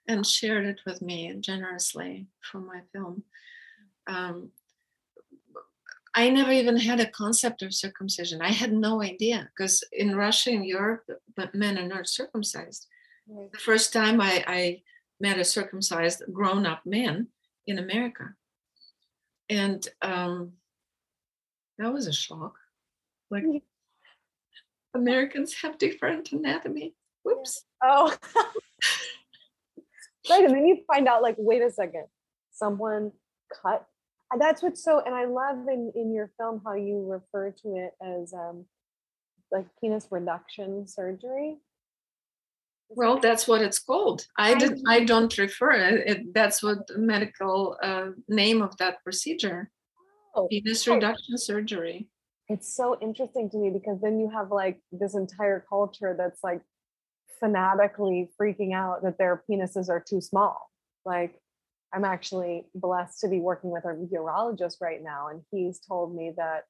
and shared it with me generously for my film. Um, I never even had a concept of circumcision. I had no idea because in Russia and Europe, men are not circumcised. Right. The first time I, I met a circumcised grown up man in America. And um, that was a shock. Like, Americans have different anatomy. Whoops. Oh. right. And then you find out, like, wait a second, someone cut. That's what's so, and I love in, in your film how you refer to it as um, like penis reduction surgery well, that's what it's called. I did. I don't refer it. it that's what the medical uh, name of that procedure. Oh, penis reduction surgery. It's so interesting to me because then you have like this entire culture that's like fanatically freaking out that their penises are too small. Like, I'm actually blessed to be working with a urologist right now, and he's told me that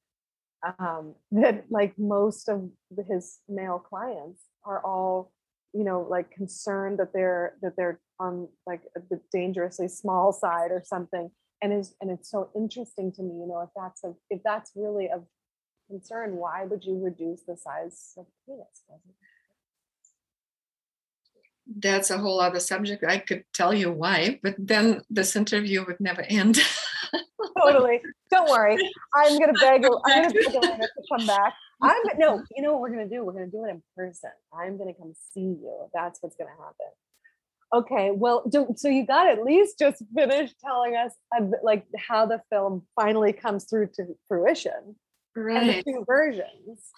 um, that like most of his male clients are all you know like concerned that they're that they're on like the dangerously small side or something and is and it's so interesting to me you know if that's a if that's really of concern why would you reduce the size of the penis? That's a whole other subject. I could tell you why but then this interview would never end totally. Don't worry. I'm gonna beg i'm gonna beg Elena to come back. I'm no you know what we're gonna do? We're gonna do it in person. I'm gonna come see you that's what's gonna happen. Okay, well, do, so you got at least just finish telling us uh, like how the film finally comes through to fruition, right? And the two versions.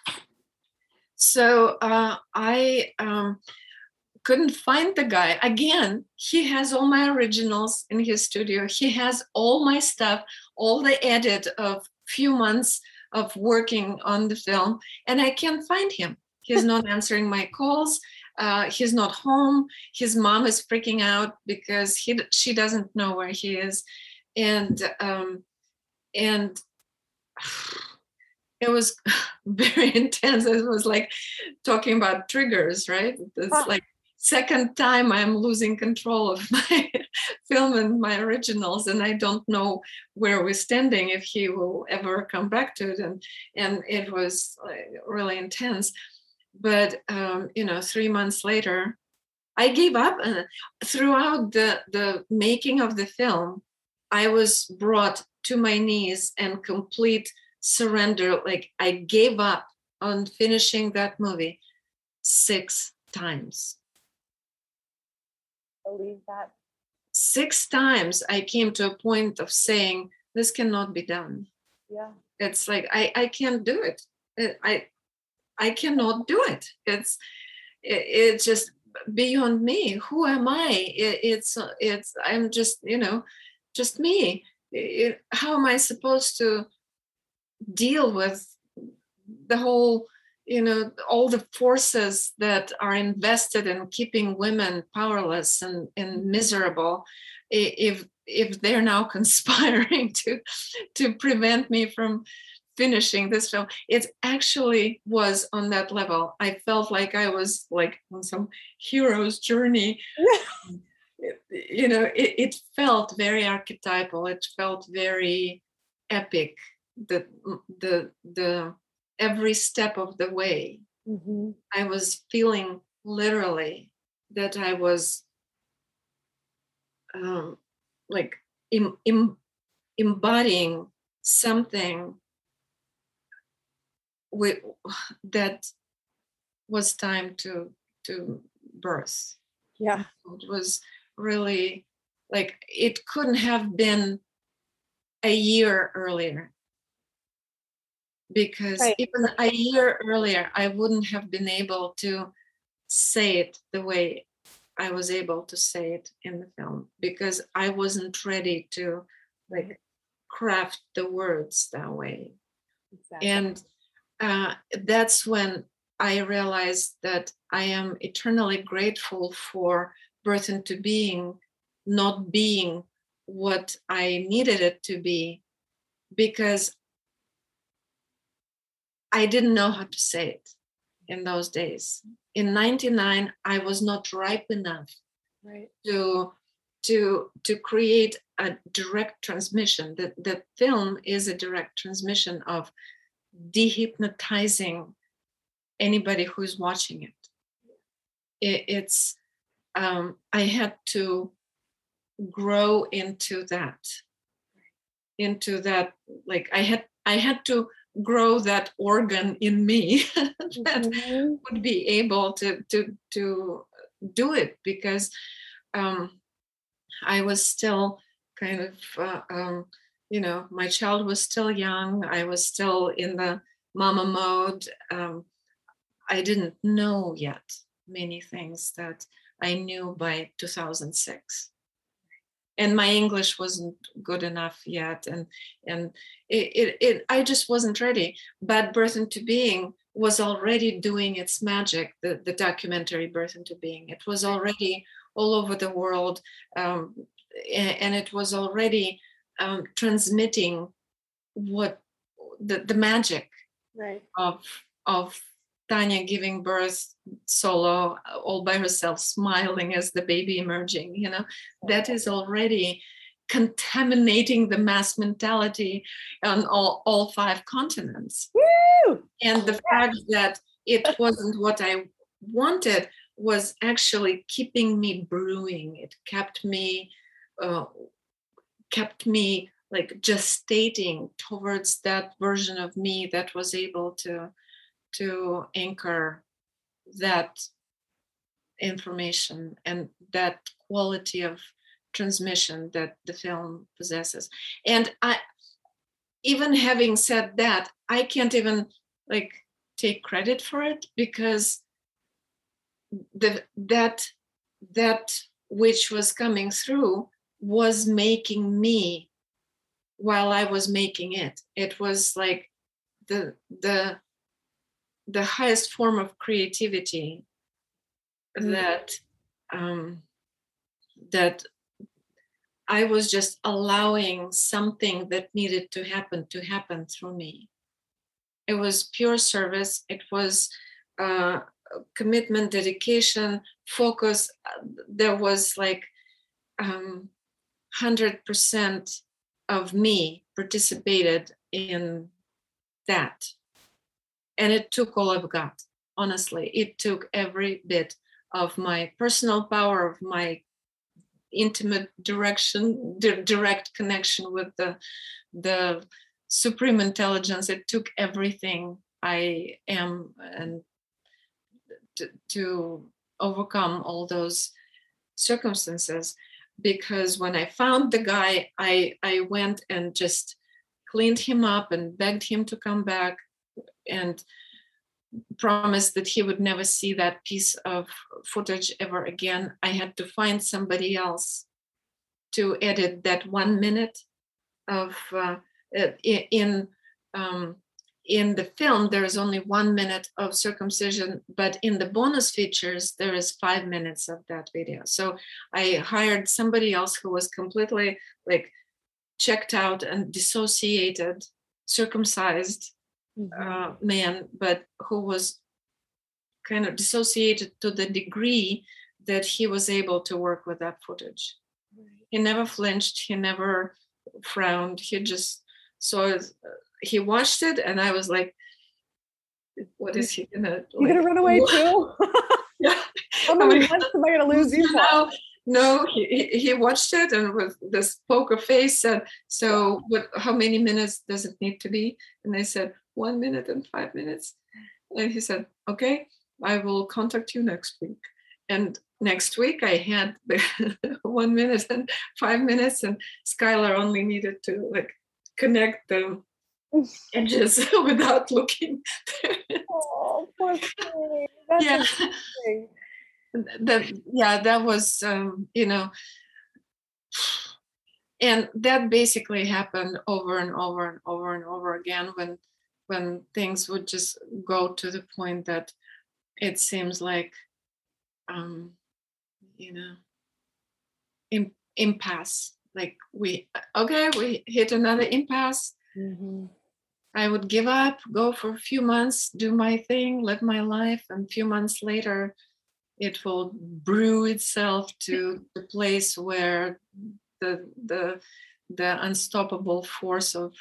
So uh, I um, couldn't find the guy again. He has all my originals in his studio. He has all my stuff, all the edit of few months of working on the film, and I can't find him. He's not answering my calls uh, he's not home his mom is freaking out because he she doesn't know where he is and um, and it was very intense it was like talking about triggers right it's huh. like second time i'm losing control of my film and my originals and i don't know where we're standing if he will ever come back to it and and it was really intense. But um, you know three months later i gave up and throughout the the making of the film i was brought to my knees and complete surrender like i gave up on finishing that movie six times believe that six times i came to a point of saying this cannot be done yeah it's like i i can't do it i I cannot do it. It's it, it's just beyond me. Who am I? It, it's it's I'm just you know just me. It, how am I supposed to deal with the whole you know all the forces that are invested in keeping women powerless and, and mm-hmm. miserable if if they're now conspiring to to prevent me from finishing this film it actually was on that level. I felt like i was like on some hero's journey. You know it, it, felt very archetypal. It felt very epic. The the the every step of the way. Mm-hmm. i was feeling literally that i was um, like Im, Im, embodying something we, that was time to to birth. Yeah. It was really like it couldn't have been a year earlier because right. even a year earlier i wouldn't have been able to say it the way i was able to say it in the film because i wasn't ready to like craft the words that way exactly. and uh, that's when I realized that I am eternally grateful for birth into being not being what I needed it to be because I didn't know how to say it in those days. In 99, I was not ripe enough right. to to to create a direct transmission. That the film is a direct transmission of dehypnotizing anybody who's watching it. it it's um, I had to grow into that, into that. Like I had I had to grow that organ in me that mm-hmm. would be able to to to do it because um, I was still kind of uh, um, you know, my child was still young. I was still in the mama mode. Um, I didn't know yet many things that I knew by 2006. And my English wasn't good enough yet, and and it, it, it I just wasn't ready. But Birth into Being was already doing its magic. The the documentary Birth into Being. It was already all over the world, um, and, and it was already um, transmitting what the, the magic right. of of Tanya giving birth solo all by herself, smiling as the baby emerging, you know, that is already contaminating the mass mentality on all, all five continents. Woo! And the fact that it wasn't what I wanted was actually keeping me brewing. It kept me, uh, kept me like gestating towards that version of me that was able to to anchor that information and that quality of transmission that the film possesses. And i even having said that i can't even like take credit for it because the that that which was coming through was making me while i was making it. It was like the the the highest form of creativity mm. that um, that I was just allowing something that needed to happen to happen through me. It was pure service. It was uh, commitment, dedication, focus. There was like um, 100% of me participated in that and it took all I've got. Honestly, it took every bit of my personal power, of my intimate direction, di- direct connection with the the supreme intelligence. It took everything I am and to, to overcome all those circumstances. Because when I found the guy, I I went and just cleaned him up and begged him to come back and promised that he would never see that piece of footage ever again. I had to find somebody else to edit that one minute of uh, in um, in the film. There is only one minute of circumcision, but in the bonus features there is five minutes of that video. So I hired somebody else who was completely like checked out and dissociated, circumcised Mm-hmm. uh, man, but who was kind of dissociated to the degree that he was able to work with that footage. Right. He never flinched, he never frowned, he just saw it. He watched it, and I was like, what is he gonna like, You gonna run away too? yeah. How many months am I gonna lose you for? no he, he watched it and with this poker face said so what how many minutes does it need to be and i said one minute and five minutes. And he said, okay, I will contact you next week. And next week I had one minute and five minutes, and Skylar only needed to like connect the edges without looking. oh, poor thing. That's yeah. That yeah, that was um, you know and that basically happened over and over and over and over again when when things would just go to the point that it seems like um you know Im- impasse like we okay we hit another impasse mm-hmm. i would give up go for a few months do my thing live my life and a few months later it will brew itself to the place where the the the unstoppable force of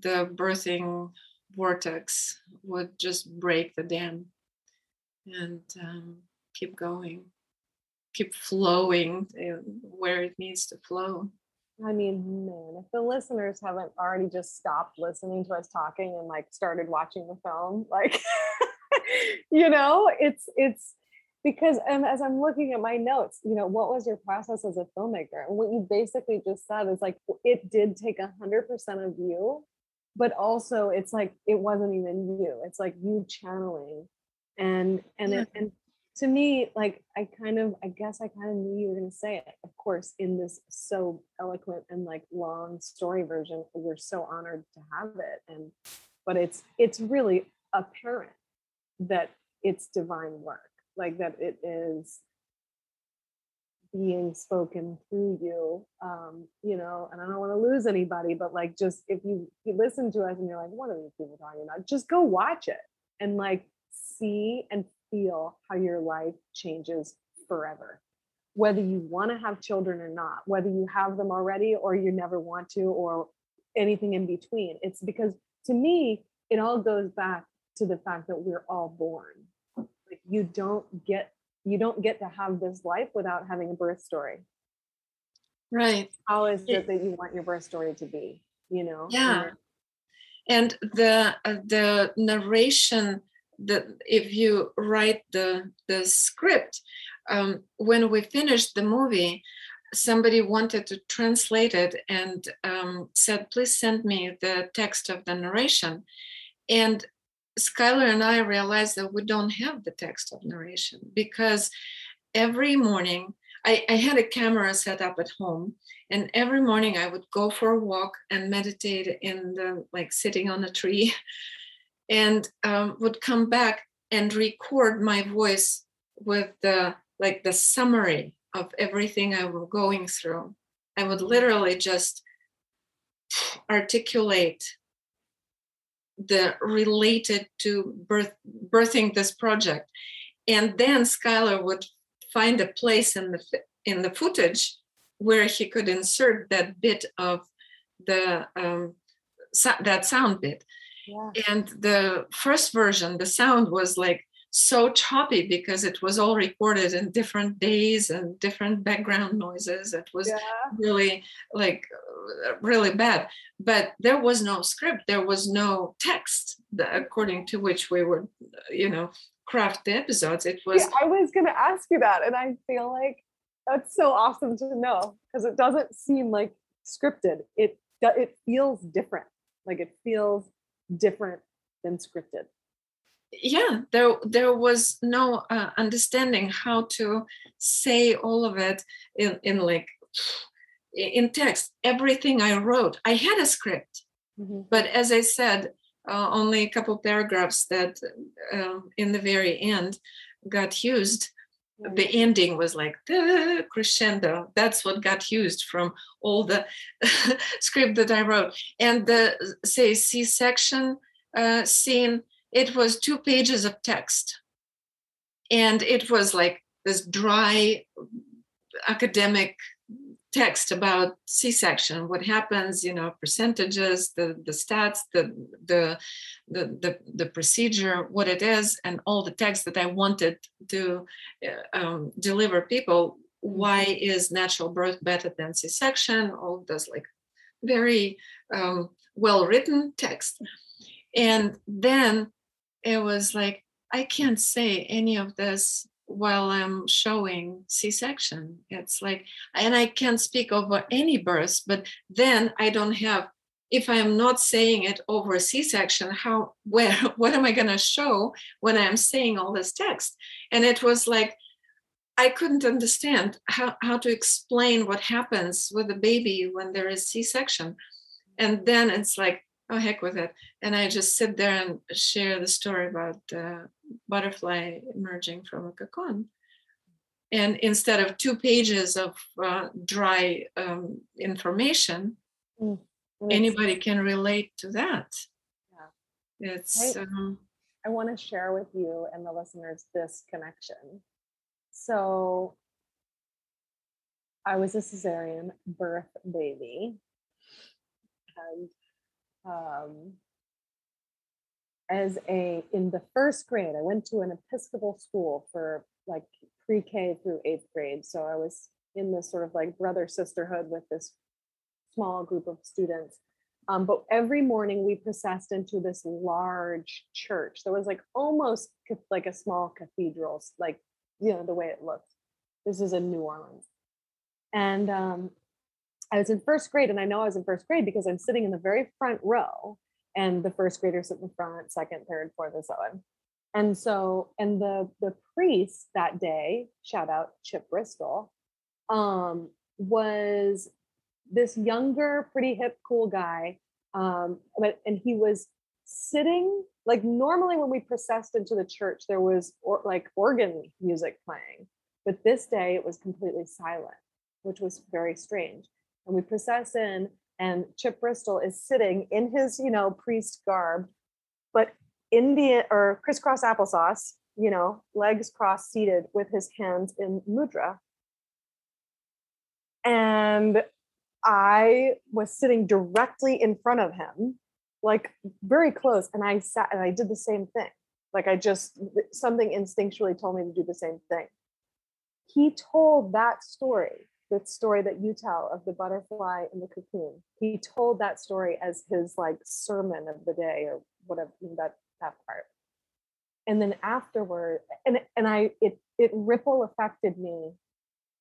the birthing vortex would just break the dam and um, keep going, keep flowing where it needs to flow. I mean, man, if the listeners haven't already just stopped listening to us talking and like started watching the film, like, you know, it's, it's, because um, as I'm looking at my notes, you know, what was your process as a filmmaker? And what you basically just said is like, it did take a hundred percent of you but also it's like it wasn't even you it's like you channeling and and yeah. it, and to me like i kind of i guess i kind of knew you were going to say it of course in this so eloquent and like long story version we're so honored to have it and but it's it's really apparent that it's divine work like that it is being spoken through you um you know and i don't want to lose anybody but like just if you you listen to us and you're like what are these people talking about just go watch it and like see and feel how your life changes forever. Whether you want to have children or not, whether you have them already or you never want to, or anything in between. It's because to me, it all goes back to the fact that we're all born. Like you don't get you don't get to have this life without having a birth story. Right. How is it that you want your birth story to be? You know? Yeah. And the uh, the narration that if you write the the script, um, when we finished the movie, somebody wanted to translate it and um, said, please send me the text of the narration. And Skylar and I realized that we don't have the text of narration because every morning I, I, had a camera set up at home and every morning I would go for a walk and meditate in the like sitting on a tree and um, would come back and record my voice with the like the summary of everything I was going through. I would literally just articulate the related to birth birthing this project and then skylar would find a place in the in the footage where he could insert that bit of the um, so, that sound bit yeah. and the first version the sound was like so choppy because it was all recorded in different days and different background noises. It was yeah. really like really bad. But there was no script, there was no text according to which we would, you know, craft the episodes. It was. Yeah, I was going to ask you that. And I feel like that's so awesome to know because it doesn't seem like scripted. It, it feels different. Like it feels different than scripted yeah there there was no uh, understanding how to say all of it in in like in text everything i wrote i had a script mm-hmm. but as i said uh, only a couple paragraphs that uh, in the very end got used mm-hmm. the ending was like the crescendo that's what got used from all the script that i wrote and the say c-section uh, scene it was two pages of text. And it was like this dry academic text about c-section what happens you know percentages the the stats the the the the, the procedure what it is and all the text that i wanted to uh, um, deliver people. Why is natural birth better than c-section? All this like very um, well written text and then it was like I can't say any of this while I'm showing C-section. It's like, and I can't speak over any births, but then I don't have. If I'm not saying it over C-section, how where what am I going to show when I'm saying all this text? And it was like I couldn't understand how, how to explain what happens with a baby when there is C-section. And then it's like oh heck with it and i just sit there and share the story about the butterfly emerging from a cocoon and instead of two pages of uh, dry um, information mm. anybody can relate to that yeah. it's I, um, I want to share with you and the listeners this connection so i was a cesarean birth baby and um, as a in the first grade i went to an episcopal school for like pre-k through eighth grade. So i was in this sort of like brother sisterhood with this small group of students. Um, but every morning we processed into this large church that was like almost like a small cathedral like you know the way it looked. This is in new orleans. And um, I was in first grade, and I know I was in first grade because I'm sitting in the very front row, and the first graders sit in the front, second, third, fourth, and so on. And so, and the the priest that day, shout out Chip Bristol, um, was this younger, pretty hip, cool guy. Um, but and he was sitting like normally when we processed into the church, there was or, like organ music playing, but this day it was completely silent, which was very strange and we process in and chip bristol is sitting in his you know priest garb but Indian or crisscross applesauce, you know, legs crossed seated with his hands in mudra. And I was sitting directly in front of him, like very close. And I sat and I did the same thing. Like I just, something instinctually told me to do the same thing. He told that story, the story that you tell of the butterfly in the cocoon. He told that story as his like sermon of the day or whatever that that part. And then afterward, and and I it it ripple affected me.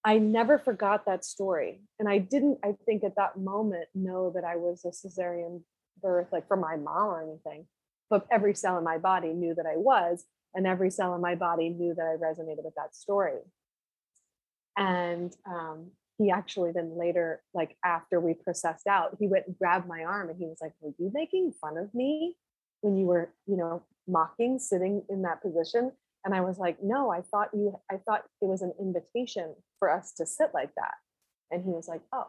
I never forgot that story. And I didn't, I think at that moment know that I was a cesarean birth, like from my mom or anything but every cell in my body knew that I was, and every cell in my body knew that I resonated with that story. And um, he actually then later, like after we processed out, he went and grabbed my arm and he was like, Were you making fun of me when you were, you know, mocking sitting in that position? And I was like, No, I thought you, I thought it was an invitation for us to sit like that. And he was like, Oh,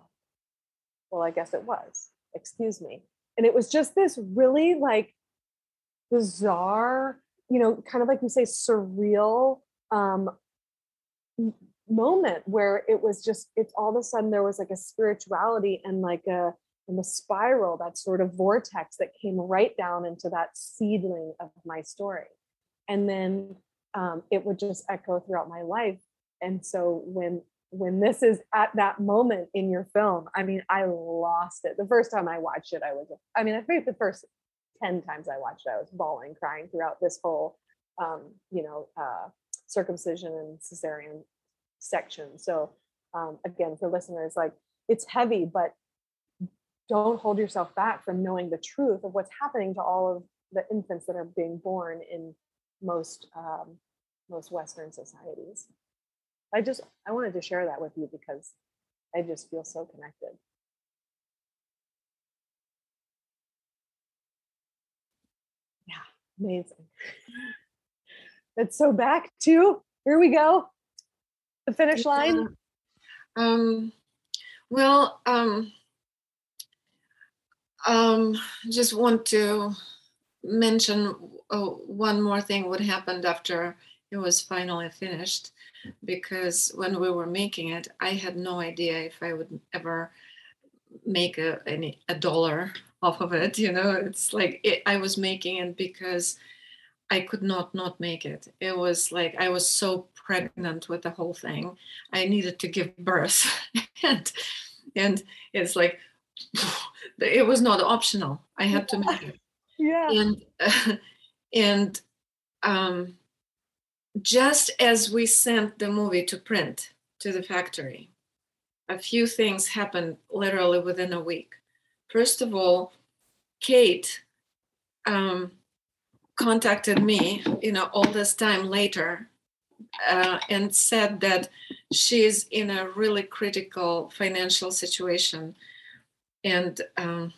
well, I guess it was. Excuse me. And it was just this really like bizarre, you know, kind of like you say, surreal um, moment where it was just, it's all of a sudden there was like a spirituality and like a, and the spiral, that sort of vortex that came right down into that seedling of my story. And then um, it would just echo throughout my life. And so when when this is at that moment in your film, I mean, I lost it. The first time I watched it, I was, I mean, I think the first 10 times I watched it, I was bawling, crying throughout this whole, um, you know, uh, circumcision and cesarean section. So um, again, for listeners, like it's heavy, but don't hold yourself back from knowing the truth of what's happening to all of the infants that are being born in most um, most Western societies. I just I wanted to share that with you because I just feel so connected. Yeah, amazing. That's so back to here we go. The finish line. Um, well, um, um, just want to mention uh, one more thing what happened after it was finally finished because when we were making it i had no idea if i would ever make a any a dollar off of it you know? It's like it, i was making it because i could not not make it. It was like i was so pregnant with the whole thing. I needed to give birth. And and it's like it was not optional. I had to make it. Yeah. And uh, and um just as we sent the movie to print to the factory a few things happened literally within a week. First of all, Kate um, contacted me, you know, all this time later, uh, and said that she's in a really critical financial situation, and um,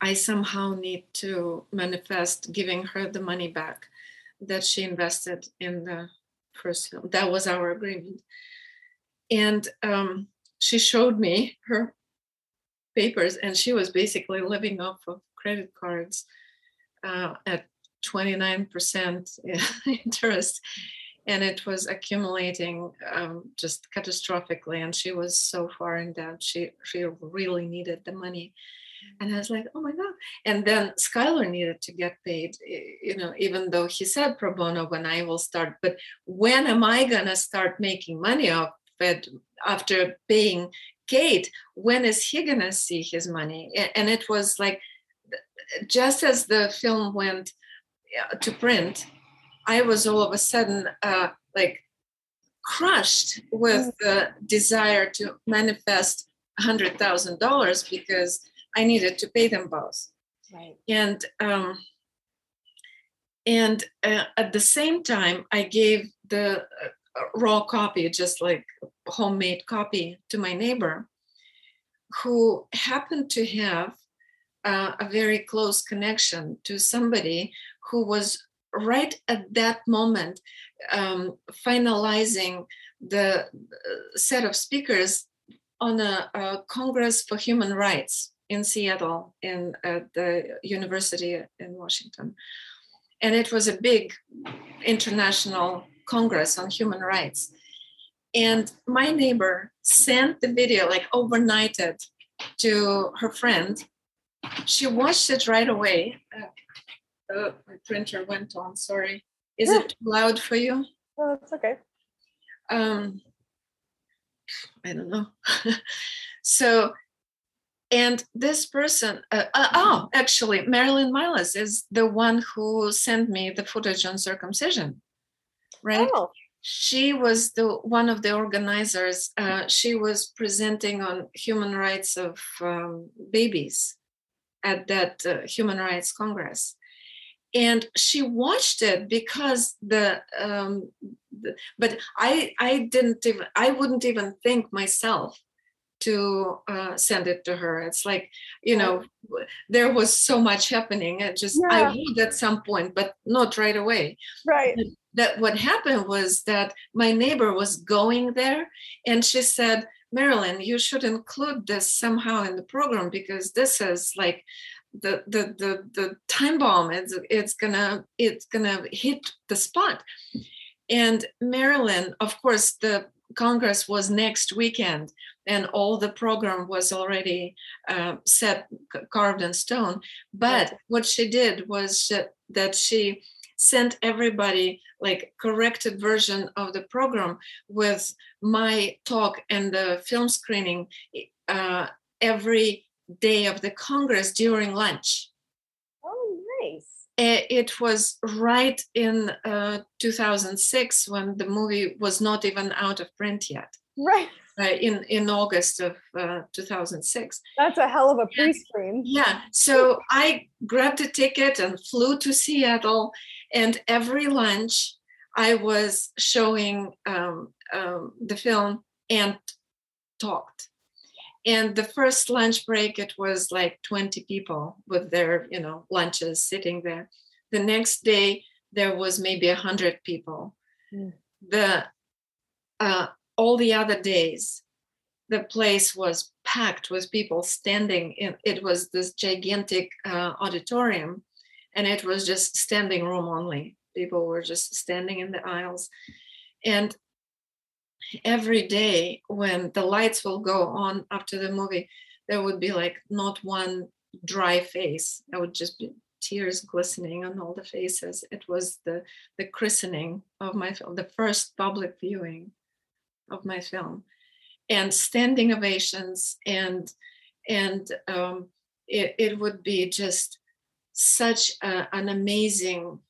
I somehow need to manifest giving her the money back that she invested in the first film. That was our agreement, and um, she showed me her papers, and she was basically living off of credit cards uh, at 29% interest. And it was accumulating um, just catastrophically. And she was so far in debt. She, she really needed the money. And I was like, oh my God. And then Skylar needed to get paid, you know, even though he said pro bono when I will start. But when am I going to start making money off it after paying Kate, when is he gonna see his money? And it was like, just as the film went to print, I was all of a sudden uh, like crushed with mm. the desire to manifest hundred thousand dollars because I needed to pay them both. Right. And um, and uh, at the same time, I gave the uh, raw copy, just like homemade copy, to my neighbor, who happened to have uh, a very close connection to somebody who was right at that moment um, finalizing the uh, set of speakers on a, a, Congress for Human Rights in Seattle, in at the University in Washington. And it was a big international congress on human rights. And my neighbor sent the video like overnighted to her friend. She watched it right away uh, oh, my printer went on sorry. Is it too loud for you? Oh, it's okay. um i don't know. So and this person uh, uh, oh actually marilyn milos is the one who sent me the footage on circumcision right? Oh, she was the one of the organizers uh, she was presenting on human rights of um, babies at that uh, human rights congress and she watched it because the, um, the but i i didn't even i wouldn't even think myself to uh, send it to her. It's like you know there was so much happening. It just i would at some point but not right away. Right. that what happened was that my neighbor was going there and she said marilyn you should include this somehow in the program because this is like the the the, the time bomb it's it's gonna it's gonna hit the spot. And marilyn of course the congress was next weekend and all the program was already uh, set carved in stone. But what she did was that- that she sent everybody like corrected version of the program with my talk and the film screening uh, every day of the congress during lunch Oh, nice. Eh, it was right in uh, 2006 when the movie was not even out of print yet Right. uh, in in august of uh, 2006 That's a hell of a pre-screen. yeah, so I grabbed a ticket and flew to Seattle, and every lunch I was showing um, um, the film and talked. And the first lunch break, it was like 20 people with their, you know, lunches sitting there. The next day, there was maybe 100 people. Mm. The uh, all the other days, the place was packed with people standing in it was this gigantic uh, auditorium and it was just standing room only people were just standing in the aisles and every day when the lights will go on after the movie there would be like not one dry face. There would just be tears glistening on all the faces. It was the the christening of my film the first public viewing of my film. And standing ovations and and um, it, it would be just such a, an amazing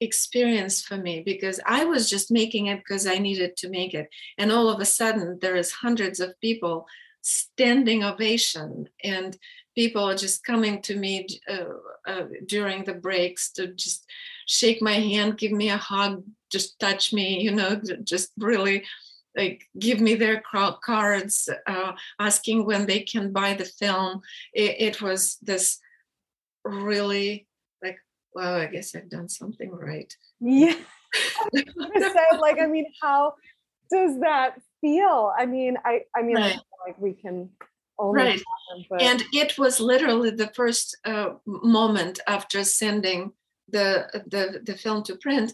experience for me because i was just making it because i needed to make it. And all of a sudden there is hundreds of people standing ovation and people are just coming to me uh, uh, during the breaks to just shake my hand give me a hug just touch me you know just really like give me their cards uh, asking when they can buy the film. It, it was this really well i guess i've done something right Yeah. I like, I mean, how does that feel? I mean, I, I mean, Right. feel like we can only, right imagine, but and it was literally the first uh, moment after sending the, the the film to print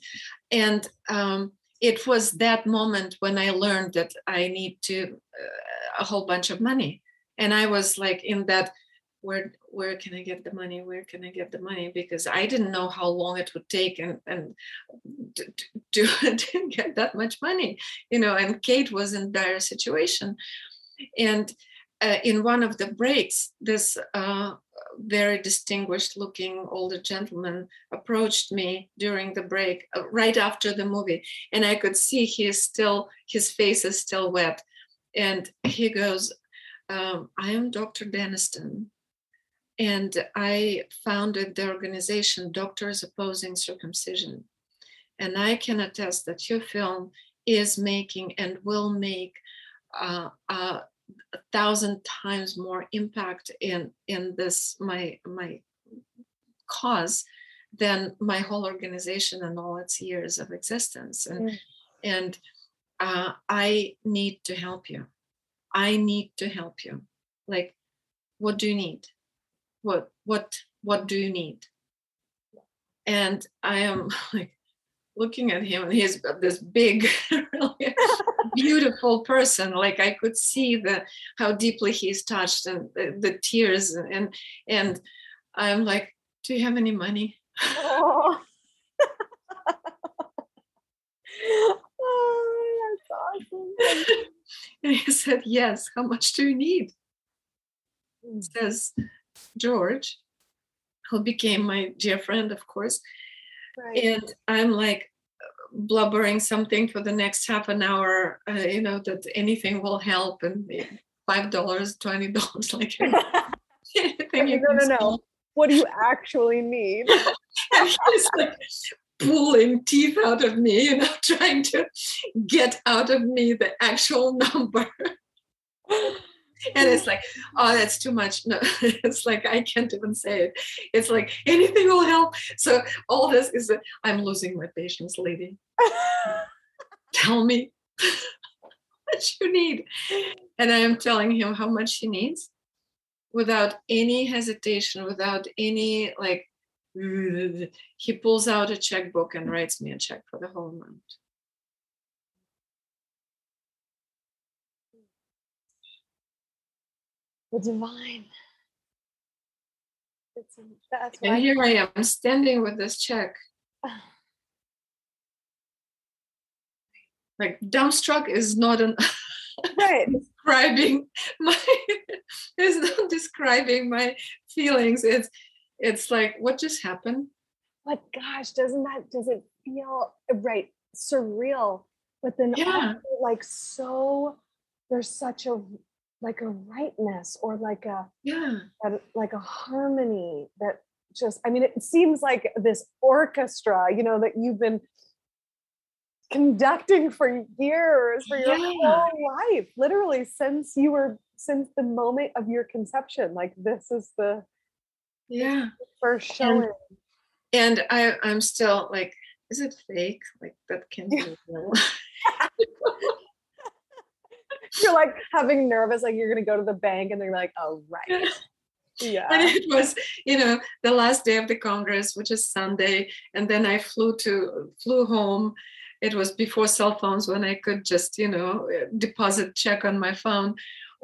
and um, it was that moment when i learned that i need to uh, a whole bunch of money and i was like in that where where can i get the money where can i get the money because i didn't know how long it would take and and to, to, to get that much money you know and kate was in dire situation and uh, in one of the breaks, this uh, very distinguished looking older gentleman approached me during the break, uh, right after the movie. And I could see he is still, his face is still wet. And he goes, um, I am Dr. Denniston. And I founded the organization Doctors Opposing Circumcision. And I can attest that your film is making and will make uh, uh, a thousand times more impact in in this my my cause than my whole organization and all its years of existence and Mm. and uh, i need to help you i need to help you like what do you need what what what do you need and I am like looking at him, and he's this big, really beautiful person. Like I could see the how deeply he's touched and the, the tears, and and I'm like, "Do you have any money?" Oh. oh, that's awesome. and he said, "Yes. How much do you need?" Hmm. Says George, who became my dear friend, of course. Right. and i'm like blubbering something for the next half an hour uh, you know that anything will help and five dollars twenty dollars like anything you no, no, no. spend. What do you actually need? and he's like pulling teeth out of me you know trying to get out of me the actual number and it's like oh that's too much. No it's like i can't even say it. It's like anything will help. So all this is i'm losing my patience lady. Tell me what you need. And i am telling him how much he needs without any hesitation without any like he pulls out a checkbook and writes me a check for the whole amount the divine. It's, that's and why. here i am standing with this check like dumbstruck is not an right. describing my it's not describing my feelings it's it's like what just happened But gosh, doesn't that does it feel right surreal? But then Yeah. also like so there's such a like a rightness or like a, yeah a like a harmony that just I mean it seems like this orchestra, you know, that you've been conducting for years for your Yeah. whole life, literally since you were since the moment of your conception. Like this is the yeah first showing. and i i'm still like is it fake like that can be real you're like having nervous, like you're gonna go to the bank and they're like, oh right. Yeah. and it was you know the last day of the congress which is sunday and then i flew to flew home it was before cell phones when i could just you know deposit check on my phone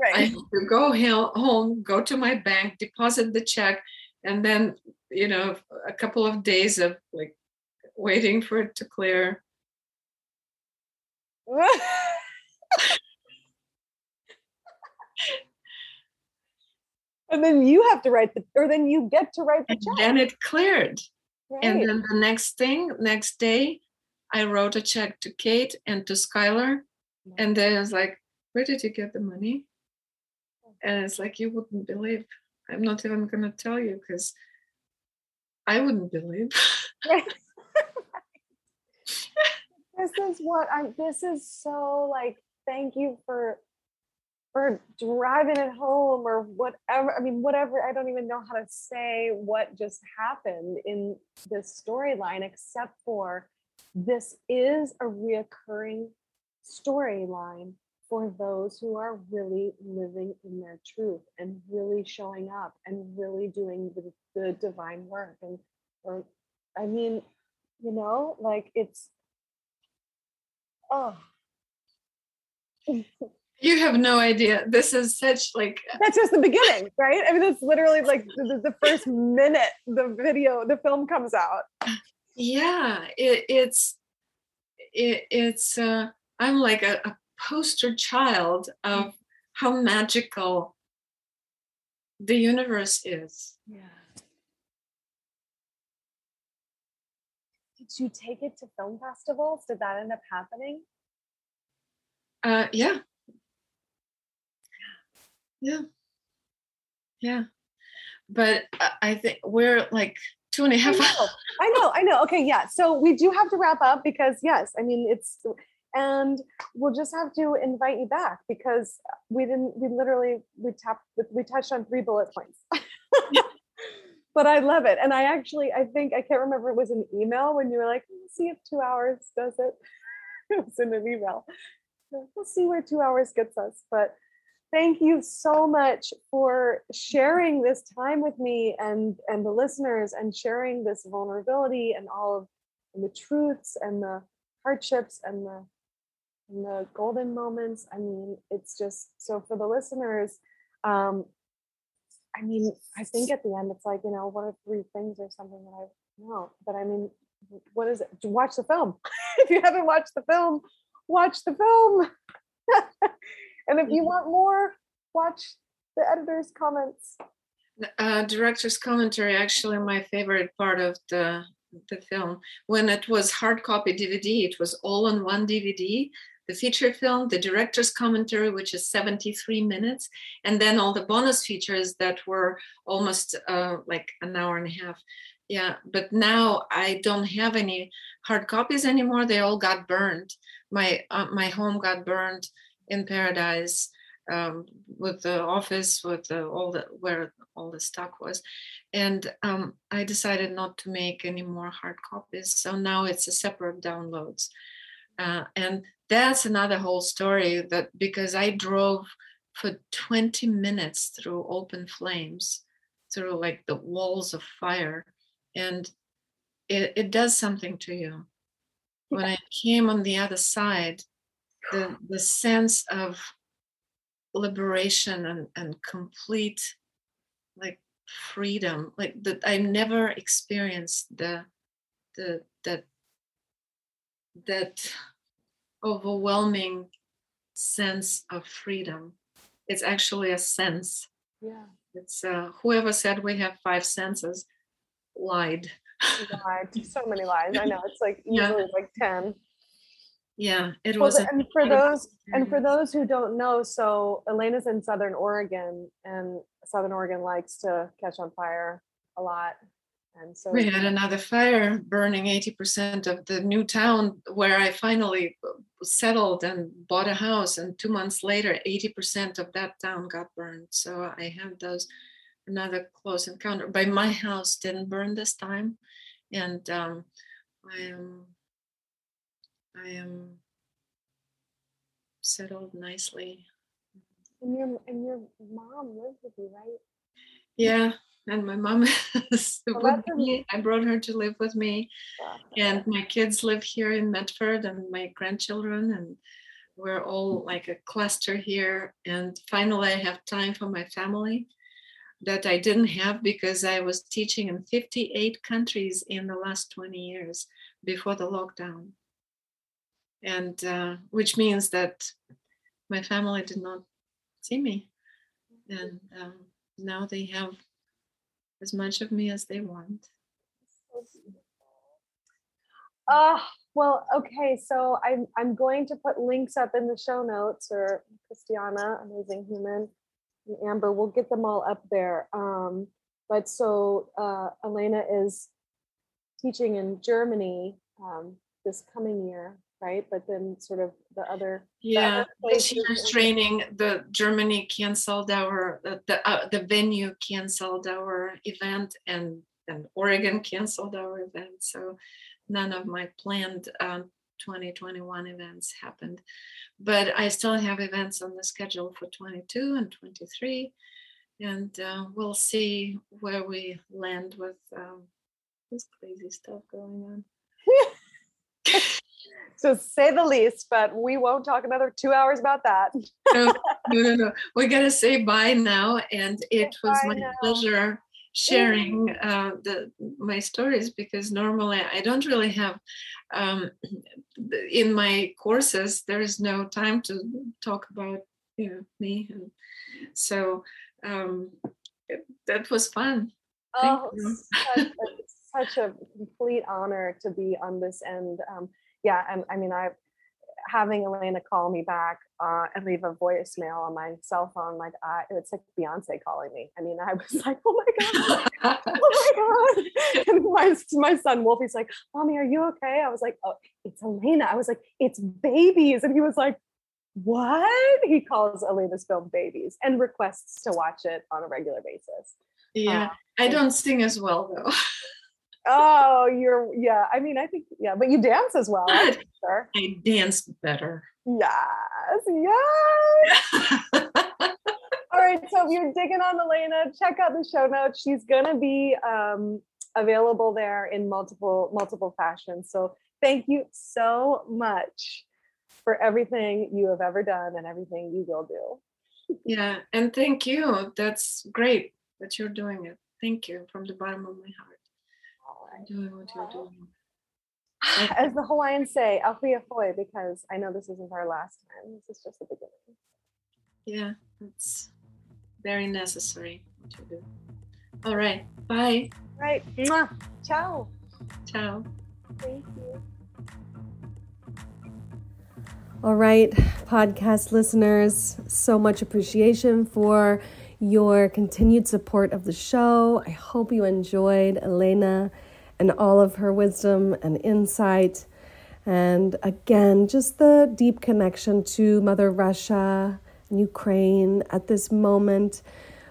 Right. I had to go home, go to my bank, deposit the check, and then you know a couple of days of like waiting for it to clear. and then you have to write the or then you get to write the And check. then it cleared. Right. And then the next thing, next day, I wrote a check to Kate and to Skylar. And then I was like, where did you get the money? And it's like, you wouldn't believe. I'm not even going to tell you because I wouldn't believe. Right. this is what I'm, this is so like thank you for for driving it home or whatever. I mean, whatever. I don't even know how to say what just happened in this storyline, except for this is a reoccurring storyline for those who are really living in their truth and really showing up and really doing the, the divine work. And, or, I mean, you know, like it's, oh, You have no idea. This is such like that's just the beginning, right? I mean, it's literally like the, the first minute the video, the film comes out. yeah it, it's it, it's uh i'm like a, a poster child of how magical the universe is Yeah. Did you take it to film festivals? Did that end up happening? uh yeah yeah yeah but I- i think we're like two and a half I know, I know, I know. Okay, yeah. So we do have to wrap up because yes, I mean it's and we'll just have to invite you back because we didn't we literally we tapped we touched on three bullet points. but I love it. And I actually I think I can't remember it was an email when you were like, "Let's see if two hours does it. It was in an email. We'll see where two hours gets us. But thank you so much for sharing this time with me and and the listeners and sharing this vulnerability and all of and the truths and the hardships and the and the golden moments. I mean it's just so for the listeners um i mean i think at the end it's like you know what are three things or something that i know but i mean what is it? Watch the film. If you haven't watched the film watch the film and if you want more, watch the editor's comments. Uh, director's commentary actually my favorite part of the the film. When it was hard copy DVD, it was all on one DVD. The feature film, the director's commentary, which is 73 minutes, and then all the bonus features that were almost uh, like an hour and a half. Yeah, but now I don't have any hard copies anymore. They all got burned. My uh, my home got burned in Paradise um, with the office, with the, all the where all the stock was, and um, I decided not to make any more hard copies. So now it's a separate downloads, uh, and that's another whole story. That because I drove for 20 minutes through open flames, through like the walls of fire, and it, it does something to you. When I came on the other side, the the sense of liberation and, and complete like freedom like that i never experienced the the that that overwhelming sense of freedom. It's actually a sense. Yeah. It's uh, whoever said we have five senses lied. Lied. So many lies. I know. It's like easily yeah. like 10 yeah it well, was and for those and for those who don't know so elena's in southern oregon and southern oregon likes to catch on fire a lot and so we had another fire burning 80% of the new town where i finally settled and bought a house and two months later 80% of that town got burned. So i had those another close encounter but my house didn't burn this time and um, i am I am settled nicely. And your and your mom lives with you, right? Yeah, and my mom is with me. I brought her to live with me, yeah. and my kids live here in Medford, and my grandchildren, and we're all like a cluster here. And finally, I have time for my family that I didn't have because I was teaching in 58 countries in the last 20 years before the lockdown and uh, which means that my family did not see me. And um, now they have as much of me as they want. Uh, well okay so I'm, I'm going to put links up in the show notes or christiana amazing human and amber we'll get them all up there. Um, but so uh, elena is teaching in germany um, this coming year right? But then sort of the other yeah the this year's training the Germany canceled our the uh, the venue canceled our event and and Oregon canceled our event. So none of my planned um, 2021 events happened. But I still have events on the schedule for 22 and 23 and uh, we'll see where we land with um, this crazy stuff going on to say the least, but we won't talk another two hours about that. no, no, no, no. We're going to say bye now. And it was bye my now. pleasure sharing uh, the my stories because normally I don't really have um, in my courses there is no time to talk about you know me and so um, it, that was fun. oh, such a, such a complete honor to be on this end. Um, yeah, and I mean, I having Elena call me back uh, and leave a voicemail on my cell phone, like I, it's like Beyonce calling me. I mean, I was like, oh my god, oh my god! And my my son Wolfie's like, mommy, are you okay? I was like, oh, it's Elena. I was like, it's babies, and he was like, what? He calls Elena's film babies and requests to watch it on a regular basis. Yeah, uh, I don't sing as well though. Oh, you're yeah. I mean, I think yeah, but you dance as well. I'm sure. I dance better. Yes, yes. right. So if you're digging on Elena, check out the show notes. She's gonna be um, available there in multiple multiple fashions. So thank you so much for everything you have ever done and everything you will do. Yeah, and thank you. That's great that you're doing it. Thank you from the bottom of my heart. Doing what you're doing. As the Hawaiians say, ahui ahoi, because I know this isn't our last time. This is just the beginning. Yeah, it's very necessary to do. All right. Bye. Right. Mwah. Ciao. Ciao. Thank you. All right, podcast listeners, so much appreciation for your continued support of the show. I hope you enjoyed Elena and all of her wisdom and insight. And again, just the deep connection to Mother Russia and Ukraine at this moment.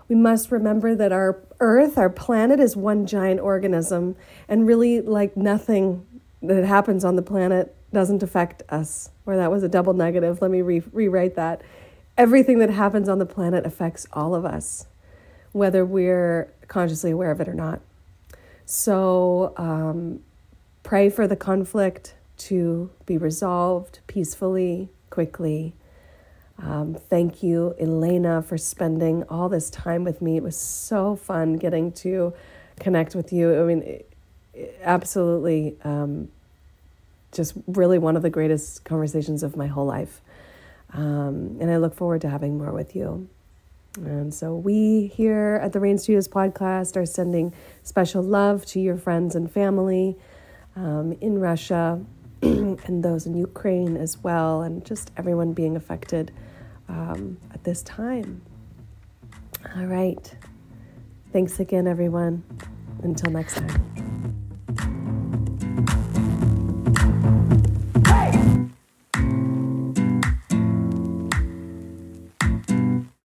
We must remember that our Earth, our planet, is one giant organism, and really, like nothing that happens on the planet doesn't affect us. Or that was a double negative. Let me re- rewrite that. Everything that happens on the planet affects all of us, whether we're consciously aware of it or not. So um, pray for the conflict to be resolved peacefully, quickly. Um, thank you, Elena, for spending all this time with me. It was so fun getting to connect with you. I mean, absolutely, um, just really one of the greatest conversations of my whole life. Um, and I look forward to having more with you. And so, we here at the Rain Studios podcast are sending special love to your friends and family um, in Russia and those in Ukraine as well, and just everyone being affected um, at this time. All right. Thanks again, everyone. Until next time.